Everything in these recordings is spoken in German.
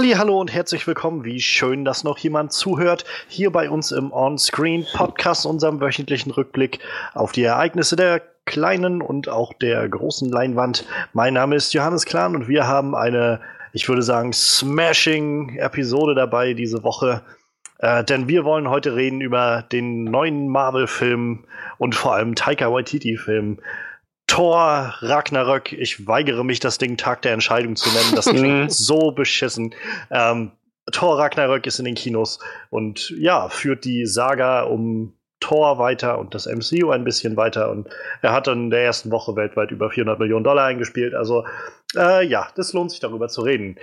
Hallo und herzlich willkommen. Wie schön, dass noch jemand zuhört. Hier bei uns im On-Screen Podcast, unserem wöchentlichen Rückblick auf die Ereignisse der kleinen und auch der großen Leinwand. Mein Name ist Johannes Klan und wir haben eine, ich würde sagen, smashing Episode dabei diese Woche. Äh, denn wir wollen heute reden über den neuen Marvel-Film und vor allem Taika Waititi-Film Thor Ragnarök. Ich weigere mich, das Ding Tag der Entscheidung zu nennen. Das klingt so beschissen. Ähm, Thor Ragnarök ist in den Kinos und ja, führt die Saga um Thor weiter und das MCU ein bisschen weiter. Und er hat dann in der ersten Woche weltweit über 400 Millionen Dollar eingespielt. Also äh, ja, das lohnt sich darüber zu reden.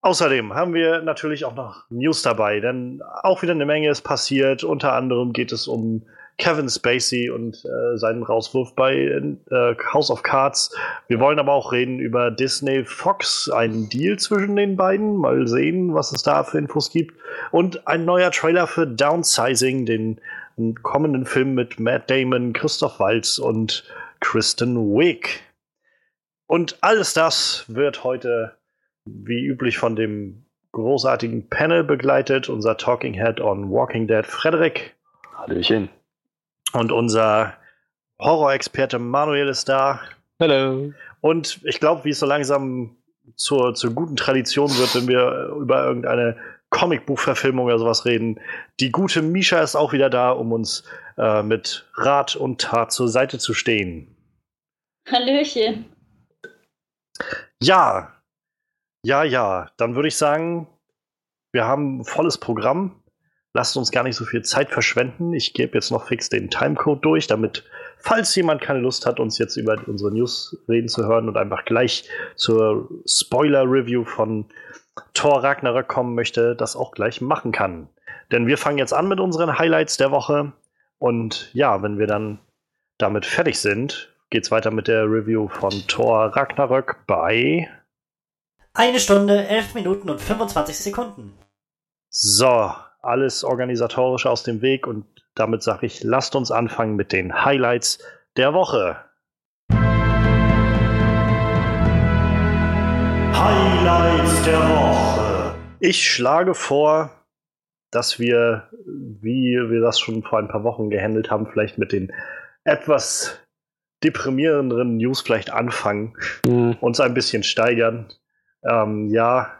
Außerdem haben wir natürlich auch noch News dabei, denn auch wieder eine Menge ist passiert. Unter anderem geht es um Kevin Spacey und äh, seinen Rauswurf bei äh, House of Cards. Wir wollen aber auch reden über Disney Fox, einen Deal zwischen den beiden. Mal sehen, was es da für Infos gibt. Und ein neuer Trailer für Downsizing, den kommenden Film mit Matt Damon, Christoph Waltz und Kristen Wiig. Und alles das wird heute wie üblich von dem großartigen Panel begleitet. Unser Talking Head on Walking Dead, Frederik. Hallöchen. Und unser Horror-Experte Manuel ist da. Hallo. Und ich glaube, wie es so langsam zur, zur guten Tradition wird, wenn wir über irgendeine Comicbuchverfilmung oder sowas reden. Die gute Misha ist auch wieder da, um uns äh, mit Rat und Tat zur Seite zu stehen. Hallöchen. Ja, ja, ja. Dann würde ich sagen, wir haben ein volles Programm lasst uns gar nicht so viel Zeit verschwenden. Ich gebe jetzt noch fix den Timecode durch, damit, falls jemand keine Lust hat, uns jetzt über unsere News reden zu hören und einfach gleich zur Spoiler-Review von Thor Ragnarök kommen möchte, das auch gleich machen kann. Denn wir fangen jetzt an mit unseren Highlights der Woche. Und ja, wenn wir dann damit fertig sind, geht's weiter mit der Review von Thor Ragnarök bei. Eine Stunde, elf Minuten und 25 Sekunden. So, alles organisatorische aus dem Weg und damit sage ich, lasst uns anfangen mit den Highlights der Woche. Highlights der Woche. Ich schlage vor, dass wir, wie wir das schon vor ein paar Wochen gehandelt haben, vielleicht mit den etwas deprimierenderen News vielleicht anfangen, mhm. uns ein bisschen steigern. Ähm, ja,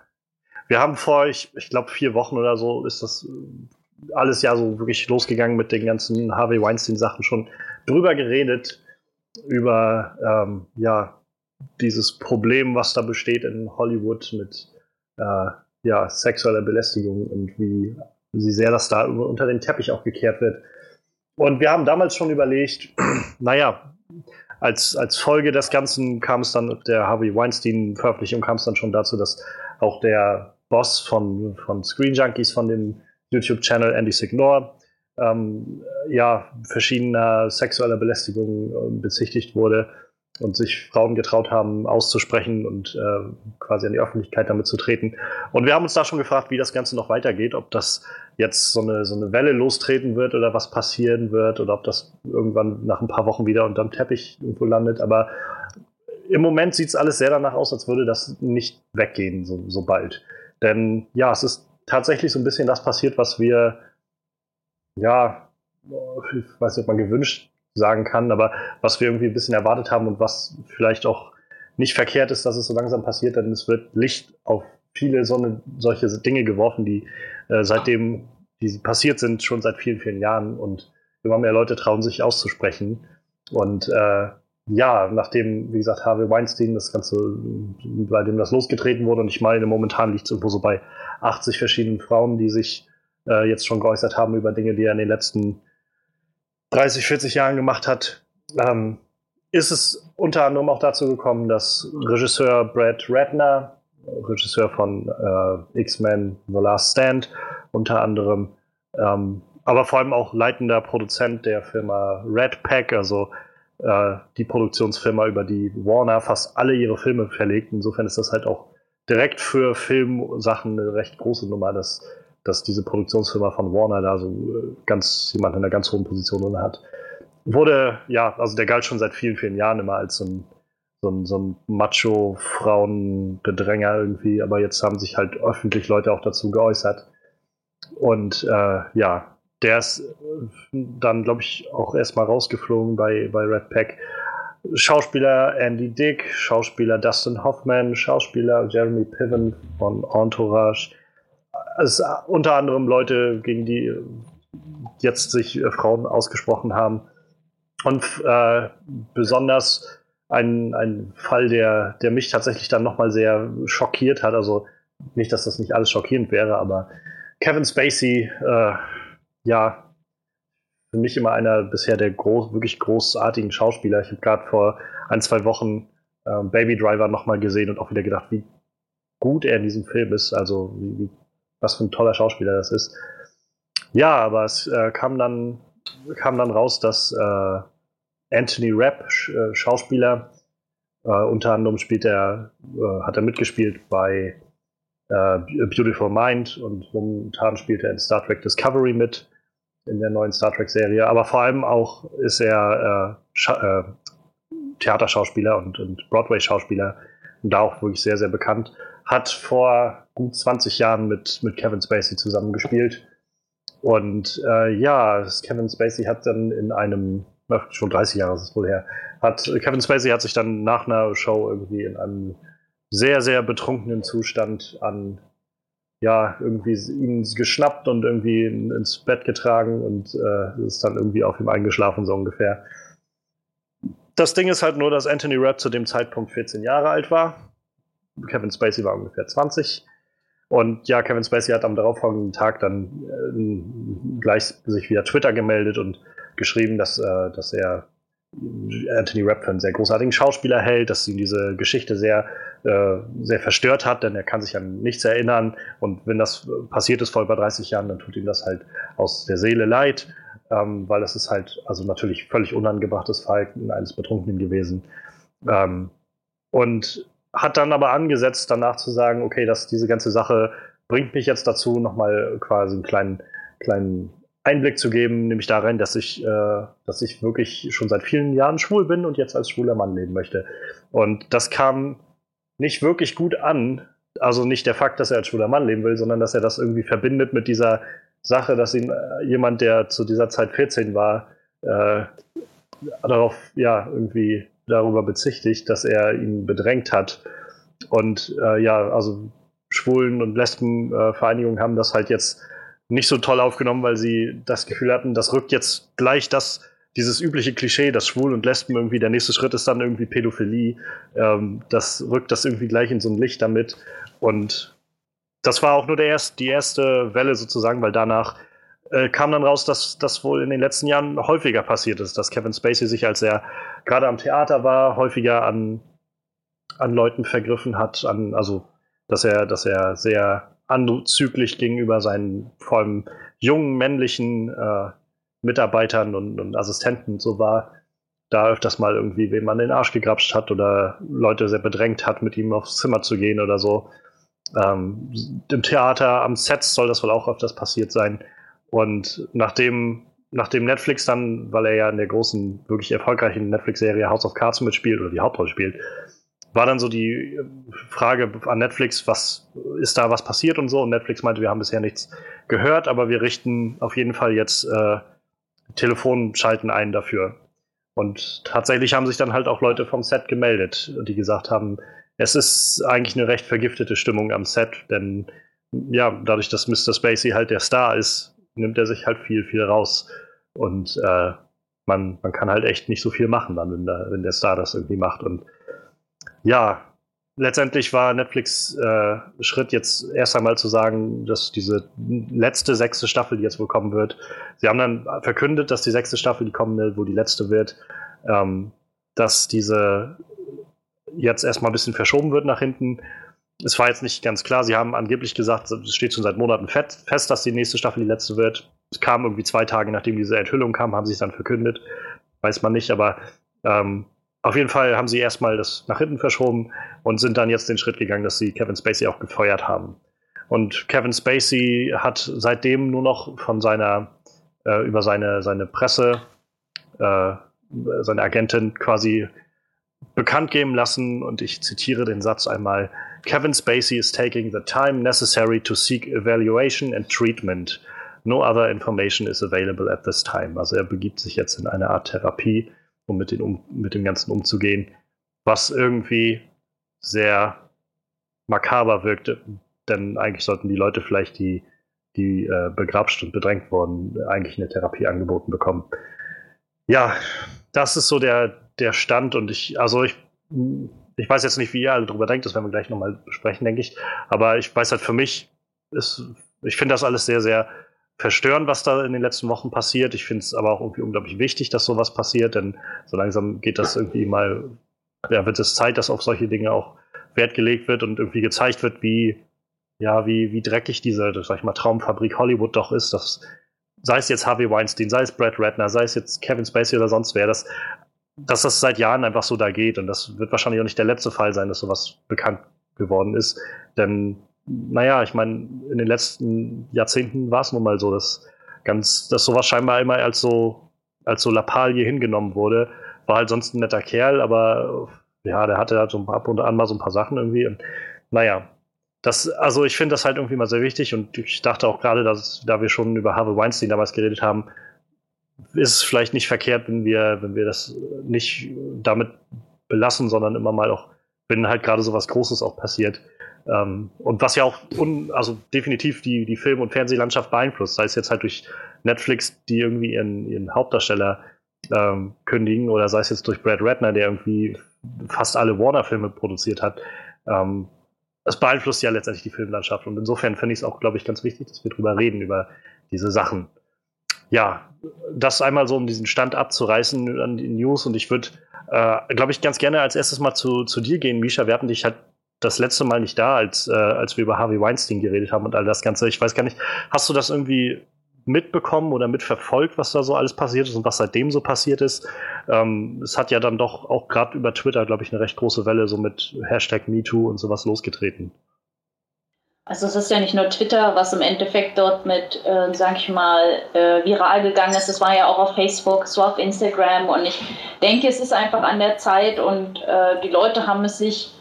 wir haben vor, ich, ich glaube, vier Wochen oder so ist das äh, alles ja so wirklich losgegangen mit den ganzen Harvey Weinstein-Sachen schon drüber geredet, über ähm, ja, dieses Problem, was da besteht in Hollywood mit äh, ja, sexueller Belästigung und wie, wie sehr das da unter den Teppich auch gekehrt wird. Und wir haben damals schon überlegt, naja, als, als Folge des Ganzen kam es dann, der Harvey Weinstein-Veröffentlichung kam es dann schon dazu, dass auch der Boss von, von Screen Junkies, von dem YouTube-Channel Andy Signor, ähm, ja, verschiedener sexueller Belästigung äh, bezichtigt wurde und sich Frauen getraut haben, auszusprechen und äh, quasi an die Öffentlichkeit damit zu treten. Und wir haben uns da schon gefragt, wie das Ganze noch weitergeht, ob das jetzt so eine, so eine Welle lostreten wird oder was passieren wird oder ob das irgendwann nach ein paar Wochen wieder unterm Teppich irgendwo landet. Aber im Moment sieht es alles sehr danach aus, als würde das nicht weggehen, so, so bald. Denn ja, es ist tatsächlich so ein bisschen das passiert, was wir, ja, ich weiß nicht, ob man gewünscht sagen kann, aber was wir irgendwie ein bisschen erwartet haben und was vielleicht auch nicht verkehrt ist, dass es so langsam passiert, denn es wird Licht auf viele so eine, solche Dinge geworfen, die äh, seitdem die passiert sind, schon seit vielen, vielen Jahren und immer mehr Leute trauen sich auszusprechen. Und äh, ja, nachdem, wie gesagt, Harvey Weinstein das Ganze, bei dem das losgetreten wurde, und ich meine, momentan liegt es irgendwo so bei 80 verschiedenen Frauen, die sich äh, jetzt schon geäußert haben über Dinge, die er in den letzten 30, 40 Jahren gemacht hat, ähm, ist es unter anderem auch dazu gekommen, dass Regisseur Brad Ratner, Regisseur von äh, X-Men The Last Stand, unter anderem, ähm, aber vor allem auch leitender Produzent der Firma Red Pack, also äh, die Produktionsfirma, über die Warner fast alle ihre Filme verlegt. Insofern ist das halt auch direkt für Filmsachen eine recht große Nummer, dass, dass diese Produktionsfirma von Warner da so äh, ganz jemand in einer ganz hohen Position hat. Wurde, ja, also der galt schon seit vielen, vielen Jahren immer als so ein so ein, so ein Macho-Frauenbedränger irgendwie, aber jetzt haben sich halt öffentlich Leute auch dazu geäußert. Und äh, ja, der ist dann, glaube ich, auch erstmal rausgeflogen bei, bei Red Pack. Schauspieler Andy Dick, Schauspieler Dustin Hoffman, Schauspieler Jeremy Piven von Entourage. Also unter anderem Leute, gegen die jetzt sich äh, Frauen ausgesprochen haben. Und äh, besonders ein, ein Fall, der, der mich tatsächlich dann nochmal sehr schockiert hat. Also nicht, dass das nicht alles schockierend wäre, aber Kevin Spacey, äh, ja, für mich immer einer bisher der groß, wirklich großartigen Schauspieler. Ich habe gerade vor ein, zwei Wochen äh, Baby Driver nochmal gesehen und auch wieder gedacht, wie gut er in diesem Film ist. Also wie, wie, was für ein toller Schauspieler das ist. Ja, aber es äh, kam, dann, kam dann raus, dass äh, Anthony Rapp, Sch äh, Schauspieler, äh, unter anderem spielt er, äh, hat er mitgespielt bei Beautiful Mind und momentan spielt er in Star Trek Discovery mit in der neuen Star Trek-Serie. Aber vor allem auch ist er äh, äh, Theaterschauspieler und, und Broadway-Schauspieler und da auch wirklich sehr, sehr bekannt. Hat vor gut 20 Jahren mit, mit Kevin Spacey zusammengespielt. Und äh, ja, Kevin Spacey hat dann in einem, schon 30 Jahre ist es wohl her, hat Kevin Spacey hat sich dann nach einer Show irgendwie in einem sehr, sehr betrunkenen Zustand an ja, irgendwie ihn geschnappt und irgendwie ins Bett getragen und äh, ist dann irgendwie auf ihm eingeschlafen, so ungefähr. Das Ding ist halt nur, dass Anthony Rapp zu dem Zeitpunkt 14 Jahre alt war. Kevin Spacey war ungefähr 20. Und ja, Kevin Spacey hat am darauffolgenden Tag dann äh, gleich sich via Twitter gemeldet und geschrieben, dass, äh, dass er Anthony Rapp für einen sehr großartigen Schauspieler hält, dass ihn diese Geschichte sehr äh, sehr verstört hat, denn er kann sich an nichts erinnern. Und wenn das passiert ist vor über 30 Jahren, dann tut ihm das halt aus der Seele leid, ähm, weil das ist halt also natürlich völlig unangebrachtes Verhalten eines Betrunkenen gewesen. Ähm, und hat dann aber angesetzt, danach zu sagen, okay, dass diese ganze Sache bringt mich jetzt dazu, nochmal quasi einen kleinen, kleinen Einblick zu geben, nämlich darin, dass ich, äh, dass ich wirklich schon seit vielen Jahren schwul bin und jetzt als schwuler Mann leben möchte. Und das kam nicht wirklich gut an. Also nicht der Fakt, dass er als schwuler Mann leben will, sondern dass er das irgendwie verbindet mit dieser Sache, dass ihn äh, jemand, der zu dieser Zeit 14 war, äh, darauf ja irgendwie darüber bezichtigt, dass er ihn bedrängt hat. Und äh, ja, also Schwulen- und Lesbenvereinigungen haben das halt jetzt nicht so toll aufgenommen, weil sie das Gefühl hatten, das rückt jetzt gleich das dieses übliche Klischee, dass Schwul und Lesben irgendwie der nächste Schritt ist dann irgendwie Pädophilie, ähm, das rückt das irgendwie gleich in so ein Licht damit. Und das war auch nur der erst, die erste Welle sozusagen, weil danach äh, kam dann raus, dass das wohl in den letzten Jahren häufiger passiert ist, dass Kevin Spacey sich, als er gerade am Theater war, häufiger an, an Leuten vergriffen hat, an, also dass er, dass er sehr anzüglich gegenüber seinen vor allem jungen männlichen äh, Mitarbeitern und, und Assistenten so war, da öfters mal irgendwie wem an den Arsch gegrapscht hat oder Leute sehr bedrängt hat, mit ihm aufs Zimmer zu gehen oder so. Ähm, Im Theater, am Set soll das wohl auch öfters passiert sein. Und nachdem, nachdem Netflix dann, weil er ja in der großen, wirklich erfolgreichen Netflix-Serie House of Cards mitspielt oder die Hauptrolle spielt, war dann so die Frage an Netflix, was ist da was passiert und so. Und Netflix meinte, wir haben bisher nichts gehört, aber wir richten auf jeden Fall jetzt äh, Telefon schalten ein dafür. Und tatsächlich haben sich dann halt auch Leute vom Set gemeldet, die gesagt haben, es ist eigentlich eine recht vergiftete Stimmung am Set, denn ja, dadurch, dass Mr. Spacey halt der Star ist, nimmt er sich halt viel, viel raus. Und äh, man, man kann halt echt nicht so viel machen dann, wenn der, wenn der Star das irgendwie macht. Und ja, letztendlich war Netflix äh, Schritt jetzt erst einmal zu sagen, dass diese letzte sechste Staffel, die jetzt wohl kommen wird, sie haben dann verkündet, dass die sechste Staffel, die kommen will, wo die letzte wird, ähm, dass diese jetzt erstmal ein bisschen verschoben wird nach hinten. Es war jetzt nicht ganz klar. Sie haben angeblich gesagt, es steht schon seit Monaten fest, dass die nächste Staffel die letzte wird. Es kam irgendwie zwei Tage, nachdem diese Enthüllung kam, haben sie es dann verkündet. Weiß man nicht, aber ähm, auf jeden Fall haben sie erstmal das nach hinten verschoben und sind dann jetzt den Schritt gegangen, dass sie Kevin Spacey auch gefeuert haben. Und Kevin Spacey hat seitdem nur noch von seiner, äh, über seine, seine Presse, äh, seine Agentin quasi bekannt geben lassen und ich zitiere den Satz einmal. Kevin Spacey is taking the time necessary to seek evaluation and treatment. No other information is available at this time. Also er begibt sich jetzt in eine Art Therapie, um mit, den, um, mit dem Ganzen umzugehen, was irgendwie sehr makaber wirkte. Denn eigentlich sollten die Leute vielleicht, die, die äh, begrapscht und bedrängt wurden, eigentlich eine Therapie angeboten bekommen. Ja, das ist so der, der Stand und ich, also ich, ich weiß jetzt nicht, wie ihr alle drüber denkt, das werden wir gleich nochmal besprechen, denke ich. Aber ich weiß halt für mich, ist, ich finde das alles sehr, sehr verstörend, was da in den letzten Wochen passiert. Ich finde es aber auch irgendwie unglaublich wichtig, dass sowas passiert, denn so langsam geht das irgendwie mal, ja, wird es Zeit, dass auf solche Dinge auch Wert gelegt wird und irgendwie gezeigt wird, wie, ja, wie, wie dreckig diese, sag ich mal, Traumfabrik Hollywood doch ist, dass sei es jetzt Harvey Weinstein, sei es Brad Ratner, sei es jetzt Kevin Spacey oder sonst wer, dass, dass das seit Jahren einfach so da geht. Und das wird wahrscheinlich auch nicht der letzte Fall sein, dass sowas bekannt geworden ist. Denn, naja, ich meine, in den letzten Jahrzehnten war es nun mal so, dass ganz, dass sowas scheinbar immer als so, als so Lappalie hingenommen wurde. War halt sonst ein netter Kerl, aber ja, der hatte halt so ab und an mal so ein paar Sachen irgendwie. Und, naja, das, also ich finde das halt irgendwie mal sehr wichtig und ich dachte auch gerade, dass, da wir schon über Harvey Weinstein damals geredet haben, ist es vielleicht nicht verkehrt, wenn wir, wenn wir das nicht damit belassen, sondern immer mal auch, wenn halt gerade so was Großes auch passiert. Ähm, und was ja auch un, also definitiv die, die Film- und Fernsehlandschaft beeinflusst, sei es jetzt halt durch Netflix, die irgendwie ihren, ihren Hauptdarsteller ähm, kündigen, oder sei es jetzt durch Brad Ratner, der irgendwie fast alle Warner-Filme produziert hat. Ähm, das beeinflusst ja letztendlich die Filmlandschaft. Und insofern finde ich es auch, glaube ich, ganz wichtig, dass wir drüber reden, über diese Sachen. Ja, das einmal so, um diesen Stand abzureißen an die News. Und ich würde, äh, glaube ich, ganz gerne als erstes mal zu, zu dir gehen, Misha. Wir hatten dich halt das letzte Mal nicht da, als, äh, als wir über Harvey Weinstein geredet haben und all das Ganze. Ich weiß gar nicht, hast du das irgendwie mitbekommen oder mitverfolgt, was da so alles passiert ist und was seitdem so passiert ist. Ähm, es hat ja dann doch auch gerade über Twitter, glaube ich, eine recht große Welle so mit Hashtag MeToo und sowas losgetreten. Also es ist ja nicht nur Twitter, was im Endeffekt dort mit, äh, sag ich mal, äh, viral gegangen ist. Es war ja auch auf Facebook, es war auf Instagram und ich denke, es ist einfach an der Zeit und äh, die Leute haben es sich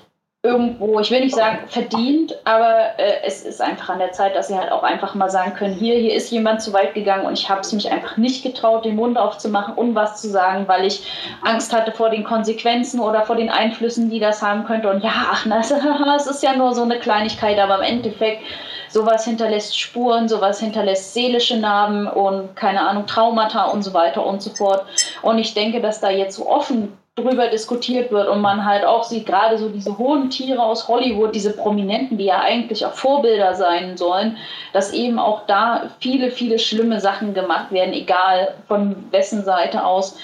irgendwo, ich will nicht sagen verdient, aber äh, es ist einfach an der Zeit, dass sie halt auch einfach mal sagen können, hier, hier ist jemand zu weit gegangen und ich habe es mich einfach nicht getraut, den Mund aufzumachen und was zu sagen, weil ich Angst hatte vor den Konsequenzen oder vor den Einflüssen, die das haben könnte. Und ja, ach, na, es ist ja nur so eine Kleinigkeit, aber im Endeffekt sowas hinterlässt Spuren, sowas hinterlässt seelische Narben und keine Ahnung, Traumata und so weiter und so fort. Und ich denke, dass da jetzt so offen drüber diskutiert wird und man halt auch sieht, gerade so diese hohen Tiere aus Hollywood, diese Prominenten, die ja eigentlich auch Vorbilder sein sollen, dass eben auch da viele, viele schlimme Sachen gemacht werden, egal von wessen Seite aus.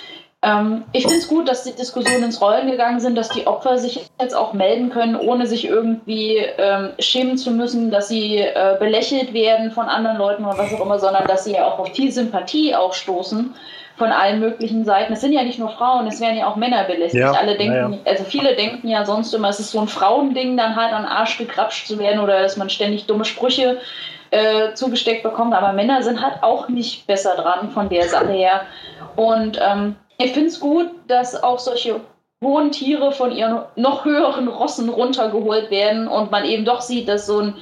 Ähm, ich finde es gut, dass die Diskussionen ins Rollen gegangen sind, dass die Opfer sich jetzt auch melden können, ohne sich irgendwie ähm, schämen zu müssen, dass sie äh, belächelt werden von anderen Leuten oder was auch immer, sondern dass sie ja auch auf viel Sympathie aufstoßen von allen möglichen Seiten. Es sind ja nicht nur Frauen, es werden ja auch Männer belästigt. Ja, Alle denken, ja. also viele denken ja sonst immer, es ist so ein Frauending, dann halt an den Arsch gekrapscht zu werden oder dass man ständig dumme Sprüche äh, zugesteckt bekommt. Aber Männer sind halt auch nicht besser dran von der Sache her. Und ähm, ich finde es gut, dass auch solche hohen Tiere von ihren noch höheren Rossen runtergeholt werden und man eben doch sieht, dass so ein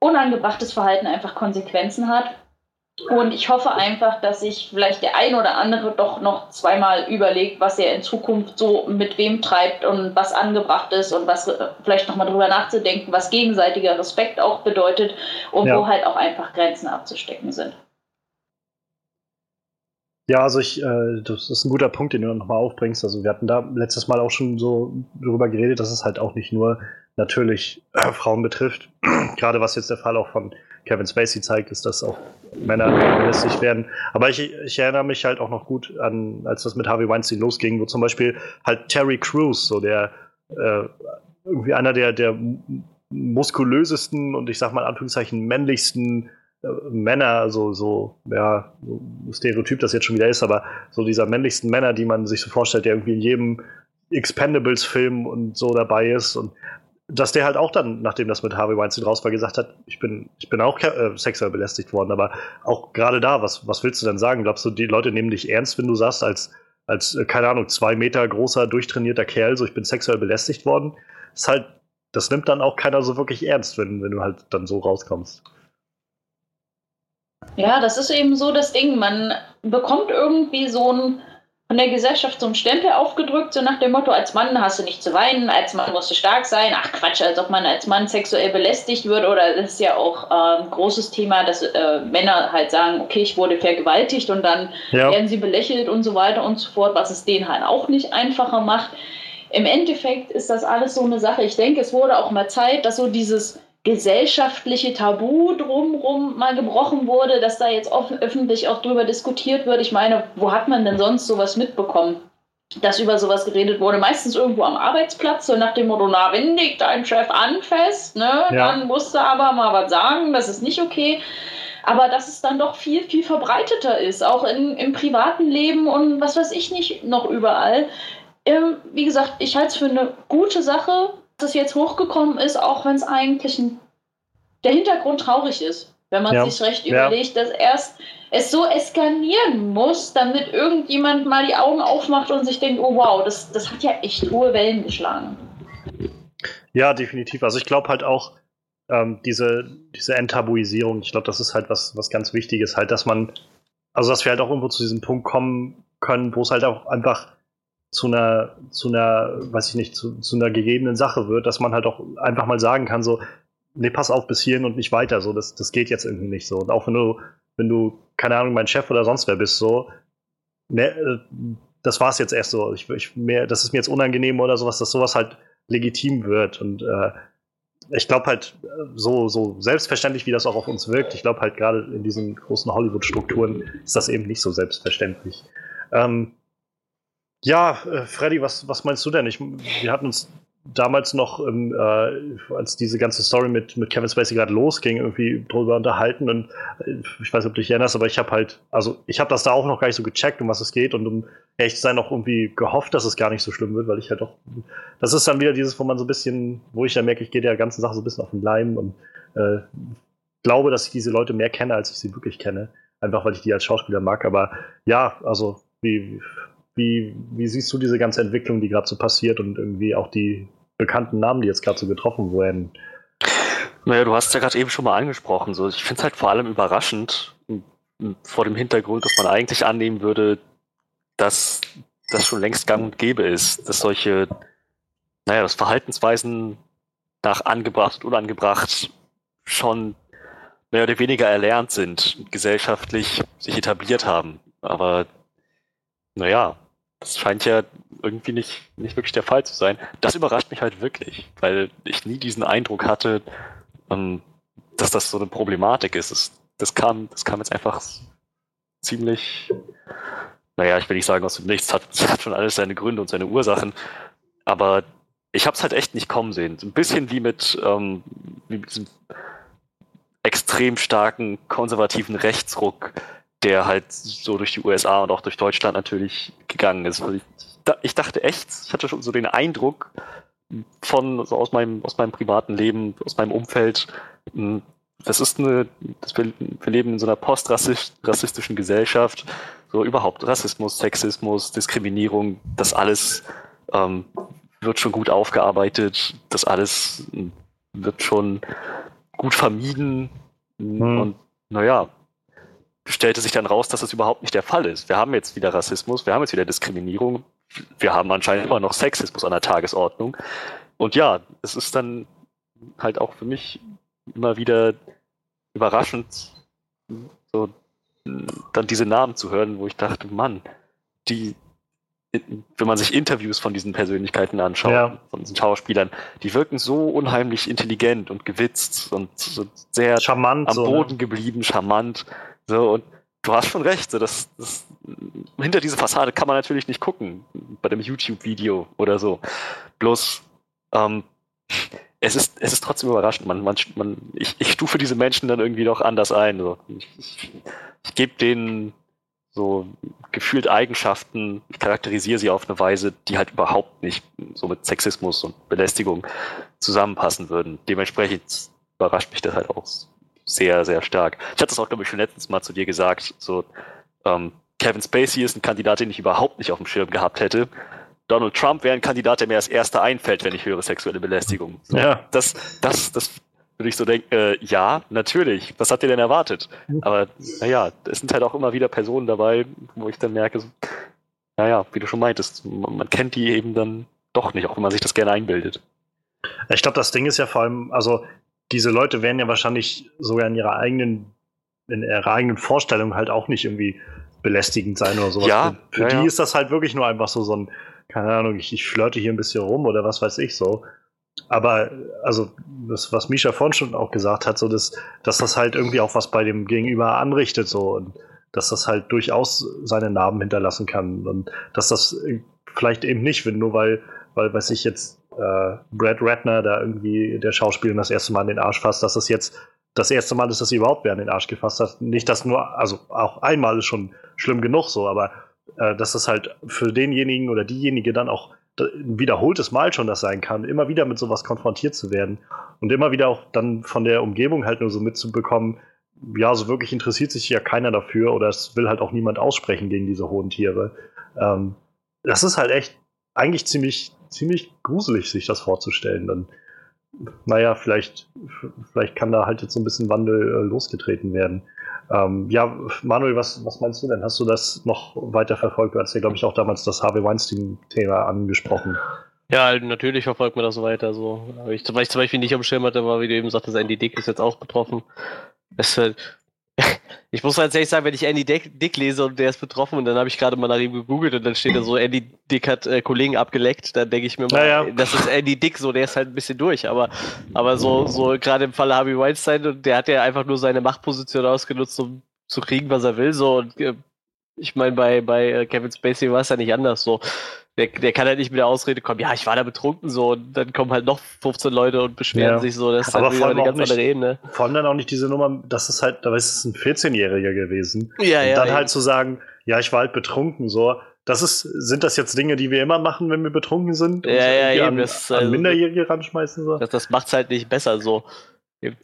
unangebrachtes Verhalten einfach Konsequenzen hat. Und ich hoffe einfach, dass sich vielleicht der ein oder andere doch noch zweimal überlegt, was er in Zukunft so mit wem treibt und was angebracht ist und was äh, vielleicht nochmal drüber nachzudenken, was gegenseitiger Respekt auch bedeutet und ja. wo halt auch einfach Grenzen abzustecken sind. Ja, also ich, äh, das ist ein guter Punkt, den du nochmal aufbringst. Also wir hatten da letztes Mal auch schon so darüber geredet, dass es halt auch nicht nur natürlich äh, Frauen betrifft. Gerade was jetzt der Fall auch von Kevin Spacey zeigt, ist, dass auch Männer belästigt werden. Aber ich, ich erinnere mich halt auch noch gut an, als das mit Harvey Weinstein losging, wo zum Beispiel halt Terry Crews, so der äh, irgendwie einer der, der muskulösesten und ich sag mal in Anführungszeichen männlichsten äh, Männer, so, so, ja, so Stereotyp das jetzt schon wieder ist, aber so dieser männlichsten Männer, die man sich so vorstellt, der irgendwie in jedem Expendables-Film und so dabei ist und dass der halt auch dann, nachdem das mit Harvey Weinstein raus war, gesagt hat, ich bin, ich bin auch äh, sexuell belästigt worden, aber auch gerade da, was, was willst du denn sagen? Glaubst du, die Leute nehmen dich ernst, wenn du sagst, als als, äh, keine Ahnung, zwei Meter großer, durchtrainierter Kerl, so ich bin sexuell belästigt worden. ist halt, das nimmt dann auch keiner so wirklich ernst, wenn, wenn du halt dann so rauskommst. Ja, das ist eben so das Ding. Man bekommt irgendwie so ein von der Gesellschaft so ein Stempel aufgedrückt, so nach dem Motto, als Mann hast du nicht zu weinen, als Mann musst du stark sein. Ach Quatsch, als ob man als Mann sexuell belästigt wird. Oder das ist ja auch äh, ein großes Thema, dass äh, Männer halt sagen, okay, ich wurde vergewaltigt und dann ja. werden sie belächelt und so weiter und so fort, was es denen halt auch nicht einfacher macht. Im Endeffekt ist das alles so eine Sache. Ich denke, es wurde auch mal Zeit, dass so dieses gesellschaftliche Tabu drumherum mal gebrochen wurde, dass da jetzt offen, öffentlich auch drüber diskutiert wird. Ich meine, wo hat man denn sonst sowas mitbekommen? Dass über sowas geredet wurde, meistens irgendwo am Arbeitsplatz, so nach dem Motto, na, wenn dich dein Chef anfasst, ne, ja. dann musst du aber mal was sagen, das ist nicht okay. Aber dass es dann doch viel, viel verbreiteter ist, auch in, im privaten Leben und was weiß ich nicht noch überall. Ähm, wie gesagt, ich halte es für eine gute Sache, das jetzt hochgekommen ist, auch wenn es eigentlich ein, der Hintergrund traurig ist. Wenn man ja. sich recht ja. überlegt, dass erst es so eskalieren muss, damit irgendjemand mal die Augen aufmacht und sich denkt, oh wow, das, das hat ja echt hohe Wellen geschlagen. Ja, definitiv. Also ich glaube halt auch, ähm, diese, diese Enttabuisierung, ich glaube, das ist halt was, was ganz Wichtiges, halt, dass man, also dass wir halt auch irgendwo zu diesem Punkt kommen können, wo es halt auch einfach zu einer, zu einer, weiß ich nicht, zu, zu einer gegebenen Sache wird, dass man halt auch einfach mal sagen kann, so, nee, pass auf bis hierhin und nicht weiter, so, das, das geht jetzt irgendwie nicht so. Und auch wenn du, wenn du, keine Ahnung, mein Chef oder sonst wer bist, so, ne, das war's jetzt erst so. Ich, ich, mehr, das ist mir jetzt unangenehm oder sowas, dass sowas halt legitim wird. Und äh, ich glaube halt, so, so selbstverständlich, wie das auch auf uns wirkt, ich glaube halt gerade in diesen großen Hollywood-Strukturen ist das eben nicht so selbstverständlich. Ähm, ja, äh, Freddy, was, was meinst du denn? Ich, wir hatten uns damals noch, ähm, äh, als diese ganze Story mit, mit Kevin Spacey gerade losging, irgendwie drüber unterhalten und äh, ich weiß nicht, ob du dich erinnerst, aber ich habe halt, also ich habe das da auch noch gar nicht so gecheckt, um was es geht und um zu sein auch irgendwie gehofft, dass es gar nicht so schlimm wird, weil ich halt auch, das ist dann wieder dieses, wo man so ein bisschen, wo ich dann merke, ich gehe der ganzen Sache so ein bisschen auf den Leim und äh, glaube, dass ich diese Leute mehr kenne, als ich sie wirklich kenne. Einfach weil ich die als Schauspieler mag. Aber ja, also wie, wie, wie siehst du diese ganze Entwicklung, die gerade so passiert und irgendwie auch die bekannten Namen, die jetzt gerade so getroffen werden? Naja, du hast es ja gerade eben schon mal angesprochen. So, ich finde es halt vor allem überraschend, vor dem Hintergrund, dass man eigentlich annehmen würde, dass das schon längst gang und gäbe ist, dass solche, naja, dass Verhaltensweisen nach angebracht und unangebracht schon mehr oder weniger erlernt sind, gesellschaftlich sich etabliert haben. Aber naja, das scheint ja irgendwie nicht, nicht wirklich der Fall zu sein. Das überrascht mich halt wirklich, weil ich nie diesen Eindruck hatte, ähm, dass das so eine Problematik ist. Das, kam, das kam jetzt einfach ziemlich, naja, ich will nicht sagen aus dem Nichts, hat, hat schon alles seine Gründe und seine Ursachen, aber ich habe es halt echt nicht kommen sehen. Ein bisschen wie mit, ähm, wie mit diesem extrem starken konservativen Rechtsruck, der halt so durch die USA und auch durch Deutschland natürlich gegangen ist. Ich, ich, dachte echt, ich hatte schon so den Eindruck von so aus meinem aus meinem privaten Leben, aus meinem Umfeld, hm, das ist eine, das wir, wir leben in so einer postrassistischen Gesellschaft, so überhaupt Rassismus, Sexismus, Diskriminierung, das alles ähm, wird schon gut aufgearbeitet, das alles hm, wird schon gut vermieden hm. und naja, stellte sich dann raus, dass das überhaupt nicht der Fall ist. Wir haben jetzt wieder Rassismus, wir haben jetzt wieder Diskriminierung, wir haben anscheinend immer noch Sexismus an der Tagesordnung. Und ja, es ist dann halt auch für mich immer wieder überraschend, so dann diese Namen zu hören, wo ich dachte, Mann, die, wenn man sich Interviews von diesen Persönlichkeiten anschaut, ja. von diesen Schauspielern, die wirken so unheimlich intelligent und gewitzt und so sehr charmant, am Boden so, ne? geblieben, charmant. So, und du hast schon recht, so, das, das, hinter diese Fassade kann man natürlich nicht gucken, bei dem YouTube-Video oder so. Bloß, ähm, es ist, es ist trotzdem überraschend. Man, man, man, ich, ich stufe diese Menschen dann irgendwie doch anders ein. So. Ich, ich, ich gebe denen so gefühlt Eigenschaften, ich charakterisiere sie auf eine Weise, die halt überhaupt nicht so mit Sexismus und Belästigung zusammenpassen würden. Dementsprechend überrascht mich das halt auch sehr, sehr stark. Ich hatte das auch, glaube ich, schon letztens mal zu dir gesagt, so, ähm, Kevin Spacey ist ein Kandidat, den ich überhaupt nicht auf dem Schirm gehabt hätte. Donald Trump wäre ein Kandidat, der mir als erster einfällt, wenn ich höre sexuelle Belästigung. So, Ja. Das, das, das würde ich so denken, äh, ja, natürlich. Was habt ihr denn erwartet? Aber naja, es sind halt auch immer wieder Personen dabei, wo ich dann merke, so, naja, wie du schon meintest, man, man kennt die eben dann doch nicht, auch wenn man sich das gerne einbildet. Ich glaube, das Ding ist ja vor allem, also diese Leute werden ja wahrscheinlich sogar in ihrer eigenen, in ihrer eigenen Vorstellung halt auch nicht irgendwie belästigend sein oder sowas. Ja, für für ja, die ja. ist das halt wirklich nur einfach so, so ein, keine Ahnung, ich, ich flirte hier ein bisschen rum oder was weiß ich so. Aber, also, das, was Misha vorhin schon auch gesagt hat, so, dass, dass das halt irgendwie auch was bei dem Gegenüber anrichtet, so, und dass das halt durchaus seine Narben hinterlassen kann. Und dass das äh, vielleicht eben nicht, wenn nur weil, weil, weiß ich jetzt, äh, Brad Ratner da irgendwie der Schauspieler das erste Mal in den Arsch fasst, dass das jetzt das erste Mal ist, dass sie überhaupt wer in den Arsch gefasst hat. Nicht, dass nur, also auch einmal ist schon schlimm genug so, aber äh, dass das halt für denjenigen oder diejenige dann auch ein wiederholtes Mal schon das sein kann, immer wieder mit sowas konfrontiert zu werden und immer wieder auch dann von der Umgebung halt nur so mitzubekommen, ja, so wirklich interessiert sich ja keiner dafür oder es will halt auch niemand aussprechen gegen diese hohen Tiere. Ähm, das ist halt echt eigentlich ziemlich, ziemlich gruselig, sich das vorzustellen. Dann, naja, vielleicht, vielleicht kann da halt jetzt so ein bisschen Wandel äh, losgetreten werden. Ähm, ja, Manuel, was, was meinst du denn? Hast du das noch weiter verfolgt? Du hast ja, glaube ich, auch damals das Harvey Weinstein-Thema angesprochen. Ja, natürlich verfolgt man das weiter so. Ich, was ich zum Beispiel nicht am Schirm hatte, war, wie du eben sagtest, Andy Dick ist jetzt auch betroffen. Äh, ich muss ehrlich sagen, wenn ich Andy Dick, Dick lese und der ist betroffen und dann habe ich gerade mal nach ihm gegoogelt und dann steht da so, Andy Dick hat äh, Kollegen abgeleckt, dann denke ich mir mal, Ja, ja. das ist Andy Dick, so der ist halt ein bisschen durch, aber, aber so, so gerade im Falle Harvey Weinstein, und der hat ja einfach nur seine Machtposition ausgenutzt, um zu kriegen, was er will, so und äh, ich meine, bei, bei äh, Kevin Spacey war es ja nicht anders so. Der, der kann halt nicht mit der Ausrede kommen, ja, ich war da betrunken so und dann kommen halt noch 15 Leute und beschweren Ja. sich so. Das ist halt wieder eine ganz nicht- andere Ebene. Vor allem dann auch nicht diese Nummer, das ist halt, da ist es ein 14-Jähriger gewesen. Ja, und ja. dann eben. halt zu sagen, ja, ich war halt betrunken, so. Das ist, sind das jetzt Dinge, die wir immer machen, wenn wir betrunken sind? Ja, ja, eben, An, das an also- Minderjährige ranschmeißen, so? Das, das macht's halt nicht besser so.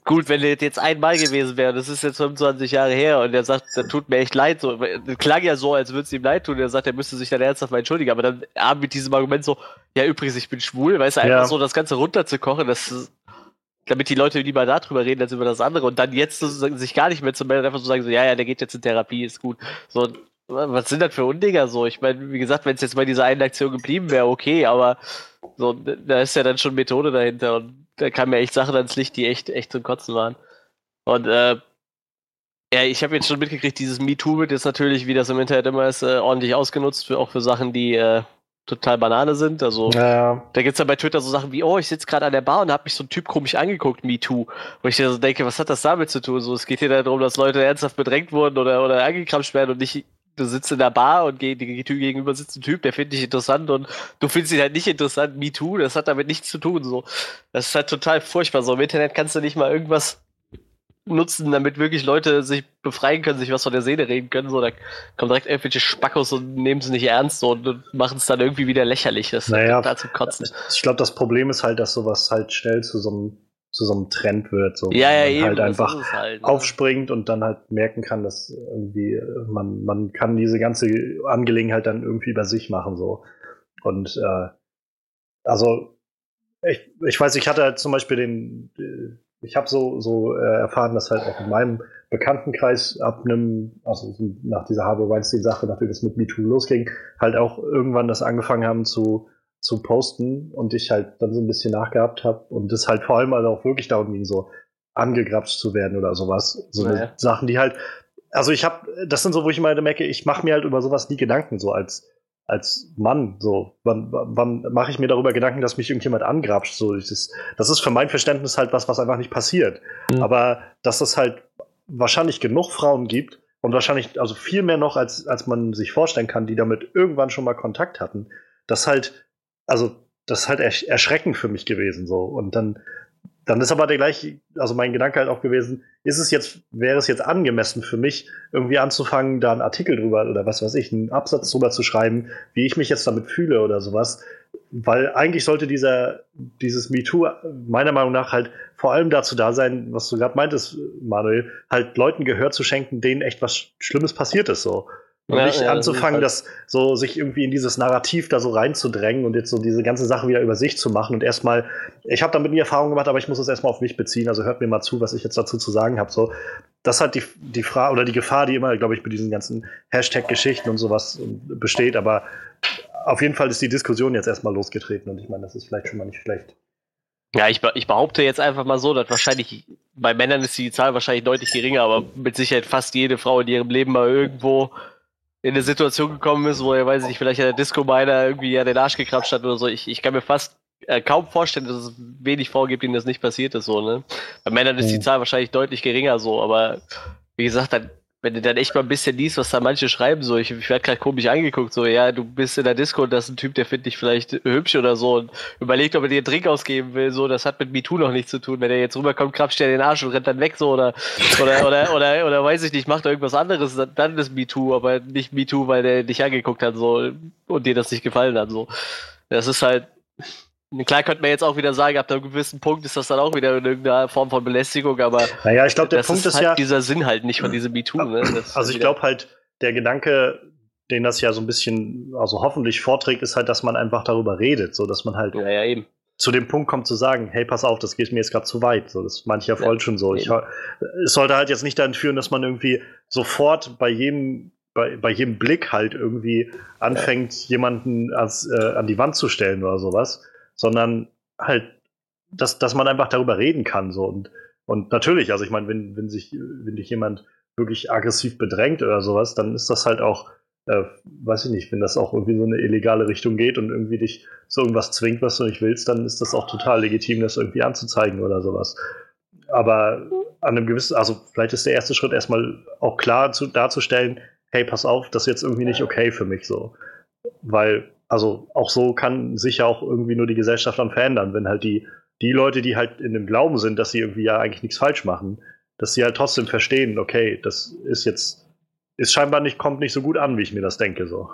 Gut, wenn das jetzt einmal gewesen wäre, das ist jetzt 25 Jahre her und er sagt, das tut mir echt leid, so, das klang ja so, als würde es ihm leid tun, er sagt, er müsste sich dann ernsthaft mal entschuldigen, aber dann ah, mit diesem Argument so, ja übrigens, ich bin schwul, weißt du, einfach Ja. so das Ganze runterzukochen, das damit die Leute lieber darüber reden als über das andere und dann jetzt sozusagen sich gar nicht mehr zu melden, einfach so sagen so, ja, ja, der geht jetzt in Therapie, ist gut. So, was sind das für Undinger so? Ich meine, wie gesagt, wenn es jetzt bei dieser einen Aktion geblieben wäre, okay, aber so, da ist ja dann schon Methode dahinter und da kamen ja echt Sachen ans Licht, die echt, echt zum Kotzen waren. Und äh, ja, ich habe jetzt schon mitgekriegt, dieses MeToo wird jetzt natürlich, wie das im Internet immer ist, äh, ordentlich ausgenutzt, für, auch für Sachen, die äh, total Banane sind. Also Ja, da gibt's dann bei Twitter so Sachen wie, oh, ich sitze gerade an der Bar und hab mich so ein Typ komisch angeguckt, MeToo. Wo ich mir so denke, was hat das damit zu tun? So, es geht hier darum, dass Leute ernsthaft bedrängt wurden oder, oder angekrapscht werden und nicht, du sitzt in der Bar und ge die Tür gegenüber sitzt ein Typ, der findet dich interessant und du findest ihn halt nicht interessant, MeToo, das hat damit nichts zu tun. So. Das ist halt total furchtbar. So im Internet kannst du nicht mal irgendwas nutzen, damit wirklich Leute sich befreien können, sich was von der Seele reden können. So, da kommen direkt irgendwelche Spackos und nehmen sie nicht ernst so, und machen es dann irgendwie wieder lächerlich. Das ist Naja. total zum Kotzen. ich glaube, das Problem ist halt, dass sowas halt schnell zu so einem, zu so einem Trend wird. So, Ja, ja, man eben. halt einfach halt, ne? aufspringt und dann halt merken kann, dass irgendwie äh, man, man kann diese ganze Angelegenheit dann irgendwie bei sich machen so. Und äh, also ich, ich weiß, ich hatte halt zum Beispiel den, äh, ich habe so, so äh, erfahren, dass halt auch in meinem Bekanntenkreis ab einem, also so nach dieser Harvey Weinstein-Sache, nachdem das mit MeToo losging, halt auch irgendwann das angefangen haben zu, zu posten und ich halt dann so ein bisschen nachgehabt habe und das halt vor allem halt auch wirklich darum ging, so angegrapscht zu werden oder sowas. So Naja. Sachen, die halt, also ich habe, das sind so, wo ich immer merke, ich mache mir halt über sowas nie Gedanken, so als als Mann, so, wann, wann mache ich mir darüber Gedanken, dass mich irgendjemand angrapscht? So, das, das ist für mein Verständnis halt was, was einfach nicht passiert. Mhm. Aber dass es halt wahrscheinlich genug Frauen gibt und wahrscheinlich, also viel mehr noch, als, als man sich vorstellen kann, die damit irgendwann schon mal Kontakt hatten, das halt, also, das ist halt ersch erschreckend für mich gewesen, so. Und dann, dann ist aber der gleiche, also mein Gedanke halt auch gewesen, ist es jetzt, wäre es jetzt angemessen für mich, irgendwie anzufangen, da einen Artikel drüber oder was weiß ich, einen Absatz drüber zu schreiben, wie ich mich jetzt damit fühle oder sowas. Weil eigentlich sollte dieser, dieses MeToo meiner Meinung nach halt vor allem dazu da sein, was du gerade meintest, Manuel, halt Leuten Gehör zu schenken, denen echt was Schlimmes passiert ist, so. Und Ja, nicht ja, anzufangen, das das so sich irgendwie in dieses Narrativ da so reinzudrängen und jetzt so diese ganze Sache wieder über sich zu machen und erstmal, ich habe damit nie Erfahrung gemacht, aber ich muss es erstmal auf mich beziehen, also hört mir mal zu, was ich jetzt dazu zu sagen habe. So, das hat die, die Frage oder die Gefahr, die immer, glaube ich, mit diesen ganzen Hashtag-Geschichten und sowas besteht, aber auf jeden Fall ist die Diskussion jetzt erstmal losgetreten und ich meine, das ist vielleicht schon mal nicht schlecht. Ja, ich, ich behaupte jetzt einfach mal so, dass wahrscheinlich, bei Männern ist die Zahl wahrscheinlich deutlich geringer, aber mit Sicherheit fast jede Frau in ihrem Leben mal irgendwo in eine Situation gekommen ist, wo er, weiß ich nicht, vielleicht an der Disco meiner irgendwie an den Arsch gekrapscht hat oder so. Ich, ich kann mir fast äh, kaum vorstellen, dass es wenig Frauen gibt, denen das nicht passiert ist, so, ne? Bei Männern ist die Mhm. Zahl wahrscheinlich deutlich geringer, so, aber wie gesagt, dann, wenn du dann echt mal ein bisschen liest, was da manche schreiben, so, ich, ich werde gerade komisch angeguckt, so, ja, du bist in der Disco und das ist ein Typ, der findet dich vielleicht hübsch oder so und überlegt, ob er dir einen Drink ausgeben will, so, das hat mit MeToo noch nichts zu tun. Wenn er jetzt rüberkommt, krapscht er den Arsch und rennt dann weg, so, oder, oder, oder, oder, oder weiß ich nicht, macht irgendwas anderes, dann, dann ist MeToo, aber nicht MeToo, weil der dich angeguckt hat, so, und dir das nicht gefallen hat, so. Das ist halt, klar könnte man jetzt auch wieder sagen, ab einem gewissen Punkt ist das dann auch wieder in irgendeiner Form von Belästigung, aber Naja, ich glaube, der Punkt ist, halt ja, dieser Sinn halt nicht von diesem MeToo, ne? Ist Also ich glaube halt, der Gedanke, den das ja so ein bisschen, also hoffentlich vorträgt, ist halt, dass man einfach darüber redet, so dass man halt Ja, ja, eben. zu dem Punkt kommt zu sagen, hey, pass auf, das geht mir jetzt gerade zu weit. So, das ich ja voll Ja, schon so. Ich, es sollte halt jetzt nicht dahin führen, dass man irgendwie sofort bei jedem, bei, bei jedem Blick halt irgendwie anfängt, jemanden als, äh, an die Wand zu stellen oder sowas, sondern halt, dass, dass man einfach darüber reden kann. So. Und, und natürlich, also ich meine, wenn, wenn sich, wenn dich jemand wirklich aggressiv bedrängt oder sowas, dann ist das halt auch, äh, weiß ich nicht, wenn das auch irgendwie so eine illegale Richtung geht und irgendwie dich zu irgendwas zwingt, was du nicht willst, dann ist das auch total legitim, das irgendwie anzuzeigen oder sowas. Aber an einem gewissen, also vielleicht ist der erste Schritt erstmal auch klar zu, darzustellen, hey, pass auf, das ist jetzt irgendwie nicht okay für mich so. Weil, also auch so kann sich ja auch irgendwie nur die Gesellschaft dann verändern, wenn halt die, die Leute, die halt in dem Glauben sind, dass sie irgendwie ja eigentlich nichts falsch machen, dass sie halt trotzdem verstehen, okay, das ist jetzt, ist scheinbar nicht, kommt nicht so gut an, wie ich mir das denke, so.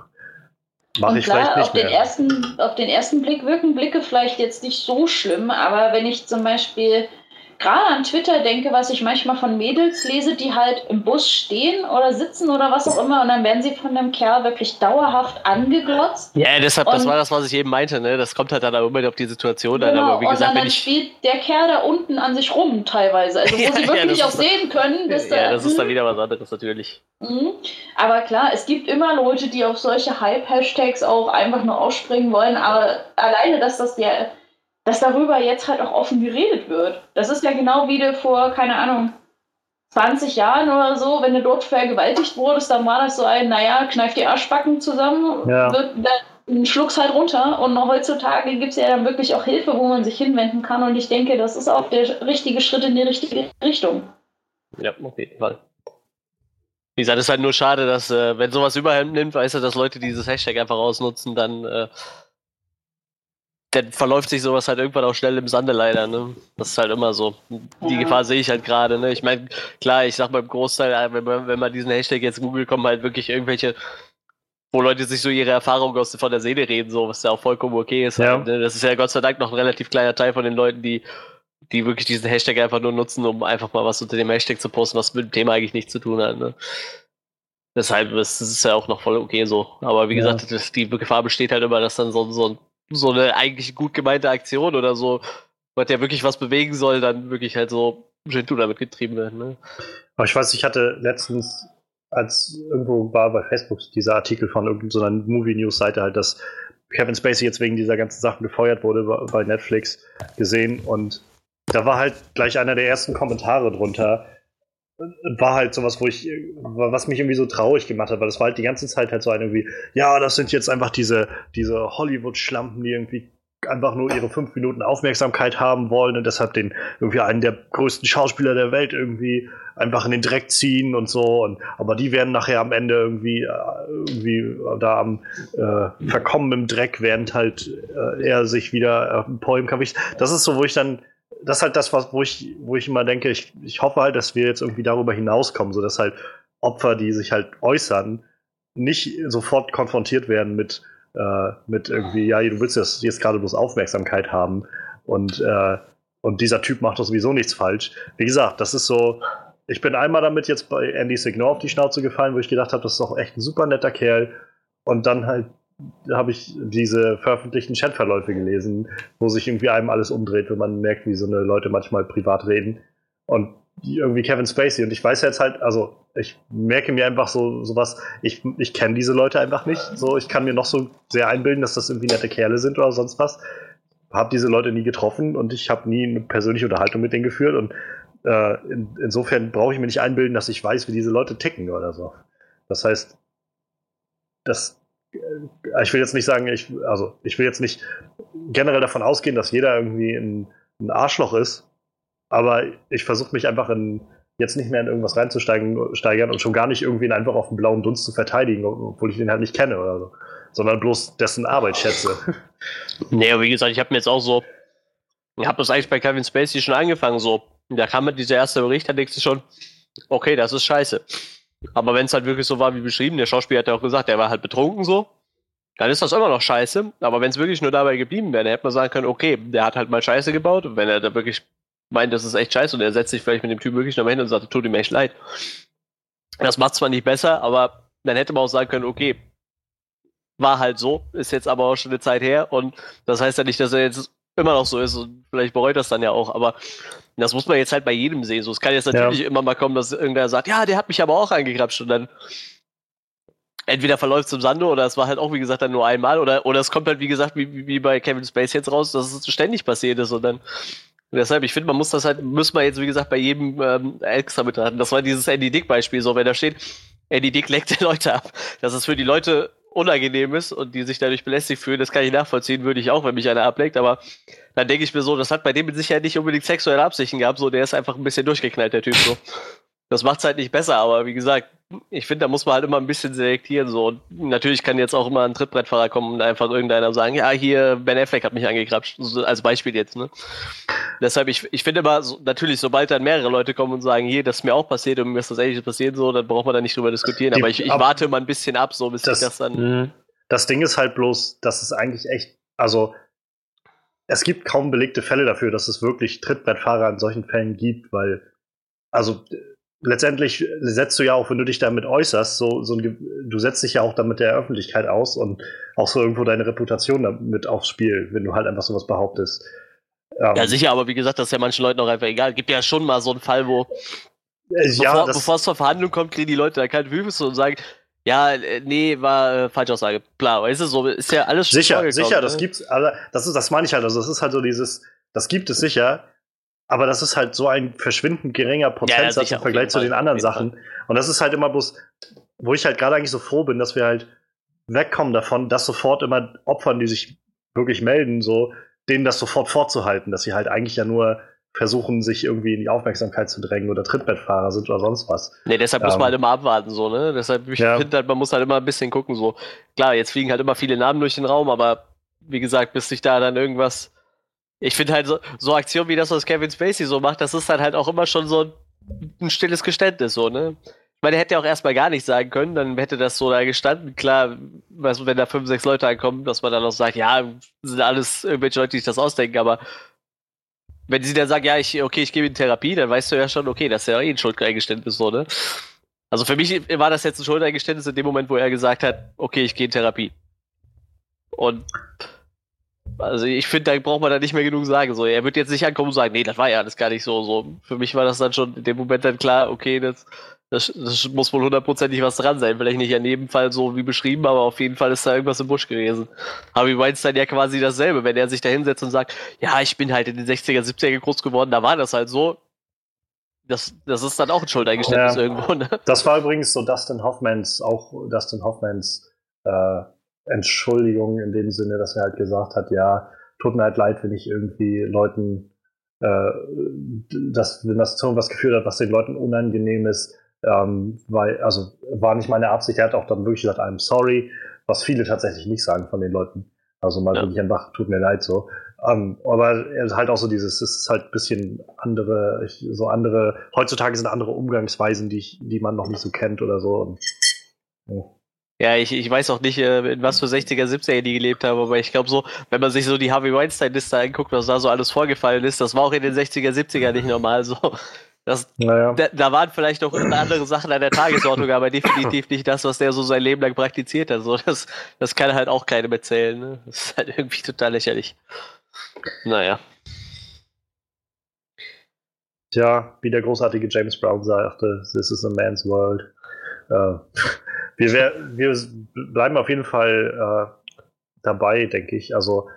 Mache Und ich vielleicht klar, nicht auf den, mehr. ersten, auf den ersten Blick wirken Blicke vielleicht jetzt nicht so schlimm, aber wenn ich zum Beispiel gerade an Twitter denke, was ich manchmal von Mädels lese, die halt im Bus stehen oder sitzen oder was auch immer und dann werden sie von einem Kerl wirklich dauerhaft angeglotzt. Ja, deshalb, das Und- war das, was ich eben meinte, ne? Das kommt halt dann auch immer auf die Situation an, Genau, aber wie und gesagt, dann, wenn dann ich. spielt der Kerl da unten an sich rum teilweise. Also wo Ja, sie ja, wirklich das auch sehen können, dass Ja, da, das ist dann Mhm. wieder was anderes natürlich. Mhm. Aber klar, es gibt immer Leute, die auf solche Hype-Hashtags auch einfach nur ausspringen wollen. Aber alleine, dass das der, dass darüber jetzt halt auch offen geredet wird. Das ist ja genau wie du vor, keine Ahnung, 20 Jahren oder so, wenn du dort vergewaltigt wurdest, dann war das so ein, naja, kneif die Arschbacken zusammen, Ja. wird, dann schluck's halt runter. Und heutzutage gibt es ja dann wirklich auch Hilfe, wo man sich hinwenden kann. Und ich denke, das ist auch der richtige Schritt in die richtige Richtung. Ja, auf jeden Fall. Wie gesagt, es ist halt nur schade, dass, äh, wenn sowas überhand nimmt, weißt du, dass Leute dieses Hashtag einfach ausnutzen, dann, äh, dann verläuft sich sowas halt irgendwann auch schnell im Sande leider, ne? Das ist halt immer so. Die Ja. Gefahr sehe ich halt gerade, ne? Ich meine, klar, ich sag mal im Großteil, äh, wenn man, wenn man diesen Hashtag jetzt googelt, kommen halt wirklich irgendwelche, wo Leute sich so ihre Erfahrungen aus von der Seele reden, so, was ja auch vollkommen okay ist. Ja. Halt, ne? Das ist ja Gott sei Dank noch ein relativ kleiner Teil von den Leuten, die die wirklich diesen Hashtag einfach nur nutzen, um einfach mal was unter dem Hashtag zu posten, was mit dem Thema eigentlich nichts zu tun hat. Ne? Deshalb ist ist ja auch noch voll okay so. Aber wie Ja. gesagt, das, die Gefahr besteht halt immer, dass dann so, so, so eine eigentlich gut gemeinte Aktion oder so, was ja wirklich was bewegen soll, dann wirklich halt so Gentoo damit getrieben wird. Ne? Aber ich weiß, ich hatte letztens, als irgendwo war bei Facebook dieser Artikel von irgendeiner Movie-News-Seite halt, dass Kevin Spacey jetzt wegen dieser ganzen Sachen gefeuert wurde bei Netflix gesehen und da war halt gleich einer der ersten Kommentare drunter. War halt sowas, wo ich, was mich irgendwie so traurig gemacht hat, weil das war halt die ganze Zeit halt so ein irgendwie, ja, das sind jetzt einfach diese, diese Hollywood-Schlampen, die irgendwie einfach nur ihre fünf Minuten Aufmerksamkeit haben wollen und deshalb den irgendwie einen der größten Schauspieler der Welt irgendwie einfach in den Dreck ziehen und so. Und, aber die werden nachher am Ende irgendwie, äh, irgendwie da am äh, Verkommen im Dreck, während halt äh, er sich wieder äh, Poem kann. Das ist so, wo ich dann, das ist halt das, was, wo ich, wo ich immer denke, ich, ich hoffe halt, dass wir jetzt irgendwie darüber hinauskommen, sodass halt Opfer, die sich halt äußern, nicht sofort konfrontiert werden mit, äh, mit irgendwie, ja, du willst jetzt, jetzt gerade bloß Aufmerksamkeit haben und, äh, und dieser Typ macht doch sowieso nichts falsch. Wie gesagt, das ist so, ich bin einmal damit jetzt bei Andy Signor auf die Schnauze gefallen, wo ich gedacht habe, das ist doch echt ein super netter Kerl. Und dann halt habe ich diese veröffentlichten Chatverläufe gelesen, wo sich irgendwie einem alles umdreht, wenn man merkt, wie so eine Leute manchmal privat reden. Und irgendwie Kevin Spacey. Und ich weiß jetzt halt, also ich merke mir einfach so sowas, ich, ich kenne diese Leute einfach nicht. So, ich kann mir noch so sehr einbilden, dass das irgendwie nette Kerle sind oder sonst was. Habe diese Leute nie getroffen und ich habe nie eine persönliche Unterhaltung mit denen geführt. Und äh, in, insofern brauche ich mir nicht einbilden, dass ich weiß, wie diese Leute ticken oder so. Das heißt, das, ich will jetzt nicht sagen, ich, also ich will jetzt nicht generell davon ausgehen, dass jeder irgendwie ein, ein Arschloch ist, aber ich versuche mich einfach in, jetzt nicht mehr in irgendwas reinzusteigen steigern und schon gar nicht irgendwie einfach auf den blauen Dunst zu verteidigen, obwohl ich den halt nicht kenne oder so. Sondern bloß dessen Arbeit schätze. Aber wie gesagt, ich habe mir jetzt auch so, ich habe das eigentlich bei Kevin Spacey schon angefangen, so. Da kam mit dieser erste Bericht, da denkst du schon, okay, das ist scheiße. Aber wenn es halt wirklich so war wie beschrieben, der Schauspieler hat ja auch gesagt, der war halt betrunken so, dann ist das immer noch scheiße. Aber wenn es wirklich nur dabei geblieben wäre, dann hätte man sagen können, okay, der hat halt mal Scheiße gebaut. Und wenn er da wirklich meint, das ist echt scheiße und er setzt sich vielleicht mit dem Typ wirklich nochmal hin und sagt, tut ihm echt leid. Das macht zwar nicht besser, aber dann hätte man auch sagen können, okay, war halt so, ist jetzt aber auch schon eine Zeit her und das heißt ja nicht, dass er jetzt immer noch so ist und vielleicht bereut das dann ja auch, aber das muss man jetzt halt bei jedem sehen. So, es kann jetzt natürlich ja. immer mal kommen, dass irgendwer sagt, ja, der hat mich aber auch angegrapscht und dann entweder verläuft es im Sande oder es war halt auch, wie gesagt, dann nur einmal oder, oder es kommt halt, wie gesagt, wie, wie bei Kevin Space jetzt raus, dass es ständig passiert ist und dann deshalb, ich finde, man muss das halt, müssen wir jetzt, wie gesagt, bei jedem ähm, extra betrachten. Das war dieses Andy Dick-Beispiel, so, wenn da steht, Andy Dick leckt die Leute ab. Dass es für die Leute unangenehm ist und die sich dadurch belästigt fühlen, das kann ich nachvollziehen, würde ich auch, wenn mich einer ableckt, aber dann denke ich mir so, das hat bei dem mit Sicherheit nicht unbedingt sexuelle Absichten gehabt, so, der ist einfach ein bisschen durchgeknallt, der Typ, so. Das macht es halt nicht besser, aber wie gesagt, ich finde, da muss man halt immer ein bisschen selektieren. So. Und natürlich kann jetzt auch immer ein Trittbrettfahrer kommen und einfach irgendeiner sagen, ja, hier, Ben Affleck hat mich angekrapscht. So, als Beispiel jetzt, ne? Deshalb, ich, ich finde immer, so, natürlich, sobald dann mehrere Leute kommen und sagen, hier, das ist mir auch passiert und mir ist das ähnliches passiert, so, dann braucht man da nicht drüber diskutieren. Aber ich, ich warte immer ein bisschen ab, so bis das, ich das dann. Mhm. Das Ding ist halt bloß, dass es eigentlich echt, also es gibt kaum belegte Fälle dafür, dass es wirklich Trittbrettfahrer in solchen Fällen gibt, weil, also letztendlich setzt du ja auch, wenn du dich damit äußerst, so, so ein, du setzt dich ja auch damit der Öffentlichkeit aus und auch so irgendwo deine Reputation damit aufs Spiel, wenn du halt einfach sowas behauptest. Ähm, ja, sicher, aber wie gesagt, das ist ja manchen Leuten auch einfach egal. Gibt ja schon mal so einen Fall, wo äh, ja, bevor, es zur Verhandlung kommt, kriegen die Leute da keinen Wüste und sagen, ja, äh, nee, war äh, Falschaussage. Klar, weißt du, so ist ja alles schon Sicher, sicher, ne? das gibt's, also, das ist, das meine ich halt, also das ist halt so dieses, das gibt es sicher, aber das ist halt so ein verschwindend geringer Prozentsatz ja, im Vergleich zu den anderen Sachen. Und das ist halt immer bloß, wo ich halt gerade eigentlich so froh bin, dass wir halt wegkommen davon, dass sofort immer Opfern, die sich wirklich melden, so, denen das sofort vorzuhalten, dass sie halt eigentlich ja nur versuchen, sich irgendwie in die Aufmerksamkeit zu drängen oder Trittbettfahrer sind oder sonst was. Nee, deshalb ähm, muss man halt immer abwarten, so, ne? Deshalb, ich ja. finde halt, man muss halt immer ein bisschen gucken, so. Klar, jetzt fliegen halt immer viele Namen durch den Raum, aber wie gesagt, bis sich da dann irgendwas ich finde halt so, so Aktionen wie das, was Kevin Spacey so macht, das ist dann halt auch immer schon so ein, stilles Geständnis, so, ne? Ich meine, er hätte ja auch erstmal gar nichts sagen können, dann hätte das so da gestanden. Klar, weißt wenn da fünf, sechs Leute ankommen, dass man dann auch sagt, ja, sind alles irgendwelche Leute, die sich das ausdenken, aber wenn sie dann sagen, ja, ich, okay, ich gebe in Therapie, dann weißt du ja schon, okay, das ist ja eh ein Schuldeingeständnis, so, ne? Also für mich war das jetzt ein Schuldeingeständnis in dem Moment, wo er gesagt hat, okay, ich gehe in Therapie. Und also ich finde, da braucht man da nicht mehr genug sagen. So, er wird jetzt nicht ankommen und sagen, nee, das war ja alles gar nicht so. so. Für mich war das dann schon in dem Moment dann klar, okay, das, das, das muss wohl hundertprozentig was dran sein. Vielleicht nicht in jedem Fall so wie beschrieben, aber auf jeden Fall ist da irgendwas im Busch gewesen. Harvey Weinstein ja quasi dasselbe, wenn er sich da hinsetzt und sagt, ja, ich bin halt in den 60er, 70er groß geworden, da war das halt so. Das, das ist dann auch ein Schuldeingeständnis ja, irgendwo, ne? Das war übrigens so Dustin Hoffmans, auch Dustin Hoffmans äh, Entschuldigung in dem Sinne, dass er halt gesagt hat, ja, tut mir halt leid, wenn ich irgendwie Leuten, äh, dass, wenn das zu irgendwas geführt hat, was den Leuten unangenehm ist, ähm, weil, also war nicht meine Absicht, er hat auch dann wirklich gesagt, I'm sorry, was viele tatsächlich nicht sagen von den Leuten. Also mal ja. wirklich einfach, tut mir leid so. Um, ähm, aber er ist halt auch so dieses, es ist halt ein bisschen andere, so andere, heutzutage sind andere Umgangsweisen, die, ich, die man noch nicht so kennt oder so. Und, ja. Ja, ich, ich weiß auch nicht, äh, in was für 60er, 70er die gelebt haben, aber ich glaube so, wenn man sich so die Harvey Weinstein-Liste anguckt, was da so alles vorgefallen ist, das war auch in den 60er, 70er nicht normal so. Das, Naja. da, da waren vielleicht noch andere Sachen an der Tagesordnung, aber definitiv nicht das, was der so sein Leben lang praktiziert hat. So, das, das kann halt auch keinem erzählen. Ne? Das ist halt irgendwie total lächerlich. Naja. Tja, wie der großartige James Brown sagte, this is a man's world. Äh, wir, wär, wir bleiben auf jeden Fall äh, dabei, denke ich. Also,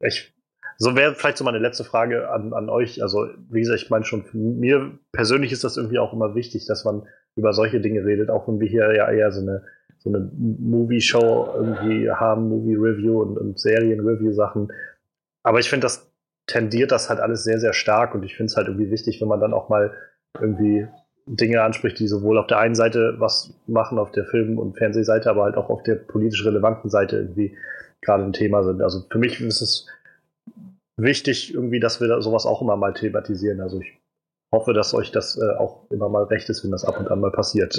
ich, so wäre vielleicht so meine letzte Frage an, an euch. Also, wie gesagt, ich meine schon, mir persönlich ist das irgendwie auch immer wichtig, dass man über solche Dinge redet, auch wenn wir hier ja eher so eine, so eine Movie-Show irgendwie haben, Movie-Review und, und Serien-Review-Sachen. Aber ich finde, das tendiert das halt alles sehr, sehr stark und ich finde es halt irgendwie wichtig, wenn man dann auch mal irgendwie Dinge anspricht, die sowohl auf der einen Seite was machen, auf der Film- und Fernsehseite, aber halt auch auf der politisch relevanten Seite irgendwie gerade ein Thema sind. Also für mich ist es wichtig, irgendwie, dass wir da sowas auch immer mal thematisieren. Also ich hoffe, dass euch das äh, auch immer mal recht ist, wenn das ab und an mal passiert.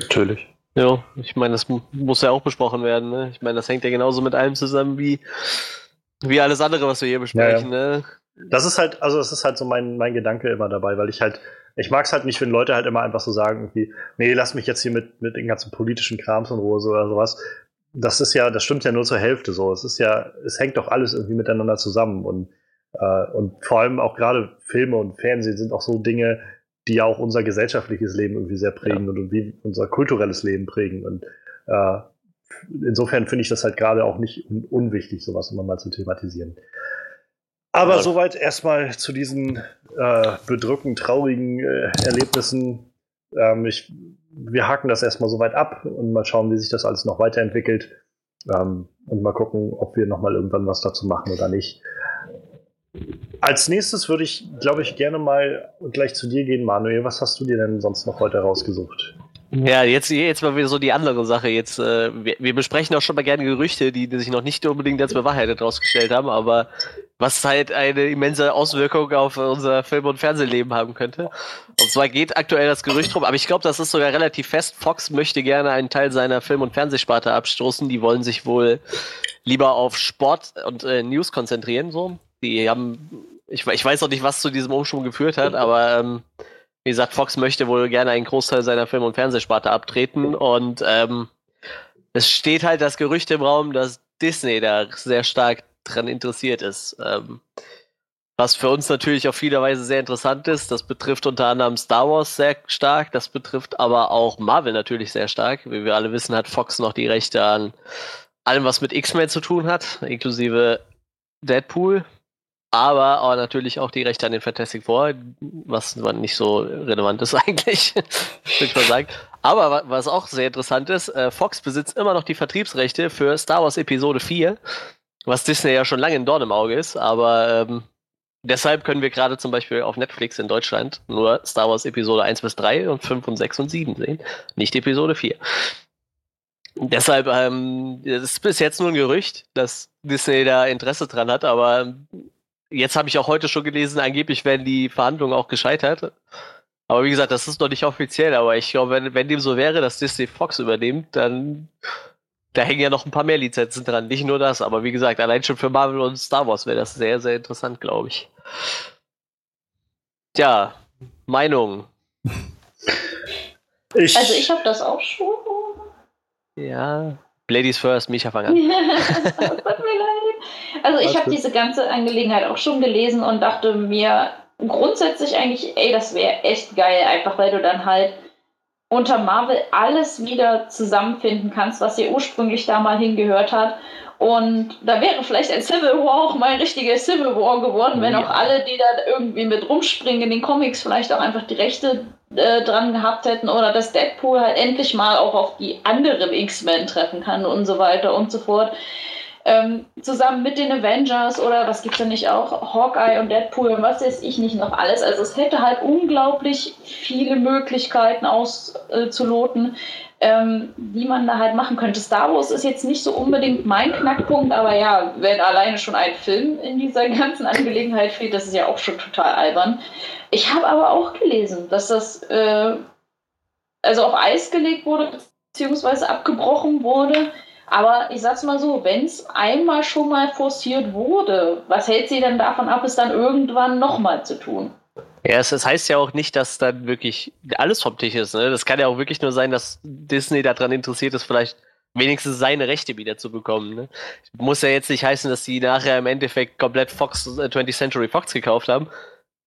Natürlich. Ja, ich meine, das mu- muss ja auch besprochen werden. Ne? Ich meine, das hängt ja genauso mit allem zusammen wie, wie alles andere, was wir hier besprechen. Ne? Das ist halt, also das ist halt so mein, mein Gedanke immer dabei, weil ich halt, ich mag es halt nicht, wenn Leute halt immer einfach so sagen, irgendwie, nee, lass mich jetzt hier mit, mit den ganzen politischen Krams in Ruhe oder sowas. Das ist ja, das stimmt ja nur zur Hälfte so. Es ist ja, es hängt doch alles irgendwie miteinander zusammen und, äh, und vor allem auch gerade Filme und Fernsehen sind auch so Dinge, die ja auch unser gesellschaftliches Leben irgendwie sehr prägen und wie unser kulturelles Leben prägen. Und äh, insofern finde ich das halt gerade auch nicht un unwichtig, sowas immer mal zu thematisieren. Aber Ja. soweit erstmal zu diesen äh, bedrückend traurigen äh, Erlebnissen. Ähm, ich, wir haken das erstmal soweit ab und mal schauen, wie sich das alles noch weiterentwickelt. Ähm, und mal gucken, ob wir nochmal irgendwann was dazu machen oder nicht. Als nächstes würde ich, glaube ich, gerne mal gleich zu dir gehen, Manuel. Was hast du dir denn sonst noch heute rausgesucht? Ja, jetzt, jetzt mal wieder so die andere Sache. Jetzt, äh, wir, wir besprechen auch schon mal gerne Gerüchte, die, die sich noch nicht unbedingt als bewahrheitet rausgestellt haben, aber was halt eine immense Auswirkung auf unser Film- und Fernsehleben haben könnte. Und zwar geht aktuell das Gerücht rum, aber ich glaube, das ist sogar relativ fest. Fox möchte gerne einen Teil seiner Film- und Fernsehsparte abstoßen. Die wollen sich wohl lieber auf Sport und äh, News konzentrieren. So, die haben, ich, ich weiß noch nicht, was zu diesem Umschwung geführt hat, aber ähm, wie gesagt, Fox möchte wohl gerne einen Großteil seiner Film- und Fernsehsparte abtreten und ähm, es steht halt das Gerücht im Raum, dass Disney da sehr stark dran interessiert ist. Ähm, was für uns natürlich auf viele Weise sehr interessant ist. Das betrifft unter anderem Star Wars sehr stark, das betrifft aber auch Marvel natürlich sehr stark. Wie wir alle wissen, hat Fox noch die Rechte an allem, was mit X-Men zu tun hat, inklusive Deadpool, aber auch natürlich auch die Rechte an den Fantastic Four, was nicht so relevant ist eigentlich, würde ich mal sagen. Aber wa- was auch sehr interessant ist, äh, Fox besitzt immer noch die Vertriebsrechte für Star Wars Episode 4, was Disney ja schon lange ein Dorn im Auge ist, aber ähm, deshalb können wir gerade zum Beispiel auf Netflix in Deutschland nur Star Wars Episode 1 bis 3 und 5 und 6 und 7 sehen, nicht Episode 4. Deshalb, ähm, es ist bis jetzt nur ein Gerücht, dass Disney da Interesse dran hat, aber jetzt habe ich auch heute schon gelesen, angeblich werden die Verhandlungen auch gescheitert. Aber wie gesagt, das ist noch nicht offiziell, aber ich glaube, wenn, wenn dem so wäre, dass Disney Fox übernimmt, dann da hängen ja noch ein paar mehr Lizenzen dran. Nicht nur das, aber wie gesagt, allein schon für Marvel und Star Wars wäre das sehr, sehr interessant, glaube ich. Tja, Meinung. Ich, Also ich habe das auch schon. Ja. Ladies first, Micha fang an. Tut mir leid. Also ich habe diese ganze Angelegenheit auch schon gelesen und dachte mir grundsätzlich eigentlich, ey, das wäre echt geil, einfach weil du dann halt unter Marvel alles wieder zusammenfinden kannst, was dir ursprünglich da mal hingehört hat. Und da wäre vielleicht ein Civil War auch mal ein richtiger Civil War geworden, wenn Ja. auch alle, die da irgendwie mit rumspringen in den Comics, vielleicht auch einfach die Rechte äh, dran gehabt hätten oder dass Deadpool halt endlich mal auch auf die anderen X-Men treffen kann und so weiter und so fort. Ähm, zusammen mit den Avengers oder was gibt's da nicht auch? Hawkeye und Deadpool und was weiß ich nicht noch alles. Also es hätte halt unglaublich viele Möglichkeiten auszuloten, ähm, die man da halt machen könnte. Star Wars ist jetzt nicht so unbedingt mein Knackpunkt, aber ja, wenn alleine schon ein Film in dieser ganzen Angelegenheit fehlt, das ist ja auch schon total albern. Ich habe aber auch gelesen, dass das äh, also auf Eis gelegt wurde, beziehungsweise abgebrochen wurde. Aber ich sag's mal so, wenn es einmal schon mal forciert wurde, was hält sie denn davon ab, es dann irgendwann nochmal zu tun? Ja, es, es, heißt ja auch nicht, dass dann wirklich alles vom Tisch ist. Ne? Das kann ja auch wirklich nur sein, dass Disney daran interessiert ist, vielleicht wenigstens seine Rechte wieder zu bekommen. Ne? Muss ja jetzt nicht heißen, dass die nachher im Endeffekt komplett Fox, äh, 20th Century Fox gekauft haben.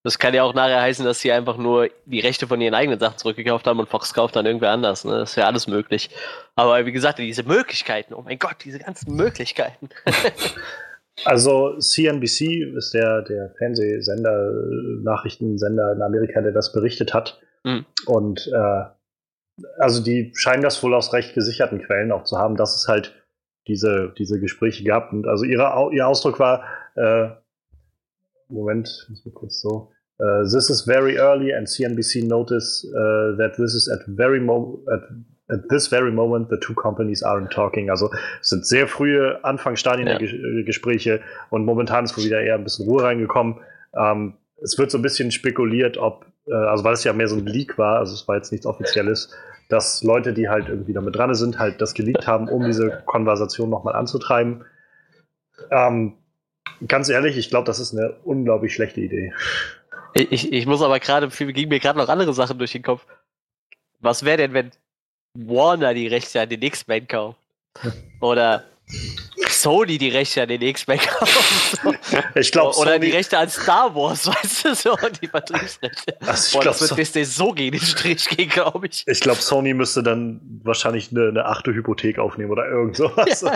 Das kann ja auch nachher heißen, dass sie einfach nur die Rechte von ihren eigenen Sachen zurückgekauft haben und Fox kauft dann irgendwer anders. Ne? Das ist ja alles möglich. Aber wie gesagt, diese Möglichkeiten, oh mein Gott, diese ganzen Möglichkeiten. also CNBC ist der, der Fernsehsender, Nachrichtensender in Amerika, der das berichtet hat. Mhm. Und äh, also die scheinen das wohl aus recht gesicherten Quellen auch zu haben, dass es halt diese, diese Gespräche gab. Und also ihre, ihr Ausdruck war, äh, Moment, muss mal kurz so. Uh, this is very early, and CNBC noticed uh, that this is at very mo at, at, this very moment the two companies aren't talking. Also es sind sehr frühe Anfangsstadien ja. der G Gespräche und momentan ist wohl wieder eher ein bisschen Ruhe reingekommen. Ähm, es wird so ein bisschen spekuliert, ob, äh, also weil es ja mehr so ein Leak war, also es war jetzt nichts Offizielles, dass Leute, die halt irgendwie damit dran sind, halt das geleakt haben, um diese Konversation nochmal anzutreiben. Ähm, Ganz ehrlich, ich glaube, das ist eine unglaublich schlechte Idee. Ich, ich muss aber gerade, ging mir gerade noch andere Sachen durch den Kopf. Was wäre denn, wenn Warner die Rechte an den X-Men kauft? Oder Sony die Rechte an den X-Men kauft. Ich glaube, Oder Sony die Rechte an Star Wars, weißt du, so, die Vertriebsrechte. Also Boah, glaub, das wird so Disney so gegen den Strich gehen, glaube ich. Ich glaube, Sony müsste dann wahrscheinlich eine, eine, achte Hypothek aufnehmen oder irgend sowas.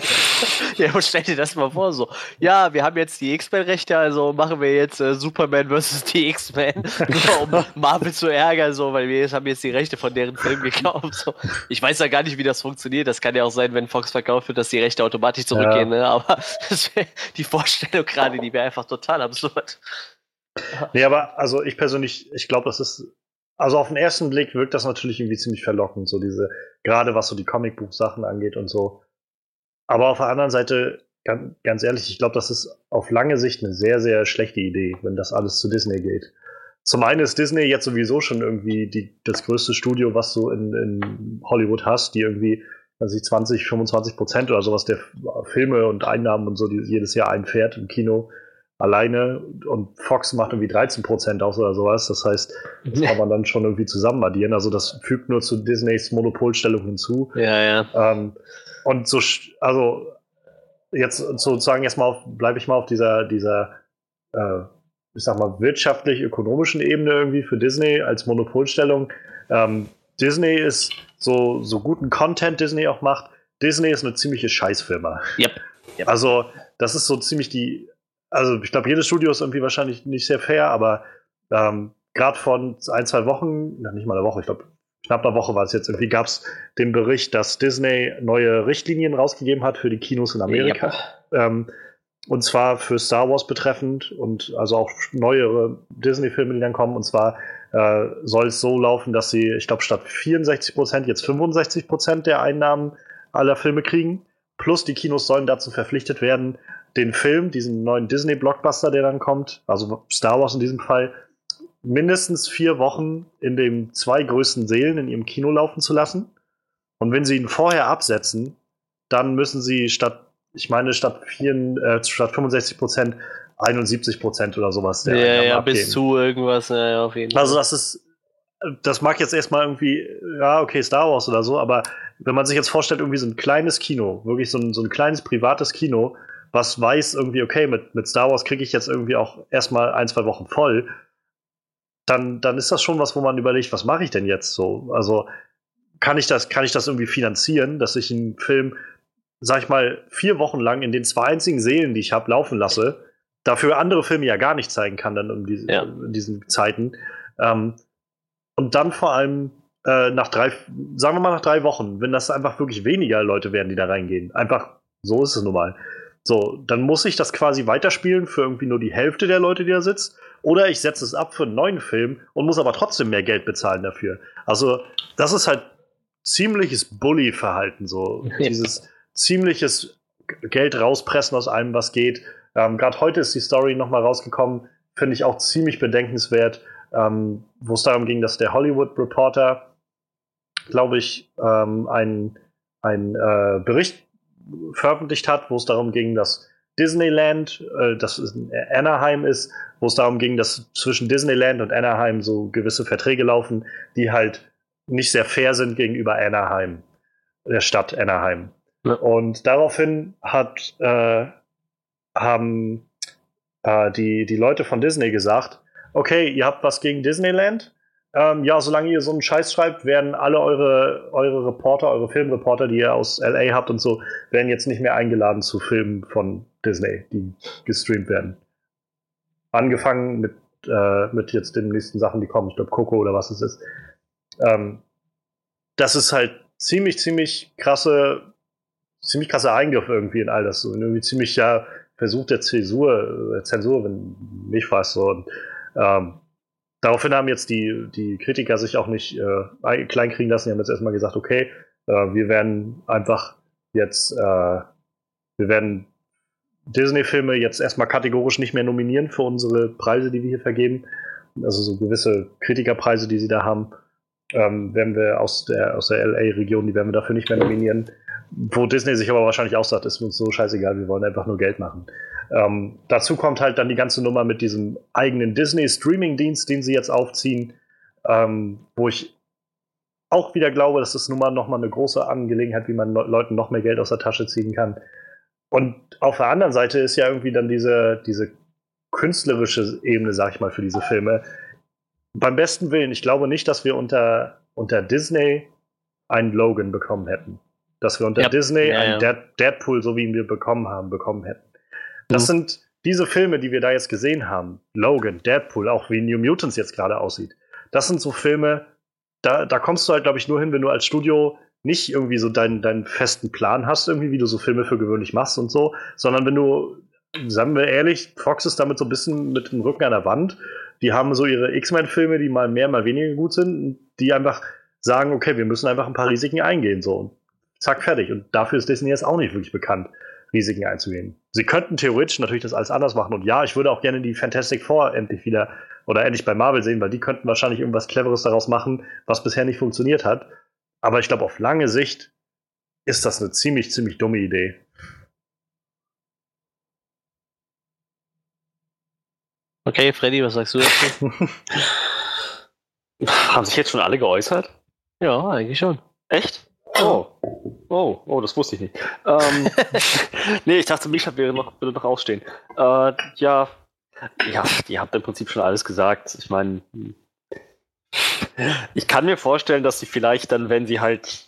Ja. ja, stell dir das mal vor, so. Ja, wir haben jetzt die X-Men-Rechte, also machen wir jetzt äh, Superman vs. die X-Men, um Marvel zu ärgern, so, weil wir haben jetzt die Rechte von deren Film gekauft. So. Ich weiß ja gar nicht, wie das funktioniert. Das kann ja auch sein, wenn Fox verkauft wird, dass die Rechte automatisch zurückgehen. Ja. Ne? Aber die Vorstellung gerade, die wäre einfach total absurd. Nee, aber also ich persönlich, ich glaube, das ist, also auf den ersten Blick wirkt das natürlich irgendwie ziemlich verlockend, so diese, gerade was so die Comicbuch-Sachen angeht und so. Aber auf der anderen Seite, ganz, ganz ehrlich, ich glaube, das ist auf lange Sicht eine sehr, sehr schlechte Idee, wenn das alles zu Disney geht. Zum einen ist Disney jetzt sowieso schon irgendwie die, das größte Studio, was du in, in Hollywood hast, die irgendwie also 20, 25 Prozent oder sowas der Filme und Einnahmen und so, die jedes Jahr einfährt im Kino alleine und Fox macht irgendwie 13 Prozent aus oder sowas. Das heißt, das kann man dann schon irgendwie zusammen addieren. Also das fügt nur zu Disneys Monopolstellung hinzu. Ja, ja. Ähm, und so, also jetzt sozusagen erstmal bleibe ich mal auf dieser, dieser, äh, ich sag mal, wirtschaftlich-ökonomischen Ebene irgendwie für Disney als Monopolstellung. Ähm, Disney ist so, so guten Content Disney auch macht. Disney ist eine ziemliche Scheißfirma. Yep. yep. Also, das ist so ziemlich die. Also, ich glaube, jedes Studio ist irgendwie wahrscheinlich nicht sehr fair, aber ähm, gerade von ein, zwei Wochen, noch nicht mal eine Woche, ich glaube, knapp eine Woche war es jetzt irgendwie, gab es den Bericht, dass Disney neue Richtlinien rausgegeben hat für die Kinos in Amerika. Yep. Ähm, und zwar für Star Wars betreffend und also auch neuere Disney-Filme, die dann kommen. Und zwar äh, soll es so laufen, dass sie, ich glaube, statt 64 Prozent jetzt 65 Prozent der Einnahmen aller Filme kriegen. Plus die Kinos sollen dazu verpflichtet werden, den Film, diesen neuen Disney-Blockbuster, der dann kommt, also Star Wars in diesem Fall, mindestens vier Wochen in den zwei größten Sälen in ihrem Kino laufen zu lassen. Und wenn sie ihn vorher absetzen, dann müssen sie statt, ich meine, statt, vier, äh, statt 65 Prozent 71 Prozent oder sowas. Der ja, ja, bis zu irgendwas, ja, ja, auf jeden Fall. Also das ist, das mag jetzt erstmal irgendwie, ja, okay, Star Wars oder so, aber wenn man sich jetzt vorstellt, irgendwie so ein kleines Kino, wirklich so ein, so ein kleines privates Kino, was weiß irgendwie, okay, mit, mit Star Wars kriege ich jetzt irgendwie auch erstmal ein, zwei Wochen voll, dann, dann ist das schon was, wo man überlegt, was mache ich denn jetzt so? Also kann ich das, kann ich das irgendwie finanzieren, dass ich einen Film, sag ich mal, vier Wochen lang in den zwei einzigen Seelen, die ich habe, laufen lasse, dafür andere Filme ja gar nicht zeigen kann dann um diese, ja. in diesen Zeiten. Ähm, und dann vor allem äh, nach drei, sagen wir mal nach drei Wochen, wenn das einfach wirklich weniger Leute werden, die da reingehen. Einfach, so ist es nun mal. So, dann muss ich das quasi weiterspielen für irgendwie nur die Hälfte der Leute, die da sitzt. Oder ich setze es ab für einen neuen Film und muss aber trotzdem mehr Geld bezahlen dafür. Also, das ist halt ziemliches Bully-Verhalten, so. Dieses ziemliches Geld rauspressen aus allem, was geht. Ähm, Gerade heute ist die Story nochmal rausgekommen, finde ich auch ziemlich bedenkenswert, ähm, wo es darum ging, dass der Hollywood Reporter, glaube ich, ähm, einen äh, Bericht veröffentlicht hat, wo es darum ging, dass Disneyland, äh, das in Anaheim ist, wo es darum ging, dass zwischen Disneyland und Anaheim so gewisse Verträge laufen, die halt nicht sehr fair sind gegenüber Anaheim, der Stadt Anaheim. Ja. Und daraufhin hat, äh, haben äh, die, die Leute von Disney gesagt, okay, ihr habt was gegen Disneyland, ähm, ja, solange ihr so einen Scheiß schreibt, werden alle eure, eure Reporter, eure Filmreporter, die ihr aus LA habt und so, werden jetzt nicht mehr eingeladen zu Filmen von Disney, die gestreamt werden. Angefangen mit, äh, mit jetzt den nächsten Sachen, die kommen, ich glaube Coco oder was es ist. Ähm, das ist halt ziemlich, ziemlich krasse, ziemlich krasse Eingriff irgendwie in all das. Und irgendwie ziemlich ja Versuch der Zäsur, äh, Zensur, wenn mich fragst so. Und, ähm, Daraufhin haben jetzt die, die Kritiker sich auch nicht äh, kleinkriegen lassen. Die haben jetzt erstmal gesagt, okay, äh, wir werden einfach jetzt, äh, wir werden Disney-Filme jetzt erstmal kategorisch nicht mehr nominieren für unsere Preise, die wir hier vergeben. Also so gewisse Kritikerpreise, die sie da haben, ähm, werden wir aus der, aus der LA-Region, die werden wir dafür nicht mehr nominieren. Wo Disney sich aber wahrscheinlich auch sagt, ist uns so scheißegal, wir wollen einfach nur Geld machen. Ähm, dazu kommt halt dann die ganze Nummer mit diesem eigenen Disney-Streaming-Dienst, den sie jetzt aufziehen, ähm, wo ich auch wieder glaube, dass das nun mal nochmal eine große Angelegenheit, wie man Leuten noch mehr Geld aus der Tasche ziehen kann. Und auf der anderen Seite ist ja irgendwie dann diese, diese künstlerische Ebene, sag ich mal, für diese Filme. Beim besten Willen, ich glaube nicht, dass wir unter, unter Disney einen Logan bekommen hätten. Dass wir unter ja. Disney ja, einen. Deadpool, so wie ihn wir bekommen haben, bekommen hätten. Das mhm. sind diese Filme, die wir da jetzt gesehen haben. Logan, Deadpool, auch wie New Mutants jetzt gerade aussieht. Das sind so Filme, da, da kommst du halt, glaube ich, nur hin, wenn du als Studio nicht irgendwie so deinen, deinen festen Plan hast, irgendwie, wie du so Filme für gewöhnlich machst und so, sondern wenn du, sagen wir ehrlich, Fox ist damit so ein bisschen mit dem Rücken an der Wand. Die haben so ihre X-Men-Filme, die mal mehr, mal weniger gut sind, die einfach sagen, okay, wir müssen einfach ein paar Risiken eingehen, so. Und zack, fertig. Und dafür ist Disney jetzt auch nicht wirklich bekannt. Risiken einzugehen. Sie könnten theoretisch natürlich das alles anders machen. Und ja, ich würde auch gerne die Fantastic Four endlich wieder oder endlich bei Marvel sehen, weil die könnten wahrscheinlich irgendwas Cleveres daraus machen, was bisher nicht funktioniert hat. Aber ich glaube, auf lange Sicht ist das eine ziemlich, ziemlich dumme Idee. Okay, Freddy, was sagst du dazu? Haben sich jetzt schon alle geäußert? Ja, eigentlich schon. Echt? Oh. Oh, oh, das wusste ich nicht. Ähm, nee, ich dachte, Misha wäre noch, würde noch ausstehen. Äh, ja, ja, ihr habt im Prinzip schon alles gesagt. Ich meine, ich kann mir vorstellen, dass sie vielleicht dann, wenn sie halt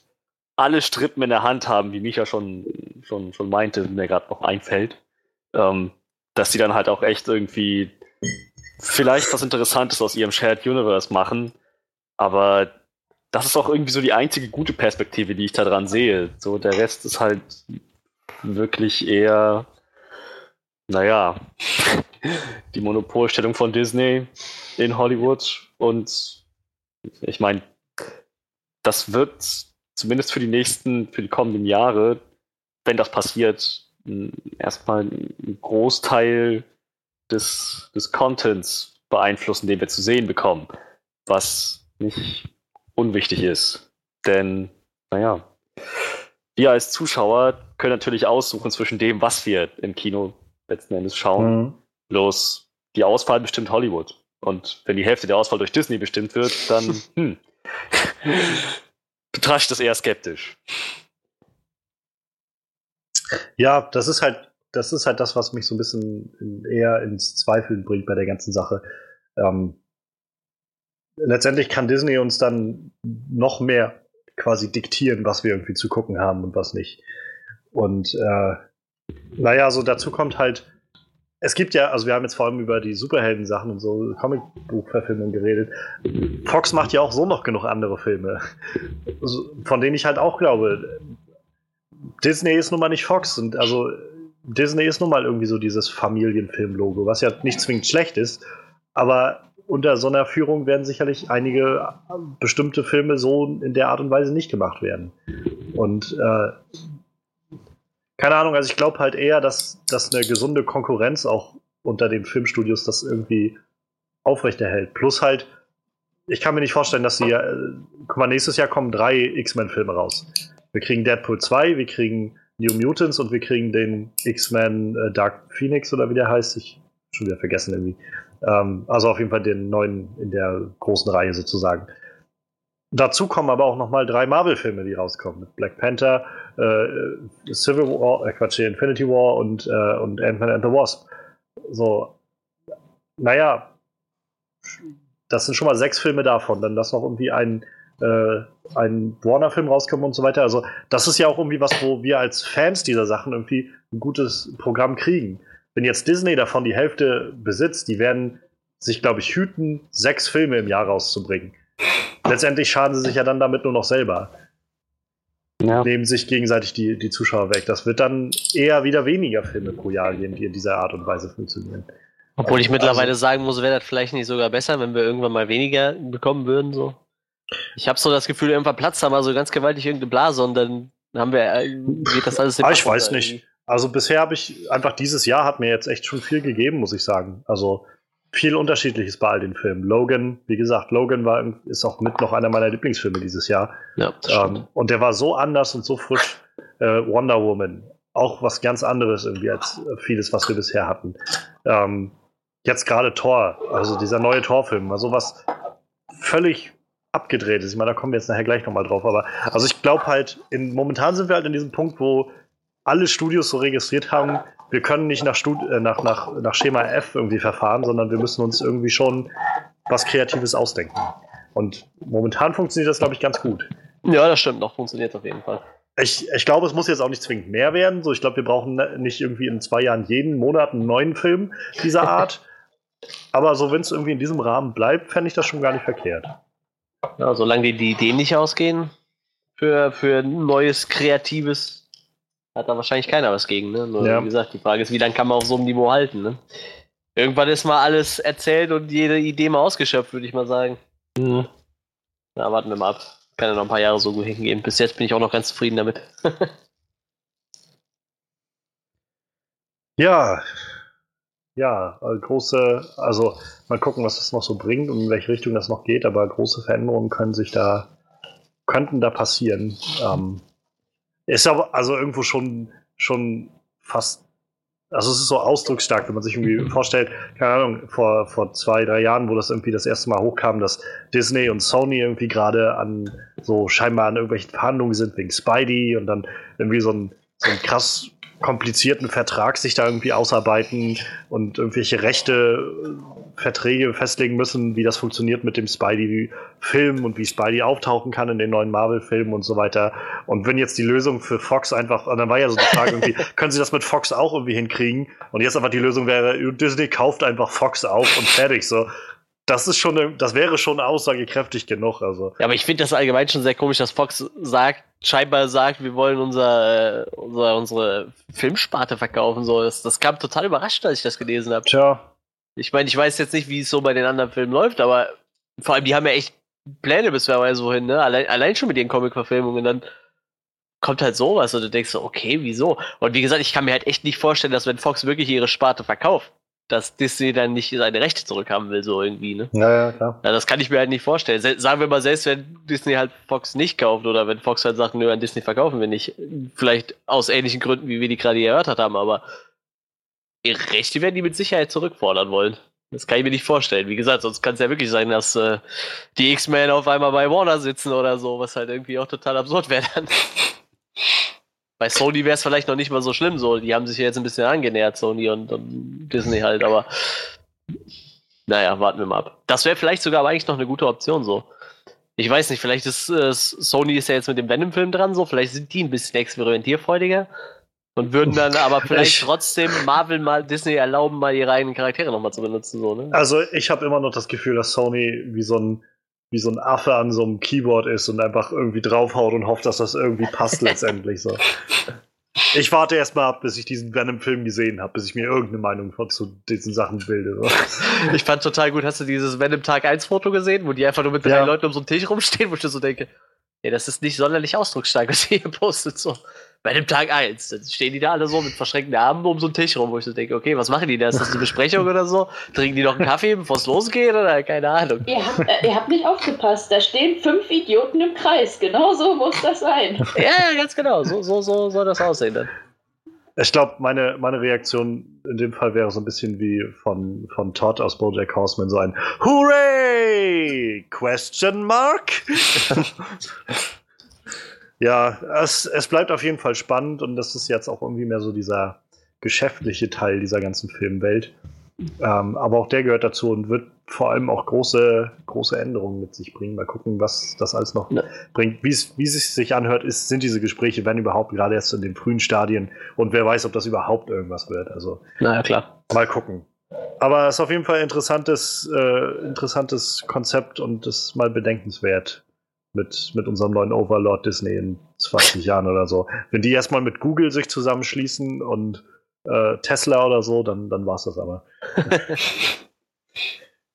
alle Strippen in der Hand haben, wie Micha schon, schon, schon meinte, mir gerade noch einfällt, ähm, dass sie dann halt auch echt irgendwie vielleicht was Interessantes aus ihrem Shared Universe machen. Aber das ist auch irgendwie so die einzige gute Perspektive, die ich da dran sehe. So, der Rest ist halt wirklich eher, naja, die Monopolstellung von Disney in Hollywood. Und ich meine, das wird zumindest für die nächsten, für die kommenden Jahre, wenn das passiert, erstmal einen Großteil des, des Contents beeinflussen, den wir zu sehen bekommen. Was nicht unwichtig ist. Denn, naja, wir als Zuschauer können natürlich aussuchen zwischen dem, was wir im Kino letzten Endes schauen. Mhm. Bloß die Auswahl bestimmt Hollywood. Und wenn die Hälfte der Auswahl durch Disney bestimmt wird, dann hm, betrachte ich das eher skeptisch. Ja, das ist halt, das ist halt das, was mich so ein bisschen eher ins Zweifeln bringt bei der ganzen Sache. Ähm, letztendlich kann Disney uns dann noch mehr quasi diktieren, was wir irgendwie zu gucken haben und was nicht. Und äh, naja, so dazu kommt halt, es gibt ja, also wir haben jetzt vor allem über die Superhelden-Sachen und so Comicbuchverfilmungen geredet. Fox macht ja auch so noch genug andere Filme, von denen ich halt auch glaube, Disney ist nun mal nicht Fox und also Disney ist nun mal irgendwie so dieses Familienfilm-Logo, was ja nicht zwingend schlecht ist, aber unter so einer Führung werden sicherlich einige bestimmte Filme so in der Art und Weise nicht gemacht werden. Und äh, keine Ahnung, also ich glaube halt eher, dass, dass eine gesunde Konkurrenz auch unter den Filmstudios das irgendwie aufrechterhält. Plus halt, ich kann mir nicht vorstellen, dass sie, äh, guck mal, nächstes Jahr kommen drei X-Men-Filme raus. Wir kriegen Deadpool 2, wir kriegen New Mutants und wir kriegen den X-Men äh, Dark Phoenix oder wie der heißt. Ich schon wieder vergessen irgendwie. Ähm, also auf jeden Fall den neuen in der großen Reihe sozusagen. Dazu kommen aber auch nochmal drei Marvel-Filme, die rauskommen. Mit Black Panther, äh, Civil War, äh, Quatsch, Infinity War und, äh, und Ant-Man and the Wasp. So, naja, das sind schon mal sechs Filme davon. Dann lass noch irgendwie ein, äh, ein Warner-Film rauskommen und so weiter. Also, das ist ja auch irgendwie was, wo wir als Fans dieser Sachen irgendwie ein gutes Programm kriegen. Wenn jetzt Disney davon die Hälfte besitzt, die werden sich, glaube ich, hüten, sechs Filme im Jahr rauszubringen. Letztendlich schaden sie sich ja dann damit nur noch selber. Ja. Nehmen sich gegenseitig die, die Zuschauer weg. Das wird dann eher wieder weniger Filme pro Jahr geben, die in dieser Art und Weise funktionieren. Obwohl ich mittlerweile also, sagen muss, wäre das vielleicht nicht sogar besser, wenn wir irgendwann mal weniger bekommen würden. So. Ich habe so das Gefühl, irgendwann platzt da mal so ganz gewaltig irgendeine Blase und dann haben wir, äh, geht das alles in ah, Ich weiß nicht. Also bisher habe ich einfach dieses Jahr hat mir jetzt echt schon viel gegeben, muss ich sagen. Also viel Unterschiedliches bei all den Filmen. Logan, wie gesagt, Logan war, ist auch mit noch einer meiner Lieblingsfilme dieses Jahr. Ja, ähm, und der war so anders und so frisch. Äh, Wonder Woman, auch was ganz anderes irgendwie als vieles, was wir bisher hatten. Ähm, jetzt gerade Thor, also dieser neue Thor-Film, war sowas völlig abgedreht ist. Ich meine, da kommen wir jetzt nachher gleich nochmal drauf. Aber also ich glaube halt, in, momentan sind wir halt in diesem Punkt, wo alle Studios so registriert haben, wir können nicht nach, Stud äh, nach, nach, nach Schema F irgendwie verfahren, sondern wir müssen uns irgendwie schon was Kreatives ausdenken. Und momentan funktioniert das, glaube ich, ganz gut. Ja, das stimmt, noch funktioniert auf jeden Fall. Ich, ich glaube, es muss jetzt auch nicht zwingend mehr werden. So, ich glaube, wir brauchen nicht irgendwie in zwei Jahren jeden Monat einen neuen Film dieser Art. Aber so, wenn es irgendwie in diesem Rahmen bleibt, fände ich das schon gar nicht verkehrt. Ja, solange die, die Ideen nicht ausgehen für, für neues, kreatives hat da wahrscheinlich keiner was gegen, ne? Nur, ja. wie gesagt, die Frage ist, wie lange kann man auf so einem Niveau halten, ne? Irgendwann ist mal alles erzählt und jede Idee mal ausgeschöpft, würde ich mal sagen. Mhm. Na, warten wir mal ab. Kann ja noch ein paar Jahre so gut hingehen. Bis jetzt bin ich auch noch ganz zufrieden damit. ja. Ja, äh, große, also mal gucken, was das noch so bringt und in welche Richtung das noch geht, aber große Veränderungen können sich da, könnten da passieren. Ähm, ist aber also irgendwo schon, schon fast. Also es ist so ausdrucksstark, wenn man sich irgendwie vorstellt, keine Ahnung, vor, vor zwei, drei Jahren, wo das irgendwie das erste Mal hochkam, dass Disney und Sony irgendwie gerade an so scheinbar an irgendwelchen Verhandlungen sind wegen Spidey und dann irgendwie so ein, so ein krass komplizierten Vertrag sich da irgendwie ausarbeiten und irgendwelche Rechte, Verträge festlegen müssen, wie das funktioniert mit dem Spidey-Film und wie Spidey auftauchen kann in den neuen Marvel-Filmen und so weiter. Und wenn jetzt die Lösung für Fox einfach, und dann war ja so die Frage irgendwie, können sie das mit Fox auch irgendwie hinkriegen? Und jetzt einfach die Lösung wäre, Disney kauft einfach Fox auf und fertig so das ist schon, das wäre schon aussagekräftig genug. Also. Ja, aber ich finde das allgemein schon sehr komisch, dass Fox sagt, scheinbar sagt, wir wollen unser, äh, unser unsere Filmsparte verkaufen. So, das, das kam total überrascht, als ich das gelesen habe. Tja. Ich meine, ich weiß jetzt nicht, wie es so bei den anderen Filmen läuft, aber vor allem, die haben ja echt Pläne bis weiß wohin, ne? Allein, allein schon mit ihren Comic-Verfilmungen, dann kommt halt sowas und du denkst so, okay, wieso? Und wie gesagt, ich kann mir halt echt nicht vorstellen, dass wenn Fox wirklich ihre Sparte verkauft, dass Disney dann nicht seine Rechte zurückhaben will, so irgendwie, ne? Ja, ja, klar. Ja, das kann ich mir halt nicht vorstellen. sagen wir mal, selbst wenn Disney halt Fox nicht kauft oder wenn Fox halt sagt, nö, an Disney verkaufen wir nicht. Vielleicht aus ähnlichen Gründen, wie wir die gerade erörtert haben, aber ihre Rechte werden die mit Sicherheit zurückfordern wollen. Das kann ich mir nicht vorstellen. Wie gesagt, sonst kann es ja wirklich sein, dass äh, die X-Men auf einmal bei Warner sitzen oder so, was halt irgendwie auch total absurd wäre dann. Bei Sony wäre es vielleicht noch nicht mal so schlimm, so. Die haben sich ja jetzt ein bisschen angenähert, Sony und, und Disney halt, aber naja, warten wir mal ab. Das wäre vielleicht sogar eigentlich noch eine gute Option, so. Ich weiß nicht, vielleicht ist äh, Sony ist ja jetzt mit dem Venom-Film dran, so. Vielleicht sind die ein bisschen experimentierfreudiger und würden dann aber vielleicht trotzdem Marvel mal Disney erlauben, mal ihre eigenen Charaktere nochmal zu benutzen, so, ne? Also, ich habe immer noch das Gefühl, dass Sony wie so ein wie so ein Affe an so einem Keyboard ist und einfach irgendwie draufhaut und hofft, dass das irgendwie passt letztendlich so. Ich warte erst mal ab, bis ich diesen Venom-Film gesehen habe, bis ich mir irgendeine Meinung von, zu diesen Sachen bilde. So. Ich fand total gut, hast du dieses Venom Tag 1 Foto gesehen, wo die einfach nur mit drei ja. Leuten um so einen Tisch rumstehen, wo ich so denke, ja, das ist nicht sonderlich ausdrucksstark, was ihr hier postet. So. Bei dem Tag 1. Dann stehen die da alle so mit verschränkten Armen um so einen Tisch rum, wo ich so denke, okay, was machen die da? Ist das eine Besprechung oder so? Trinken die noch einen Kaffee, bevor es losgeht oder keine Ahnung? Ihr habt, äh, ihr habt nicht aufgepasst, da stehen fünf Idioten im Kreis. Genau so muss das sein. Ja, ja, ganz genau. So, so, so soll das aussehen dann. Ich glaube, meine, meine Reaktion in dem Fall wäre so ein bisschen wie von, von Todd aus Bojack Horseman, so ein Hooray! Question mark? ja, es, es bleibt auf jeden Fall spannend und das ist jetzt auch irgendwie mehr so dieser geschäftliche Teil dieser ganzen Filmwelt. Ähm, aber auch der gehört dazu und wird vor allem auch große, große Änderungen mit sich bringen. Mal gucken, was das alles noch Ja. bringt. Wie es wie es sich anhört, ist, sind diese Gespräche, wenn überhaupt, gerade erst in den frühen Stadien. Und wer weiß, ob das überhaupt irgendwas wird. Also Naja, klar. mal gucken. Aber es ist auf jeden Fall ein interessantes, äh, interessantes Konzept und ist mal bedenkenswert mit, mit unserem neuen Overlord Disney in 20 Jahren oder so. Wenn die erstmal mit Google sich zusammenschließen und äh, Tesla oder so, dann, dann war es das aber.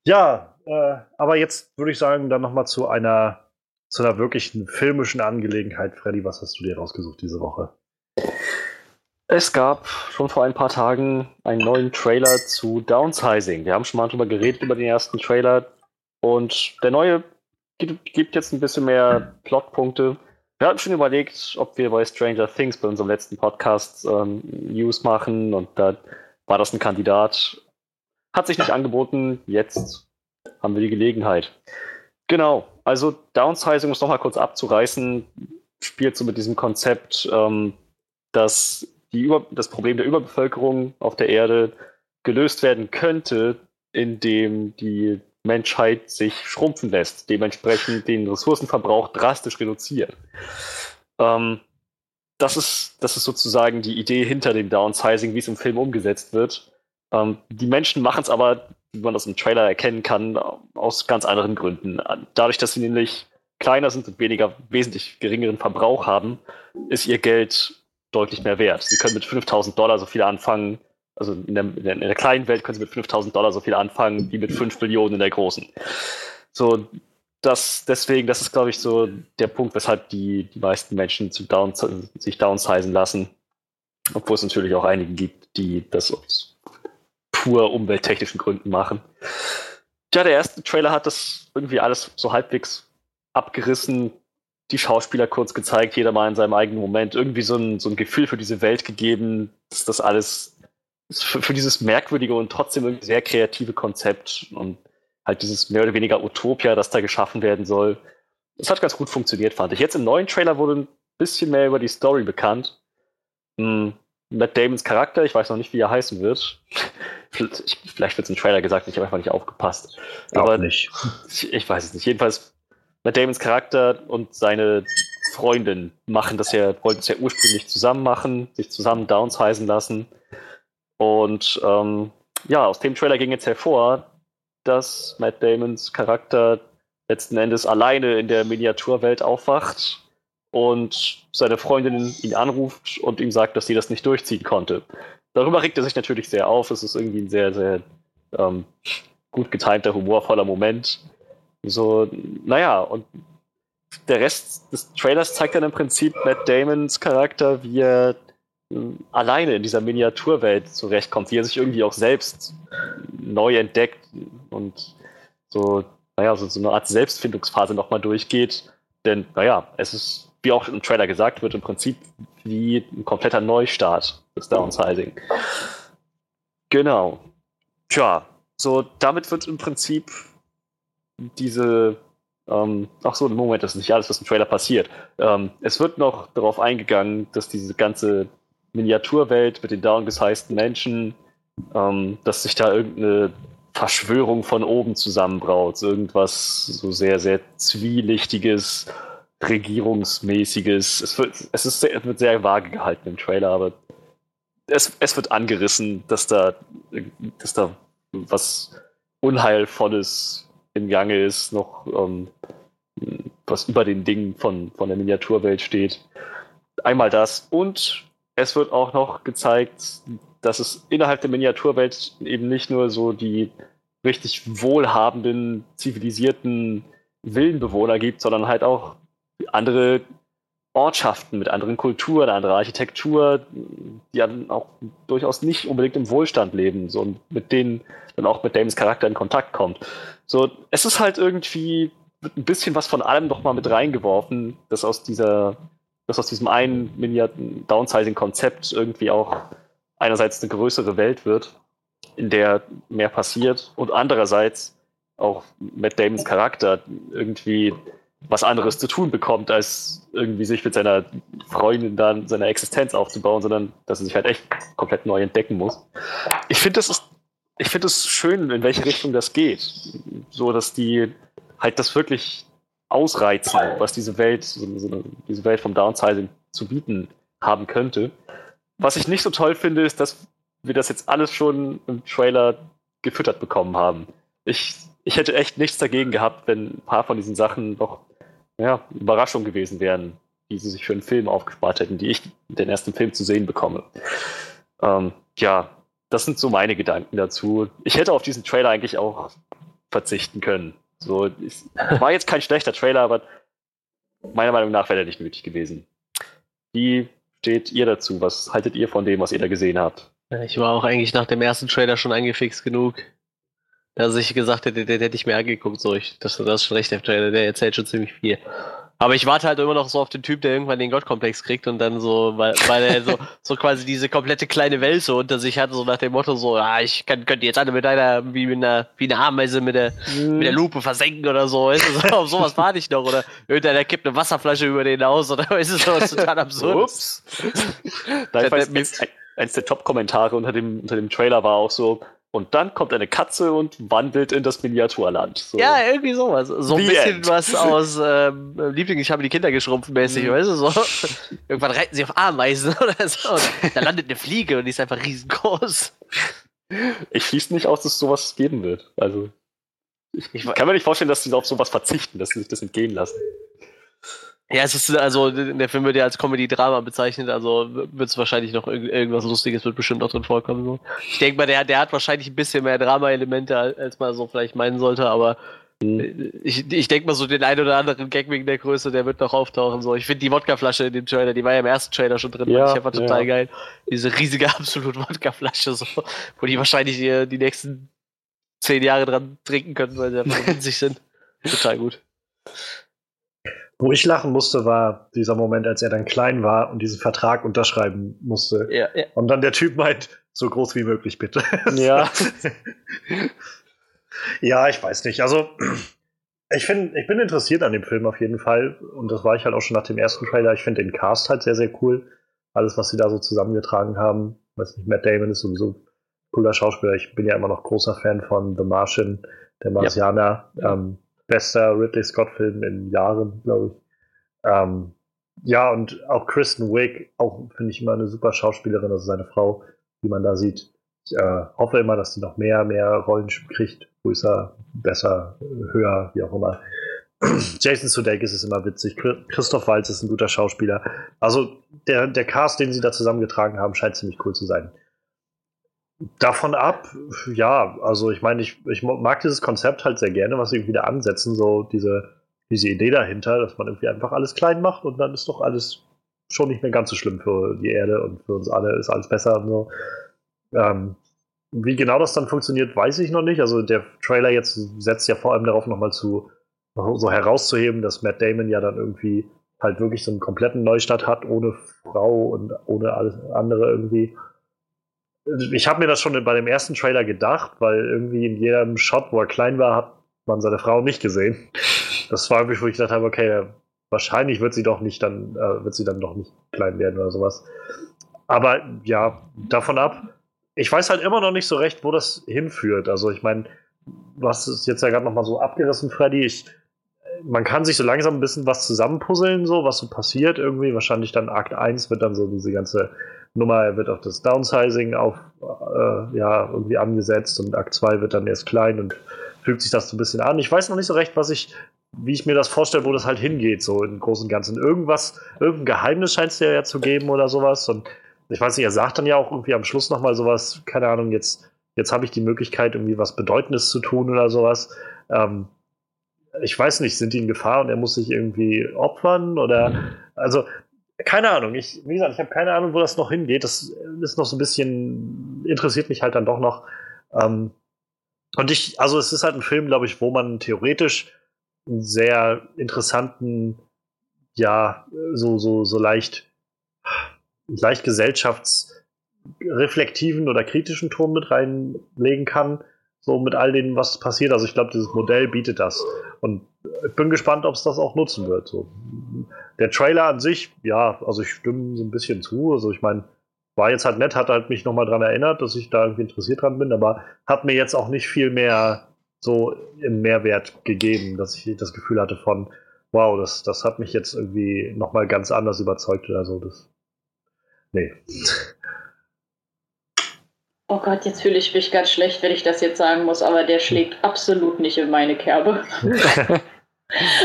ja, äh, aber jetzt würde ich sagen, dann nochmal zu einer, zu einer wirklichen filmischen Angelegenheit. Freddy, was hast du dir rausgesucht diese Woche? Es gab schon vor ein paar Tagen einen neuen Trailer zu Downsizing. Wir haben schon mal drüber geredet, über den ersten Trailer. Und der neue gibt, jetzt ein bisschen mehr Plotpunkte. Wir hatten schon überlegt, ob wir bei Stranger Things bei unserem letzten Podcast ähm, News machen. Und da war das ein Kandidat. Hat sich nicht angeboten. Jetzt haben wir die Gelegenheit. Genau. Also Downsizing, um es nochmal kurz abzureißen, spielt so mit diesem Konzept, ähm, dass die Über das Problem der Überbevölkerung auf der Erde gelöst werden könnte, indem die Menschheit sich schrumpfen lässt, dementsprechend den Ressourcenverbrauch drastisch reduziert. Ähm, das, ist, das ist sozusagen die Idee hinter dem Downsizing, wie es im Film umgesetzt wird. Ähm, die Menschen machen es aber, wie man das im Trailer erkennen kann, aus ganz anderen Gründen. Dadurch, dass sie nämlich kleiner sind und weniger, wesentlich geringeren Verbrauch haben, ist ihr Geld deutlich mehr wert. Sie können mit 5000 Dollar so viel anfangen, also in der, in der kleinen Welt können sie mit 5000 Dollar so viel anfangen wie mit 5 Millionen in der großen. So, das, deswegen, das ist, glaube ich, so der Punkt, weshalb die, die meisten Menschen zu down, sich downsizen lassen. Obwohl es natürlich auch einige gibt, die das aus pur umwelttechnischen Gründen machen. Tja, der erste Trailer hat das irgendwie alles so halbwegs abgerissen, die Schauspieler kurz gezeigt, jeder mal in seinem eigenen Moment, irgendwie so ein, so ein Gefühl für diese Welt gegeben, dass das alles für, für dieses merkwürdige und trotzdem sehr kreative Konzept und halt dieses mehr oder weniger Utopia, das da geschaffen werden soll. Das hat ganz gut funktioniert, fand ich. Jetzt im neuen Trailer wurde ein bisschen mehr über die Story bekannt. Hm, Matt Damons Charakter, ich weiß noch nicht, wie er heißen wird. Vielleicht wird es im Trailer gesagt, ich habe einfach nicht aufgepasst. Glaub Aber nicht. ich, ich weiß es nicht. Jedenfalls, Matt Damons Charakter und seine Freundin machen das ja, wollten es ja ursprünglich zusammen machen, sich zusammen downsizen lassen. Und ähm, ja, aus dem Trailer ging jetzt hervor, dass Matt Damons Charakter letzten Endes alleine in der Miniaturwelt aufwacht und seine Freundin ihn anruft und ihm sagt, dass sie das nicht durchziehen konnte. Darüber regt er sich natürlich sehr auf. Es ist irgendwie ein sehr, sehr ähm, gut getimter, humorvoller Moment. So, naja, und der Rest des Trailers zeigt dann im Prinzip Matt Damons Charakter, wie er alleine in dieser Miniaturwelt zurechtkommt, wie er sich irgendwie auch selbst neu entdeckt und so, naja, so, so eine Art Selbstfindungsphase nochmal durchgeht. Denn, naja, es ist, wie auch im Trailer gesagt wird, im Prinzip wie ein kompletter Neustart des Downsizing. Genau. Tja, so damit wird im Prinzip diese ähm, ach so, Moment, das ist nicht alles, was im Trailer passiert. Ähm, es wird noch darauf eingegangen, dass diese ganze Miniaturwelt mit den downgesizten Menschen, ähm, dass sich da irgendeine Verschwörung von oben zusammenbraut. Irgendwas so sehr, sehr zwielichtiges, regierungsmäßiges. Es wird, es ist sehr, wird sehr vage gehalten im Trailer, aber es, es wird angerissen, dass da, dass da was Unheilvolles im Gange ist, noch ähm, was über den Dingen von, von der Miniaturwelt steht. Einmal das und es wird auch noch gezeigt, dass es innerhalb der Miniaturwelt eben nicht nur so die richtig wohlhabenden, zivilisierten Villenbewohner gibt, sondern halt auch andere Ortschaften mit anderen Kulturen, anderer Architektur, die dann auch durchaus nicht unbedingt im Wohlstand leben, so und mit denen dann auch mit Damons Charakter in Kontakt kommt. So, es ist halt irgendwie ein bisschen was von allem noch mal mit reingeworfen, dass aus dieser, dass aus diesem einen Downsizing-Konzept irgendwie auch einerseits eine größere Welt wird, in der mehr passiert und andererseits auch Matt Damons Charakter irgendwie was anderes zu tun bekommt, als irgendwie sich mit seiner Freundin dann seine Existenz aufzubauen, sondern dass er sich halt echt komplett neu entdecken muss. Ich finde, das ist, ich finde es schön, in welche Richtung das geht. So, dass die halt das wirklich ausreizen, was diese Welt, so, so, diese Welt vom Downsizing zu bieten haben könnte. Was ich nicht so toll finde, ist, dass wir das jetzt alles schon im Trailer gefüttert bekommen haben. Ich, ich hätte echt nichts dagegen gehabt, wenn ein paar von diesen Sachen doch ja, Überraschung gewesen wären, die sie sich für einen Film aufgespart hätten, die ich den ersten Film zu sehen bekomme. Ähm, ja, das sind so meine Gedanken dazu. Ich hätte auf diesen Trailer eigentlich auch verzichten können. So, ich, war jetzt kein schlechter Trailer, aber meiner Meinung nach wäre der nicht nötig gewesen. Wie steht ihr dazu? Was haltet ihr von dem, was ihr da gesehen habt? Ich war auch eigentlich nach dem ersten Trailer schon angefixt genug, dass ich gesagt hätte, den hätte ich mir angeguckt. So, ich, das, das ist schon recht, der Trailer, der erzählt schon ziemlich viel. Aber ich warte halt immer noch so auf den Typ, der irgendwann den Gottkomplex kriegt und dann so, weil, weil er so, so quasi diese komplette kleine Welt so unter sich hat, so nach dem Motto so, ah, ich kann, könnte jetzt alle mit einer, wie mit einer, wie eine Ameise mit der, mhm. mit der Lupe versenken oder so, weißt du, so, auf sowas warte ich noch, oder irgendeiner kippt eine Wasserflasche über den aus, oder weißt du, sowas total absurd. Ups. da eins der Top-Kommentare unter dem, unter dem Trailer war auch so, und dann kommt eine Katze und wandelt in das Miniaturland. So. Ja, irgendwie sowas. So ein The bisschen End. was aus ähm, Liebling, ich habe die Kinder geschrumpft mäßig, mhm. weißt du, so. Irgendwann reiten sie auf Ameisen oder so. Und da landet eine Fliege und die ist einfach riesengroß. Ich schließe nicht aus, dass es sowas geben wird. Also, ich, ich kann mir nicht vorstellen, dass sie auf sowas verzichten, dass sie sich das entgehen lassen. Ja, es ist also, der Film wird ja als Comedy-Drama bezeichnet, also wird es wahrscheinlich noch irg irgendwas Lustiges wird bestimmt noch drin vorkommen. So. Ich denke mal, der, der hat wahrscheinlich ein bisschen mehr Drama-Elemente, als man so vielleicht meinen sollte, aber mhm. ich, ich denke mal, so den ein oder anderen Gag wegen der Größe, der wird noch auftauchen. So. Ich finde die Wodkaflasche in dem Trailer, die war ja im ersten Trailer schon drin, ja, ich einfach total ja. geil. Diese riesige absolut Wodkaflasche, so, wo die wahrscheinlich die, die nächsten zehn Jahre dran trinken können, weil sie einfach winzig sind. Total gut. Wo ich lachen musste, war dieser Moment, als er dann klein war und diesen Vertrag unterschreiben musste. Ja, ja. Und dann der Typ meint, so groß wie möglich, bitte. Ja. ja, ich weiß nicht. Also, ich, find, ich bin interessiert an dem Film auf jeden Fall. Und das war ich halt auch schon nach dem ersten Trailer. Ich finde den Cast halt sehr, sehr cool. Alles, was sie da so zusammengetragen haben. Ich weiß nicht, Matt Damon ist sowieso ein cooler Schauspieler. Ich bin ja immer noch großer Fan von The Martian, der Marsianer. Ja. Ähm, bester Ridley Scott-Film in Jahren, glaube ich. Ähm, ja, und auch Kristen Wiig, auch finde ich immer eine super Schauspielerin, also seine Frau, wie man da sieht. Ich äh, hoffe immer, dass sie noch mehr, mehr Rollen kriegt, größer, besser, höher, wie auch immer. Jason Sudeikis ist immer witzig. Christoph Waltz ist ein guter Schauspieler. Also der, der Cast, den sie da zusammengetragen haben, scheint ziemlich cool zu sein. Davon ab, ja, also ich meine, ich, ich mag dieses Konzept halt sehr gerne, was sie wieder ansetzen, so diese, diese Idee dahinter, dass man irgendwie einfach alles klein macht und dann ist doch alles schon nicht mehr ganz so schlimm für die Erde und für uns alle ist alles besser und so. Ähm, wie genau das dann funktioniert, weiß ich noch nicht. Also der Trailer jetzt setzt ja vor allem darauf nochmal zu, so herauszuheben, dass Matt Damon ja dann irgendwie halt wirklich so einen kompletten Neustart hat, ohne Frau und ohne alles andere irgendwie ich habe mir das schon bei dem ersten Trailer gedacht, weil irgendwie in jedem Shot, wo er klein war, hat man seine Frau nicht gesehen. Das war irgendwie, wo ich gedacht habe, okay, wahrscheinlich wird sie doch nicht dann, äh, wird sie dann doch nicht klein werden oder sowas. Aber ja, davon ab, ich weiß halt immer noch nicht so recht, wo das hinführt. Also ich meine, hast es jetzt ja gerade nochmal so abgerissen, Freddy. Ich, man kann sich so langsam ein bisschen was zusammenpuzzeln, so was so passiert irgendwie. Wahrscheinlich dann Akt 1 wird dann so diese ganze Nummer wird auf das Downsizing auf, äh, ja, irgendwie angesetzt und Akt 2 wird dann erst klein und fügt sich das so ein bisschen an. Ich weiß noch nicht so recht, was ich, wie ich mir das vorstelle, wo das halt hingeht, so im Großen und Ganzen. Irgendwas, irgendein Geheimnis scheint es ja zu geben oder sowas. Und ich weiß nicht, er sagt dann ja auch irgendwie am Schluss nochmal sowas, keine Ahnung, jetzt, jetzt habe ich die Möglichkeit, irgendwie was Bedeutendes zu tun oder sowas. Ähm, ich weiß nicht, sind die in Gefahr und er muss sich irgendwie opfern oder also keine Ahnung. Ich, wie gesagt, ich habe keine Ahnung, wo das noch hingeht. Das ist noch so ein bisschen, interessiert mich halt dann doch noch. Ähm, und ich, also es ist halt ein Film, glaube ich, wo man theoretisch einen sehr interessanten, ja, so, so, so leicht, leicht gesellschaftsreflektiven oder kritischen Ton mit reinlegen kann. So mit all dem, was passiert. Also ich glaube, dieses Modell bietet das. Und ich bin gespannt, ob es das auch nutzen wird. So. Der Trailer an sich, ja, also ich stimme so ein bisschen zu. Also ich meine, war jetzt halt nett, hat halt mich nochmal dran erinnert, dass ich da irgendwie interessiert dran bin, aber hat mir jetzt auch nicht viel mehr so im Mehrwert gegeben, dass ich das Gefühl hatte von, wow, das, das hat mich jetzt irgendwie nochmal ganz anders überzeugt oder so. Das, nee. Oh Gott, jetzt fühle ich mich ganz schlecht, wenn ich das jetzt sagen muss, aber der schlägt absolut nicht in meine Kerbe.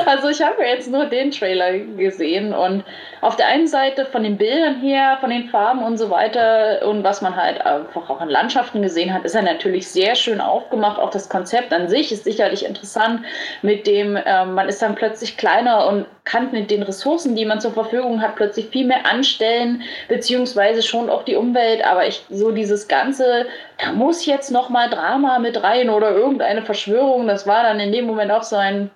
Also ich habe jetzt nur den Trailer gesehen und auf der einen Seite von den Bildern her, von den Farben und so weiter und was man halt einfach auch in Landschaften gesehen hat, ist er natürlich sehr schön aufgemacht. Auch das Konzept an sich ist sicherlich interessant mit dem, ähm, man ist dann plötzlich kleiner und kann mit den Ressourcen, die man zur Verfügung hat, plötzlich viel mehr anstellen, beziehungsweise schon auch die Umwelt. Aber ich so dieses ganze, da muss jetzt noch mal Drama mit rein oder irgendeine Verschwörung, das war dann in dem Moment auch so ein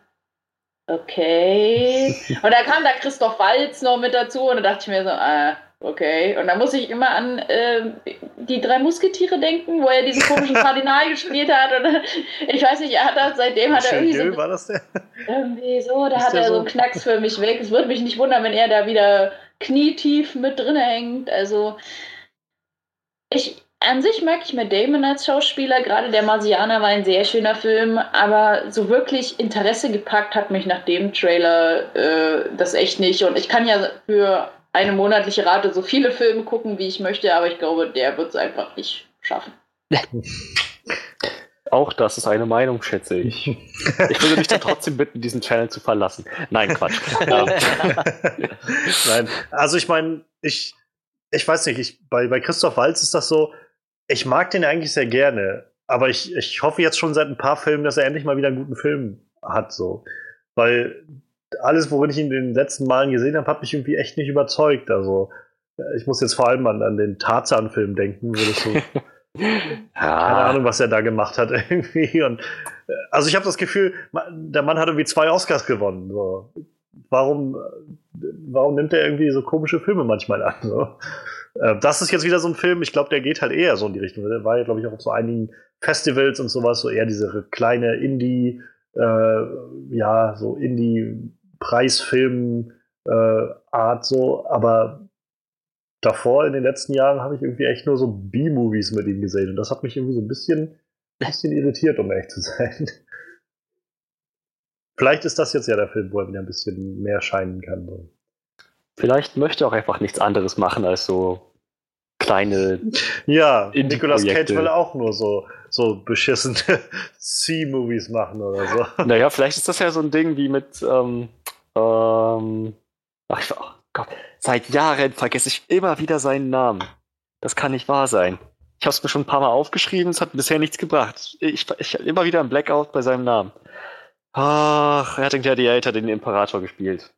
okay. Und da kam da Christoph Walz noch mit dazu und da dachte ich mir so, ah, okay. Und da muss ich immer an äh, die drei Musketiere denken, wo er diesen komischen Kardinal gespielt hat. Und ich weiß nicht, er hat das, seitdem hat er irgendwie so, war das der? irgendwie so, da Ist hat er so einen Knacks für mich weg. Es würde mich nicht wundern, wenn er da wieder knietief mit drin hängt. Also ich, an sich mag ich Matt Damon als Schauspieler, gerade der Marsianer war ein sehr schöner Film, aber so wirklich Interesse gepackt hat mich nach dem Trailer äh, das echt nicht. Und ich kann ja für eine monatliche Rate so viele Filme gucken, wie ich möchte, aber ich glaube, der wird es einfach nicht schaffen. Auch das ist eine Meinung, schätze ich. Ich würde dich dann trotzdem bitten, diesen Channel zu verlassen. Nein, Quatsch. Nein, also ich meine, ich, ich weiß nicht, ich, bei, bei Christoph Walz ist das so, ich mag den eigentlich sehr gerne, aber ich, ich hoffe jetzt schon seit ein paar Filmen, dass er endlich mal wieder einen guten Film hat, so. Weil alles, worin ich ihn in den letzten Malen gesehen habe, hat mich irgendwie echt nicht überzeugt. Also, ich muss jetzt vor allem an, an den Tarzan-Film denken, wo das so. Keine Ahnung, was er da gemacht hat irgendwie. Und, also ich habe das Gefühl, der Mann hat irgendwie zwei Oscars gewonnen. So. Warum, warum nimmt er irgendwie so komische Filme manchmal an? So? Äh, das ist jetzt wieder so ein Film, ich glaube, der geht halt eher so in die Richtung. Der war ja, glaube ich, auch so einigen Festivals und sowas, so eher diese kleine Indie, äh, ja, so Indie-Preisfilm-Art äh, so, aber davor in den letzten Jahren habe ich irgendwie echt nur so B-Movies mit ihm gesehen und das hat mich irgendwie so ein bisschen, bisschen irritiert, um ehrlich zu sein. Vielleicht ist das jetzt ja der Film, wo er wieder ein bisschen mehr scheinen kann. So. Vielleicht möchte er auch einfach nichts anderes machen als so kleine. Ja, Nicolas Cage will auch nur so, so beschissene C-Movies machen oder so. Naja, vielleicht ist das ja so ein Ding wie mit. Ähm, ähm, ach, oh Gott, seit Jahren vergesse ich immer wieder seinen Namen. Das kann nicht wahr sein. Ich habe es mir schon ein paar Mal aufgeschrieben, es hat bisher nichts gebracht. Ich, ich habe immer wieder ein Blackout bei seinem Namen. Ach, er hat den Gladiator, den Imperator gespielt.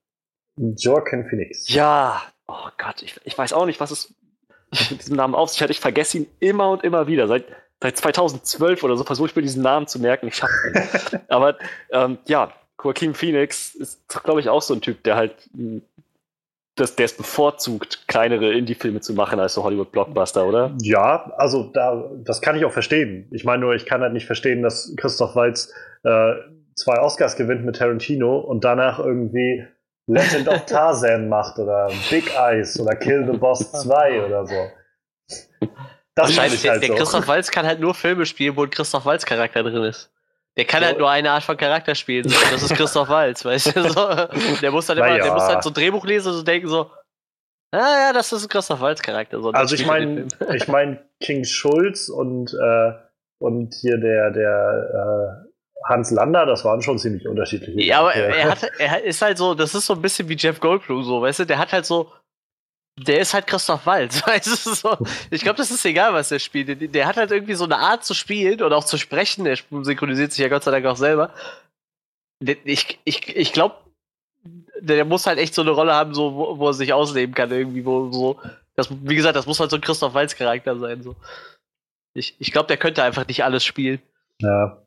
Joaquin Phoenix. Ja, oh Gott, ich, ich weiß auch nicht, was es mit diesem Namen auf sich hat. Ich vergesse ihn immer und immer wieder. Seit, seit 2012 oder so versuche ich mir diesen Namen zu merken. Ich schaffe ihn. Aber ähm, ja, Joaquin Phoenix ist, glaube ich, auch so ein Typ, der halt hm, das, der es bevorzugt, kleinere Indie-Filme zu machen als so Hollywood-Blockbuster, oder? Ja, also da, das kann ich auch verstehen. Ich meine nur, ich kann halt nicht verstehen, dass Christoph Waltz äh, zwei Oscars gewinnt mit Tarantino und danach irgendwie Legend of Tarzan macht oder Big Eyes oder Kill the Boss 2 oder so. Das Wahrscheinlich, halt der, so. Christoph Waltz kann halt nur Filme spielen, wo ein Christoph Waltz Charakter drin ist. Der kann so. halt nur eine Art von Charakter spielen. Das ist Christoph Waltz, weißt du? So, der muss halt immer, ja. der muss halt so ein Drehbuch lesen und so denken so, ah ja, das ist ein Christoph Waltz Charakter. So, also ich meine, ich meine King Schulz und äh, und hier der der äh, Hans Lander, das waren schon ziemlich unterschiedliche. Ja, aber er, hat, er ist halt so, das ist so ein bisschen wie Jeff Goldblum, so, weißt du, der hat halt so, der ist halt Christoph Waltz, weißt du, so. Ich glaube, das ist egal, was er spielt. Der, der, hat halt irgendwie so eine Art zu spielen und auch zu sprechen. Der synchronisiert sich ja Gott sei Dank auch selber. Ich, ich, ich glaube, der muss halt echt so eine Rolle haben, so, wo, wo er sich ausleben kann, irgendwie, wo so. Das, wie gesagt, das muss halt so ein Christoph Walz Charakter sein. So. Ich, ich glaube, der könnte einfach nicht alles spielen. Ja.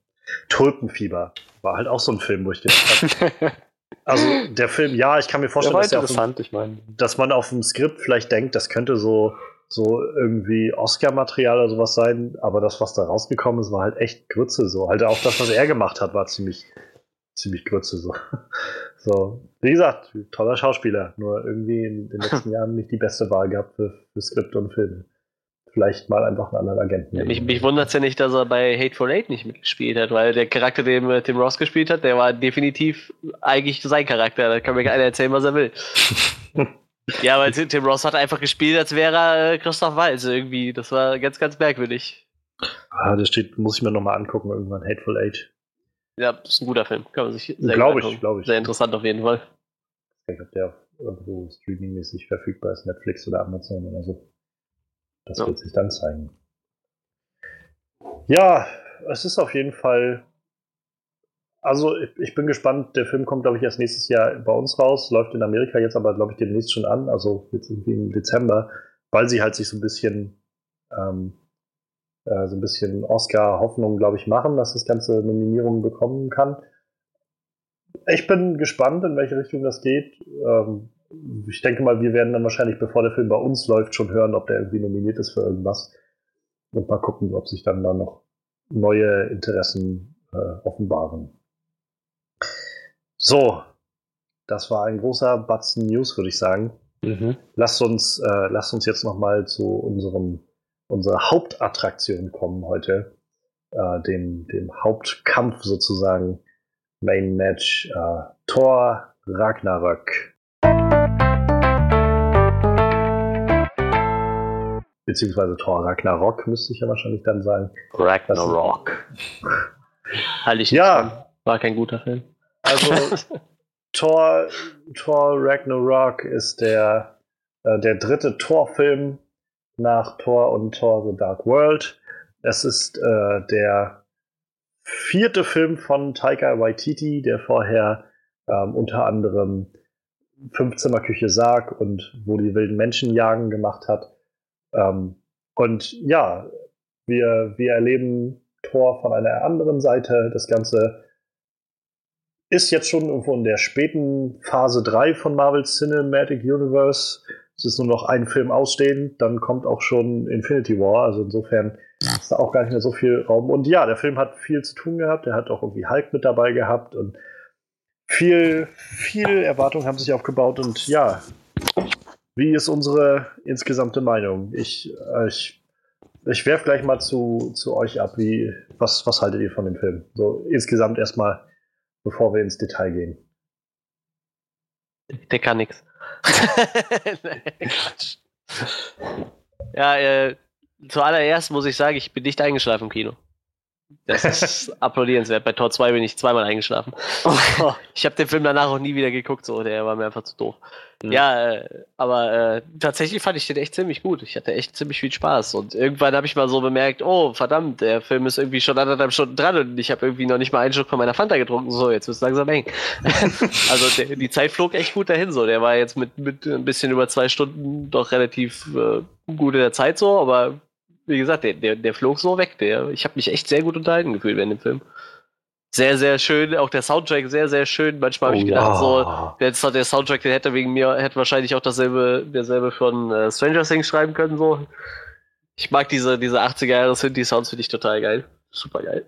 Tulpenfieber war halt auch so ein Film, wo ich gedacht habe. also der Film, ja, ich kann mir vorstellen, dass, der auf interessant, ich meine. dem, dass man auf dem Skript vielleicht denkt, das könnte so, so irgendwie Oscar-Material oder sowas sein, aber das, was da rausgekommen ist, war halt echt Grütze so. Halt auch das, was er gemacht hat, war ziemlich, ziemlich Grütze so. So, wie gesagt, toller Schauspieler, nur irgendwie in den letzten Jahren nicht die beste Wahl gehabt für, für Skript und Filme. Vielleicht mal einfach einen anderen Agenten. Ja, mich mich wundert es ja nicht, dass er bei Hateful Eight nicht mitgespielt hat, weil der Charakter, den äh, Tim Ross gespielt hat, der war definitiv eigentlich sein Charakter. Da kann mir keiner erzählen, was er will. ja, weil Tim Ross hat einfach gespielt, als wäre er äh, Christoph Waltz irgendwie. Das war ganz, ganz merkwürdig. Ah, das steht, muss ich mir nochmal angucken, irgendwann Hateful Eight. Ja, das ist ein guter Film. Kann man sich sehr Glaub gut ich, angucken. glaub ich. Sehr interessant auf jeden Fall. Ich weiß nicht, ob der irgendwo streamingmäßig verfügbar ist, Netflix oder Amazon oder so. Das Ja. wird sich dann zeigen. Ja, es ist auf jeden Fall. Also, ich, ich bin gespannt. Der Film kommt, glaube ich, erst nächstes Jahr bei uns raus, läuft in Amerika jetzt aber, glaube ich, demnächst schon an, also jetzt irgendwie im Dezember, weil sie halt sich so ein bisschen, ähm, äh, so ein bisschen Oscar-Hoffnung, glaube ich, machen, dass das Ganze Nominierungen bekommen kann. Ich bin gespannt, in welche Richtung das geht. Ähm, ich denke mal, wir werden dann wahrscheinlich, bevor der Film bei uns läuft, schon hören, ob der irgendwie nominiert ist für irgendwas. Und mal gucken, ob sich dann da noch neue Interessen äh, offenbaren. So, das war ein großer Batzen News, würde ich sagen. Mhm. Lasst uns, äh, lasst uns jetzt nochmal zu unserem, unserer Hauptattraktion kommen heute. Äh, dem, dem Hauptkampf sozusagen. Main Match. Äh, Thor Ragnarök. Beziehungsweise Thor Ragnarok müsste ich ja wahrscheinlich dann sagen. Ragnarok. Halte ich Ja. War kein guter Film. Also Thor, Thor Ragnarok ist der, äh, der dritte Thor-Film nach Thor und Thor The Dark World. Es ist äh, der vierte Film von Taika Waititi, der vorher ähm, unter anderem Fünfzimmerküche Sarg und wo die wilden Menschen jagen gemacht hat. Ähm, und ja, wir, wir erleben Thor von einer anderen Seite. Das Ganze ist jetzt schon irgendwo in der späten Phase 3 von Marvel Cinematic Universe. Es ist nur noch ein Film ausstehend, dann kommt auch schon Infinity War. Also insofern ist da auch gar nicht mehr so viel Raum. Und ja, der Film hat viel zu tun gehabt. Er hat auch irgendwie Hulk mit dabei gehabt und viel, viel Erwartungen haben sich aufgebaut. Und ja, wie ist unsere insgesamte Meinung? Ich, äh, ich, ich werfe gleich mal zu, zu euch ab. Wie, was, was haltet ihr von dem Film? So insgesamt erstmal, bevor wir ins Detail gehen. Der kann nix. Quatsch. ja, äh, zuallererst muss ich sagen, ich bin nicht eingeschlafen im Kino. Das ist applaudierenswert. Bei Tor 2 bin ich zweimal eingeschlafen. Ich habe den Film danach auch nie wieder geguckt, so, der war mir einfach zu doof. Mhm. Ja, äh, aber äh, tatsächlich fand ich den echt ziemlich gut. Ich hatte echt ziemlich viel Spaß. Und irgendwann habe ich mal so bemerkt, oh, verdammt, der Film ist irgendwie schon anderthalb Stunden dran und ich habe irgendwie noch nicht mal einen Schluck von meiner Fanta getrunken. So, jetzt wird's langsam eng. also der, die Zeit flog echt gut dahin. So, der war jetzt mit, mit ein bisschen über zwei Stunden doch relativ äh, gut in der Zeit so, aber wie gesagt, der, der, der flog so weg. Der, ich habe mich echt sehr gut unterhalten gefühlt während dem Film. Sehr, sehr schön. Auch der Soundtrack sehr, sehr schön. Manchmal habe ich Oh, gedacht, so, Ah, der, der Soundtrack, der hätte wegen mir, hätte wahrscheinlich auch dasselbe, derselbe von äh, Stranger Things schreiben können, so. Ich mag diese, diese 80er Jahre Synthi-Sounds, finde ich total geil. Super geil.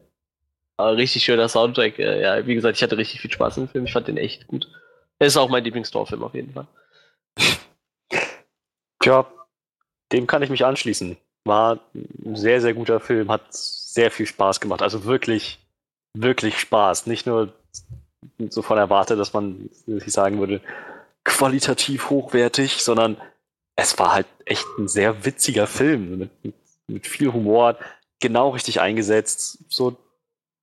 Aber richtig schöner Soundtrack. Äh, ja, wie gesagt, ich hatte richtig viel Spaß im Film. Ich fand den echt gut. Er ist auch mein Lieblingstorfilm auf jeden Fall. Tja, dem kann ich mich anschließen. War ein sehr, sehr guter Film, hat sehr viel Spaß gemacht. Also wirklich, wirklich Spaß. Nicht nur so von erwartet, dass man, ich sagen würde, qualitativ hochwertig, sondern es war halt echt ein sehr witziger Film mit, mit, mit viel Humor, genau richtig eingesetzt. So,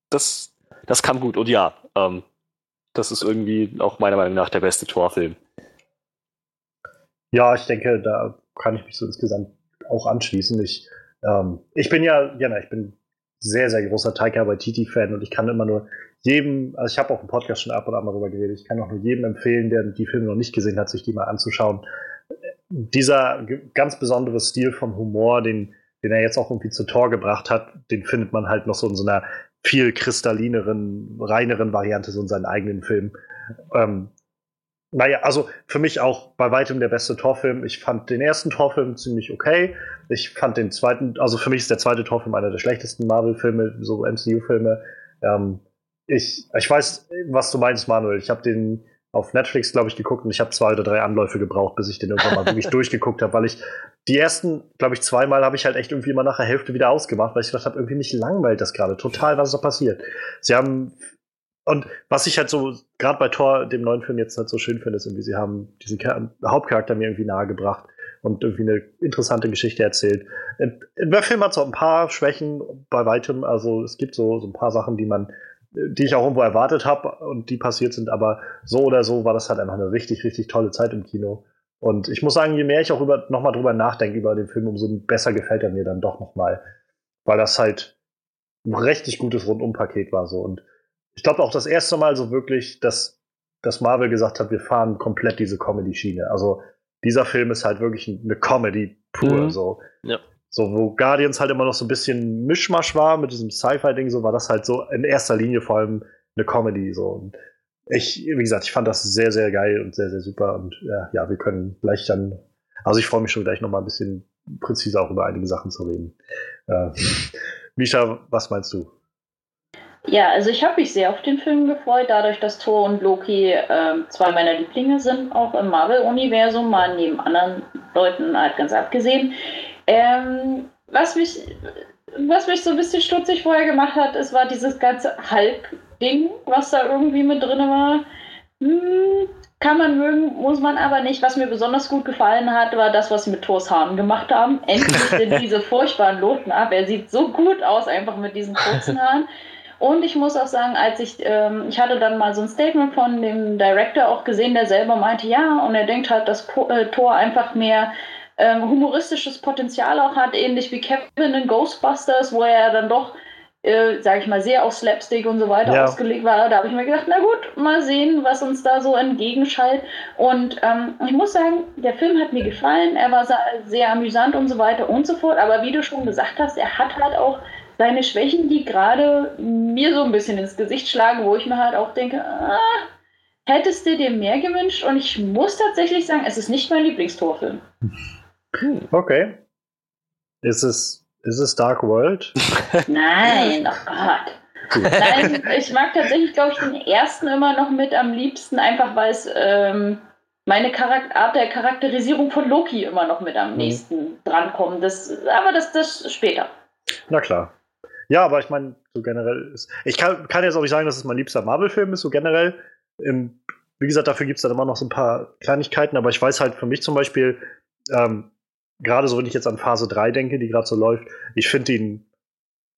das, das kam gut. Und ja, ähm, das ist irgendwie auch meiner Meinung nach der beste Torfilm. Ja, ich denke, da kann ich mich so insgesamt auch anschließen. Ich, ähm, ich bin ja, ja, ich bin sehr, sehr großer Taika Waititi-Fan und ich kann immer nur jedem, also ich habe auch im Podcast schon ab und an mal darüber geredet, ich kann auch nur jedem empfehlen, der die Filme noch nicht gesehen hat, sich die mal anzuschauen. Dieser ganz besondere Stil vom Humor, den, den er jetzt auch irgendwie zu Tor gebracht hat, den findet man halt noch so in so einer viel kristallineren, reineren Variante, so in seinen eigenen Filmen. Ähm, naja, also für mich auch bei weitem der beste Torfilm. Ich fand den ersten Torfilm ziemlich okay. Ich fand den zweiten, also für mich ist der zweite Torfilm einer der schlechtesten Marvel-Filme, so MCU-Filme. Ähm, ich, ich weiß, was du meinst, Manuel. Ich habe den auf Netflix, glaube ich, geguckt und ich habe zwei oder drei Anläufe gebraucht, bis ich den irgendwann mal wirklich durchgeguckt habe, weil ich die ersten, glaube ich, zweimal habe ich halt echt irgendwie immer nach der Hälfte wieder ausgemacht, weil ich gedacht habe, irgendwie mich langweilt das gerade total, was da passiert. Sie haben und was ich halt so, gerade bei Thor, dem neuen Film jetzt halt so schön finde, ist irgendwie, sie haben diesen Hauptcharakter mir irgendwie nahegebracht und irgendwie eine interessante Geschichte erzählt. Der Film hat so ein paar Schwächen bei weitem, also es gibt so, so ein paar Sachen, die man, die ich auch irgendwo erwartet habe und die passiert sind, aber so oder so war das halt einfach eine richtig, richtig tolle Zeit im Kino. Und ich muss sagen, je mehr ich auch über, nochmal drüber nachdenke über den Film, umso besser gefällt er mir dann doch nochmal. Weil das halt ein richtig gutes Rundumpaket war so. Und ich glaube auch das erste Mal so wirklich, dass, dass Marvel gesagt hat, wir fahren komplett diese Comedy-Schiene. Also dieser Film ist halt wirklich eine Comedy pur. Mhm. So. Ja. so, wo Guardians halt immer noch so ein bisschen Mischmasch war mit diesem Sci-Fi-Ding, so war das halt so in erster Linie vor allem eine Comedy. So. Und ich, wie gesagt, ich fand das sehr, sehr geil und sehr, sehr super. Und ja, ja wir können gleich dann, also ich freue mich schon gleich nochmal ein bisschen präziser auch über einige Sachen zu reden. Äh, Misha, was meinst du? Ja, also ich habe mich sehr auf den Film gefreut, dadurch, dass Thor und Loki äh, zwei meiner Lieblinge sind, auch im Marvel-Universum, mal neben anderen Leuten halt ganz abgesehen. Ähm, was, mich, was mich so ein bisschen stutzig vorher gemacht hat, es war dieses ganze Hulk-Ding, was da irgendwie mit drin war. Hm, kann man mögen, muss man aber nicht. Was mir besonders gut gefallen hat, war das, was sie mit Thors Haaren gemacht haben. Endlich sind diese furchtbaren Loten ab. Er sieht so gut aus, einfach mit diesen kurzen Haaren. Und ich muss auch sagen, als ich, ähm, ich hatte dann mal so ein Statement von dem Director auch gesehen, der selber meinte, ja, und er denkt halt, dass äh, Thor einfach mehr ähm, humoristisches Potenzial auch hat, ähnlich wie Kevin in Ghostbusters, wo er dann doch, äh, sag ich mal, sehr auf Slapstick und so weiter ja. ausgelegt war. Da habe ich mir gedacht, na gut, mal sehen, was uns da so entgegenschallt. Und ähm, ich muss sagen, der Film hat mir gefallen, er war sehr amüsant und so weiter und so fort, aber wie du schon gesagt hast, er hat halt auch seine Schwächen, die gerade mir so ein bisschen ins Gesicht schlagen, wo ich mir halt auch denke, ah, hättest du dir mehr gewünscht? Und ich muss tatsächlich sagen, es ist nicht mein Lieblingstorfilm. Hm. Okay. Ist es, ist es Dark World? Nein, oh Gott. Nein, ich mag tatsächlich, glaube ich, den ersten immer noch mit am liebsten, einfach weil es ähm, meine Charakter Art der Charakterisierung von Loki immer noch mit am mhm. nächsten drankommt. Das, aber das, das später. Na klar. Ja, aber ich meine, so generell ist. Ich kann, kann jetzt auch nicht sagen, dass es mein liebster Marvel-Film ist, so generell. Im, wie gesagt, dafür gibt es dann immer noch so ein paar Kleinigkeiten, aber ich weiß halt für mich zum Beispiel, ähm, gerade so, wenn ich jetzt an Phase 3 denke, die gerade so läuft, ich finde ihn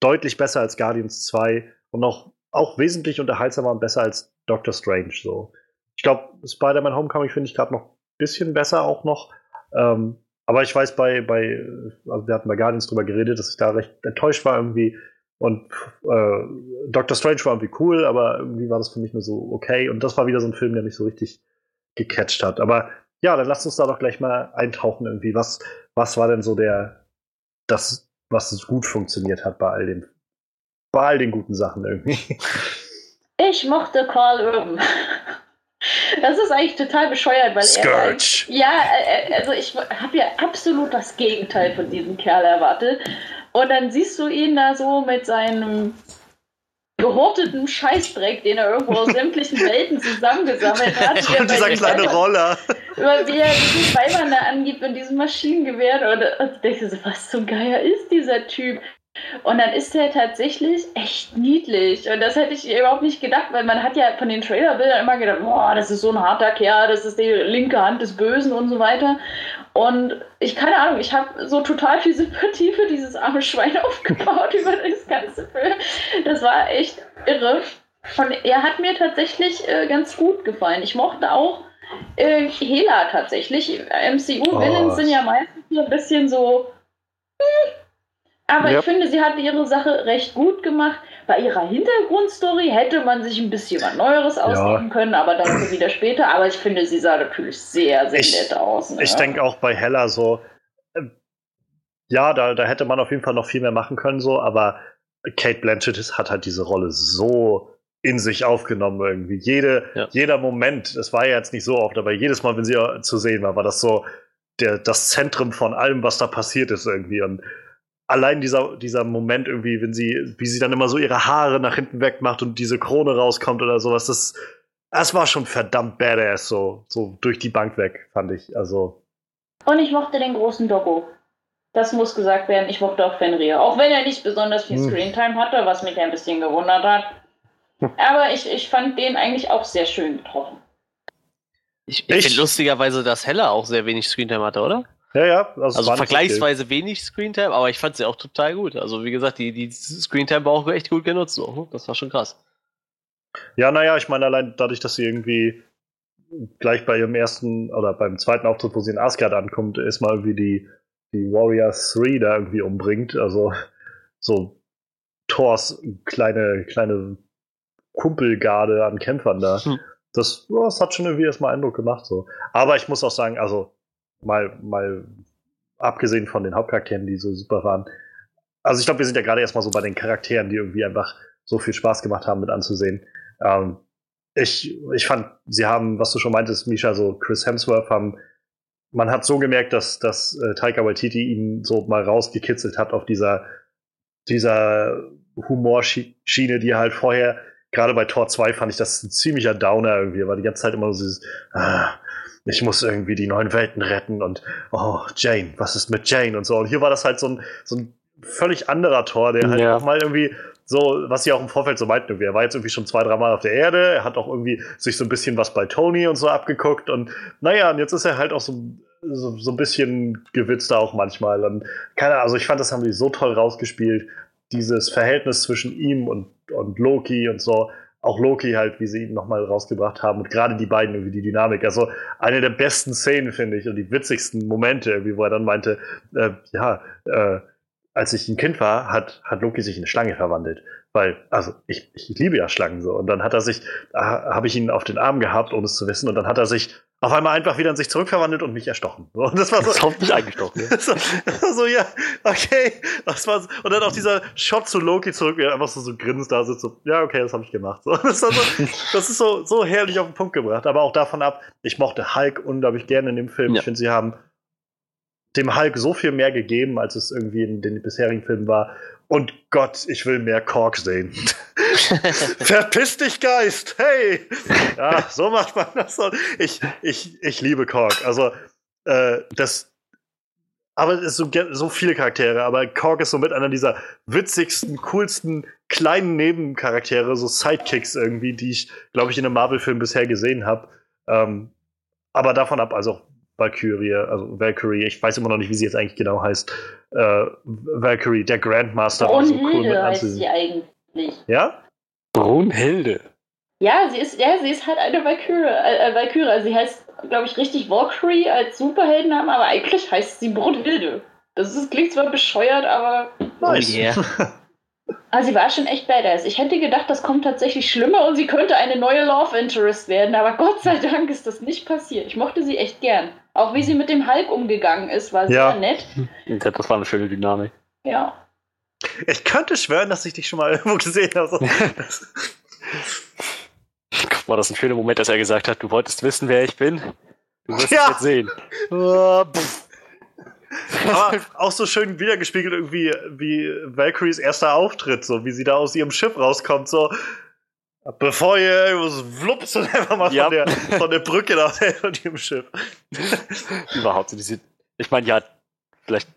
deutlich besser als Guardians 2 und auch, auch wesentlich unterhaltsamer und besser als Doctor Strange. So. Ich glaube, Spider-Man Homecoming finde ich gerade noch ein bisschen besser auch noch. Ähm, aber ich weiß bei, bei, also wir hatten bei Guardians drüber geredet, dass ich da recht enttäuscht war irgendwie, und äh, Doctor Strange war irgendwie cool, aber irgendwie war das für mich nur so okay. Und das war wieder so ein Film, der mich so richtig gecatcht hat. Aber ja, dann lasst uns da doch gleich mal eintauchen irgendwie. Was, was war denn so der, das, was gut funktioniert hat bei all den, bei all den guten Sachen irgendwie? Ich mochte Carl Urban. Das ist eigentlich total bescheuert, weil Scourge. er. Ja, also ich habe ja absolut das Gegenteil von diesem Kerl erwartet. Und dann siehst du ihn da so mit seinem gehorteten Scheißdreck, den er irgendwo aus sämtlichen Welten zusammengesammelt hat. Und dieser kleine Roller. Über wie er diesen Weibern da angibt und diesem Maschinengewehr. Und, und denkst du so, was zum Geier ist dieser Typ? Und dann ist er tatsächlich echt niedlich. Und das hätte ich überhaupt nicht gedacht, weil man hat ja von den Trailerbildern immer gedacht, boah, das ist so ein harter Kerl, das ist die linke Hand des Bösen und so weiter. Und ich, keine Ahnung, ich habe so total viel Sympathie für dieses arme Schwein aufgebaut über das ganze Film. Das war echt irre. Und er hat mir tatsächlich äh, ganz gut gefallen. Ich mochte auch äh, Hela tatsächlich. MCU-Villains oh. sind ja meistens so ein bisschen so. Hm, Aber Ja. ich finde, sie hat ihre Sache recht gut gemacht. Bei ihrer Hintergrundstory hätte man sich ein bisschen was Neueres ausdenken können, aber dazu wieder später. Aber ich finde, sie sah natürlich sehr, sehr Ich- nett aus. Ne? Ich denke auch bei Hella so, äh, ja, da, da hätte man auf jeden Fall noch viel mehr machen können, so, aber Kate Blanchett hat halt diese Rolle so in sich aufgenommen irgendwie. Jede, Ja. Jeder Moment, es war ja jetzt nicht so oft, aber jedes Mal, wenn sie äh, zu sehen war, war das so der, das Zentrum von allem, was da passiert ist irgendwie. Und allein dieser, dieser Moment irgendwie, wenn sie, wie sie dann immer so ihre Haare nach hinten wegmacht und diese Krone rauskommt oder sowas, das, das war schon verdammt badass, so, so durch die Bank weg, fand ich. Also, Und ich mochte den großen Doggo. Das muss gesagt werden. Ich mochte auch Fenrir. Auch wenn er nicht besonders viel Hm. Screentime hatte, was mich ein bisschen gewundert hat. Aber ich, ich fand den eigentlich auch sehr schön getroffen. Ich, ich Ich- finde lustigerweise, dass Hella auch sehr wenig Screentime hatte, oder? Ja, ja. Also, Also vergleichsweise wenig Screentime, aber ich fand sie auch total gut. Also wie gesagt, die, die Screentime war auch echt gut genutzt. So. ne? Das war schon krass. Ja, naja, ich meine, allein dadurch, dass sie irgendwie gleich bei ihrem ersten oder beim zweiten Auftritt, wo sie in Asgard ankommt, erstmal irgendwie die, die Warrior 3 da irgendwie umbringt. Also so Thors kleine, kleine Kumpelgarde an Kämpfern da. Hm. Das, ja, das hat schon irgendwie erstmal Eindruck gemacht. So. Aber ich muss auch sagen, also mal, mal abgesehen von den Hauptcharakteren, die so super waren. Also ich glaube, wir sind ja gerade erstmal so bei den Charakteren, die irgendwie einfach so viel Spaß gemacht haben mit anzusehen. Ähm, ich, ich fand, sie haben, was du schon meintest, Misha, so Chris Hemsworth haben, man hat so gemerkt, dass, dass äh, Taika Waititi ihn so mal rausgekitzelt hat auf dieser, dieser Humorschiene, die er halt vorher, gerade bei Tor 2 fand ich das ein ziemlicher Downer irgendwie, war die ganze Zeit immer so dieses, ah, ich muss irgendwie die neuen Welten retten und oh, Jane, was ist mit Jane und so. Und hier war das halt so ein, so ein völlig anderer Tor, der halt Ja. auch mal irgendwie so, was sie auch im Vorfeld so meinten, irgendwie, er war jetzt irgendwie schon zwei, dreimal auf der Erde, er hat auch irgendwie sich so ein bisschen was bei Tony und so abgeguckt und naja, und jetzt ist er halt auch so, so, so ein bisschen gewitzter auch manchmal und keine Ahnung, also ich fand, das haben die so toll rausgespielt, dieses Verhältnis zwischen ihm und, und Loki und so, auch Loki halt, wie sie ihn nochmal rausgebracht haben und gerade die beiden irgendwie die Dynamik, also eine der besten Szenen, finde ich, und die witzigsten Momente, irgendwie, wo er dann meinte, äh, ja, äh, als ich ein Kind war, hat, hat Loki sich in eine Schlange verwandelt. Weil, also ich, ich liebe ja Schlangen so. Und dann hat er sich, da habe ich ihn auf den Arm gehabt, ohne es zu wissen, und dann hat er sich auf einmal einfach wieder in sich zurückverwandelt und mich erstochen. So, und das war so, Das mich eingestochen. Ja. so, so, ja, okay. Das war, so- und dann auch dieser Shot zu Loki zurück, wie er einfach so, so grinst da sitzt, so, ja, okay, das habe ich gemacht. So, das, so, das ist so, so herrlich auf den Punkt gebracht. Aber auch davon ab, ich mochte Hulk unglaublich gerne in dem Film. Ja. Ich finde, sie haben dem Hulk so viel mehr gegeben, als es irgendwie in den bisherigen Filmen war. Und Gott, ich will mehr Kork sehen. Verpiss dich, Geist! Hey! Ja, so macht man das. so. Ich, ich, ich liebe Kork. Also, äh, das. Aber es ist so, so viele Charaktere, aber Kork ist so mit einer dieser witzigsten, coolsten kleinen Nebencharaktere, so Sidekicks irgendwie, die ich, glaube ich, in einem Marvel-Film bisher gesehen habe. Ähm, aber davon ab, also Valkyrie, also Valkyrie, ich weiß immer noch nicht, wie sie jetzt eigentlich genau heißt. Äh, Valkyrie, der Grandmaster, war so cool mit Brunhilde heißt sie eigentlich. Ja? Brunhilde. Ja, sie ist, ja, sie ist halt eine Valkyrie. Äh, äh, Valkyrie. Also sie heißt, glaube ich, richtig Valkyrie als Superheldennamen, aber eigentlich heißt sie Brunhilde. Das ist, klingt zwar bescheuert, aber Nice. Oh yeah. also sie war schon echt badass. Ich hätte gedacht, das kommt tatsächlich schlimmer und sie könnte eine neue Love Interest werden, aber Gott sei Dank ist das nicht passiert. Ich mochte sie echt gern. Auch wie sie mit dem Hulk umgegangen ist, war Ja. sehr nett. Ja, Das war eine schöne Dynamik. Ja. Ich könnte schwören, dass ich dich schon mal irgendwo gesehen habe. So. War das ein schöner Moment, dass er gesagt hat, du wolltest wissen, wer ich bin? Du wirst Ja. es jetzt sehen. Pff. Aber auch so schön wiedergespiegelt irgendwie wie Valkyries erster Auftritt, so wie sie da aus ihrem Schiff rauskommt, so bevor ihr irgendwas wlupst und einfach mal Ja. von, der, von der Brücke da von ihrem Schiff. Überhaupt so diese. Ich meine, ja, vielleicht.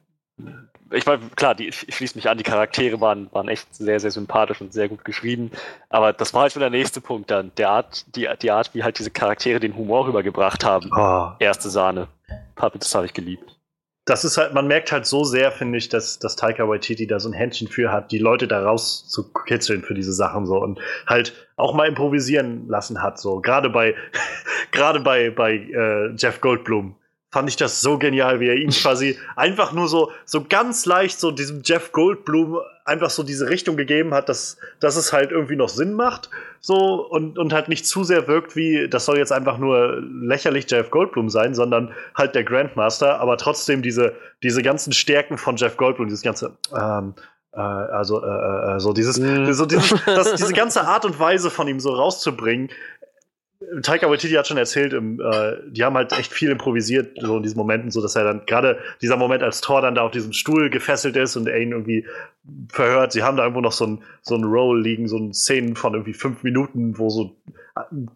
Ich meine, klar, die, ich schließe mich an, die Charaktere waren, waren echt sehr, sehr sympathisch und sehr gut geschrieben. Aber das war halt schon der nächste Punkt dann. Der Art, die, die Art, wie halt diese Charaktere den Humor rübergebracht haben. Oh, Erste Sahne. Hab- Das habe ich geliebt. Das ist halt, man merkt halt so sehr, finde ich, dass, dass Taika Waititi da so ein Händchen für hat, die Leute da raus zu kitzeln für diese Sachen so und halt auch mal improvisieren lassen hat, so. Gerade bei, gerade bei, bei äh, Jeff Goldblum fand ich das so genial, wie er ihm quasi einfach nur so, so ganz leicht so diesem Jeff Goldblum einfach so diese Richtung gegeben hat, dass, dass es halt irgendwie noch Sinn macht, so und, und halt nicht zu sehr wirkt wie, das soll jetzt einfach nur lächerlich Jeff Goldblum sein, sondern halt der Grandmaster, aber trotzdem diese, diese ganzen Stärken von Jeff Goldblum, dieses ganze, ähm, äh, also äh, äh, so dieses, mm. so dieses, das, diese ganze Art und Weise von ihm so rauszubringen, Taika Waititi hat schon erzählt, im, äh, die haben halt echt viel improvisiert, so in diesen Momenten, so dass er dann gerade dieser Moment, als Thor dann da auf diesem Stuhl gefesselt ist und er ihn irgendwie verhört, sie haben da irgendwo noch so ein, so ein Roll liegen, so ein Szenen von irgendwie fünf Minuten, wo so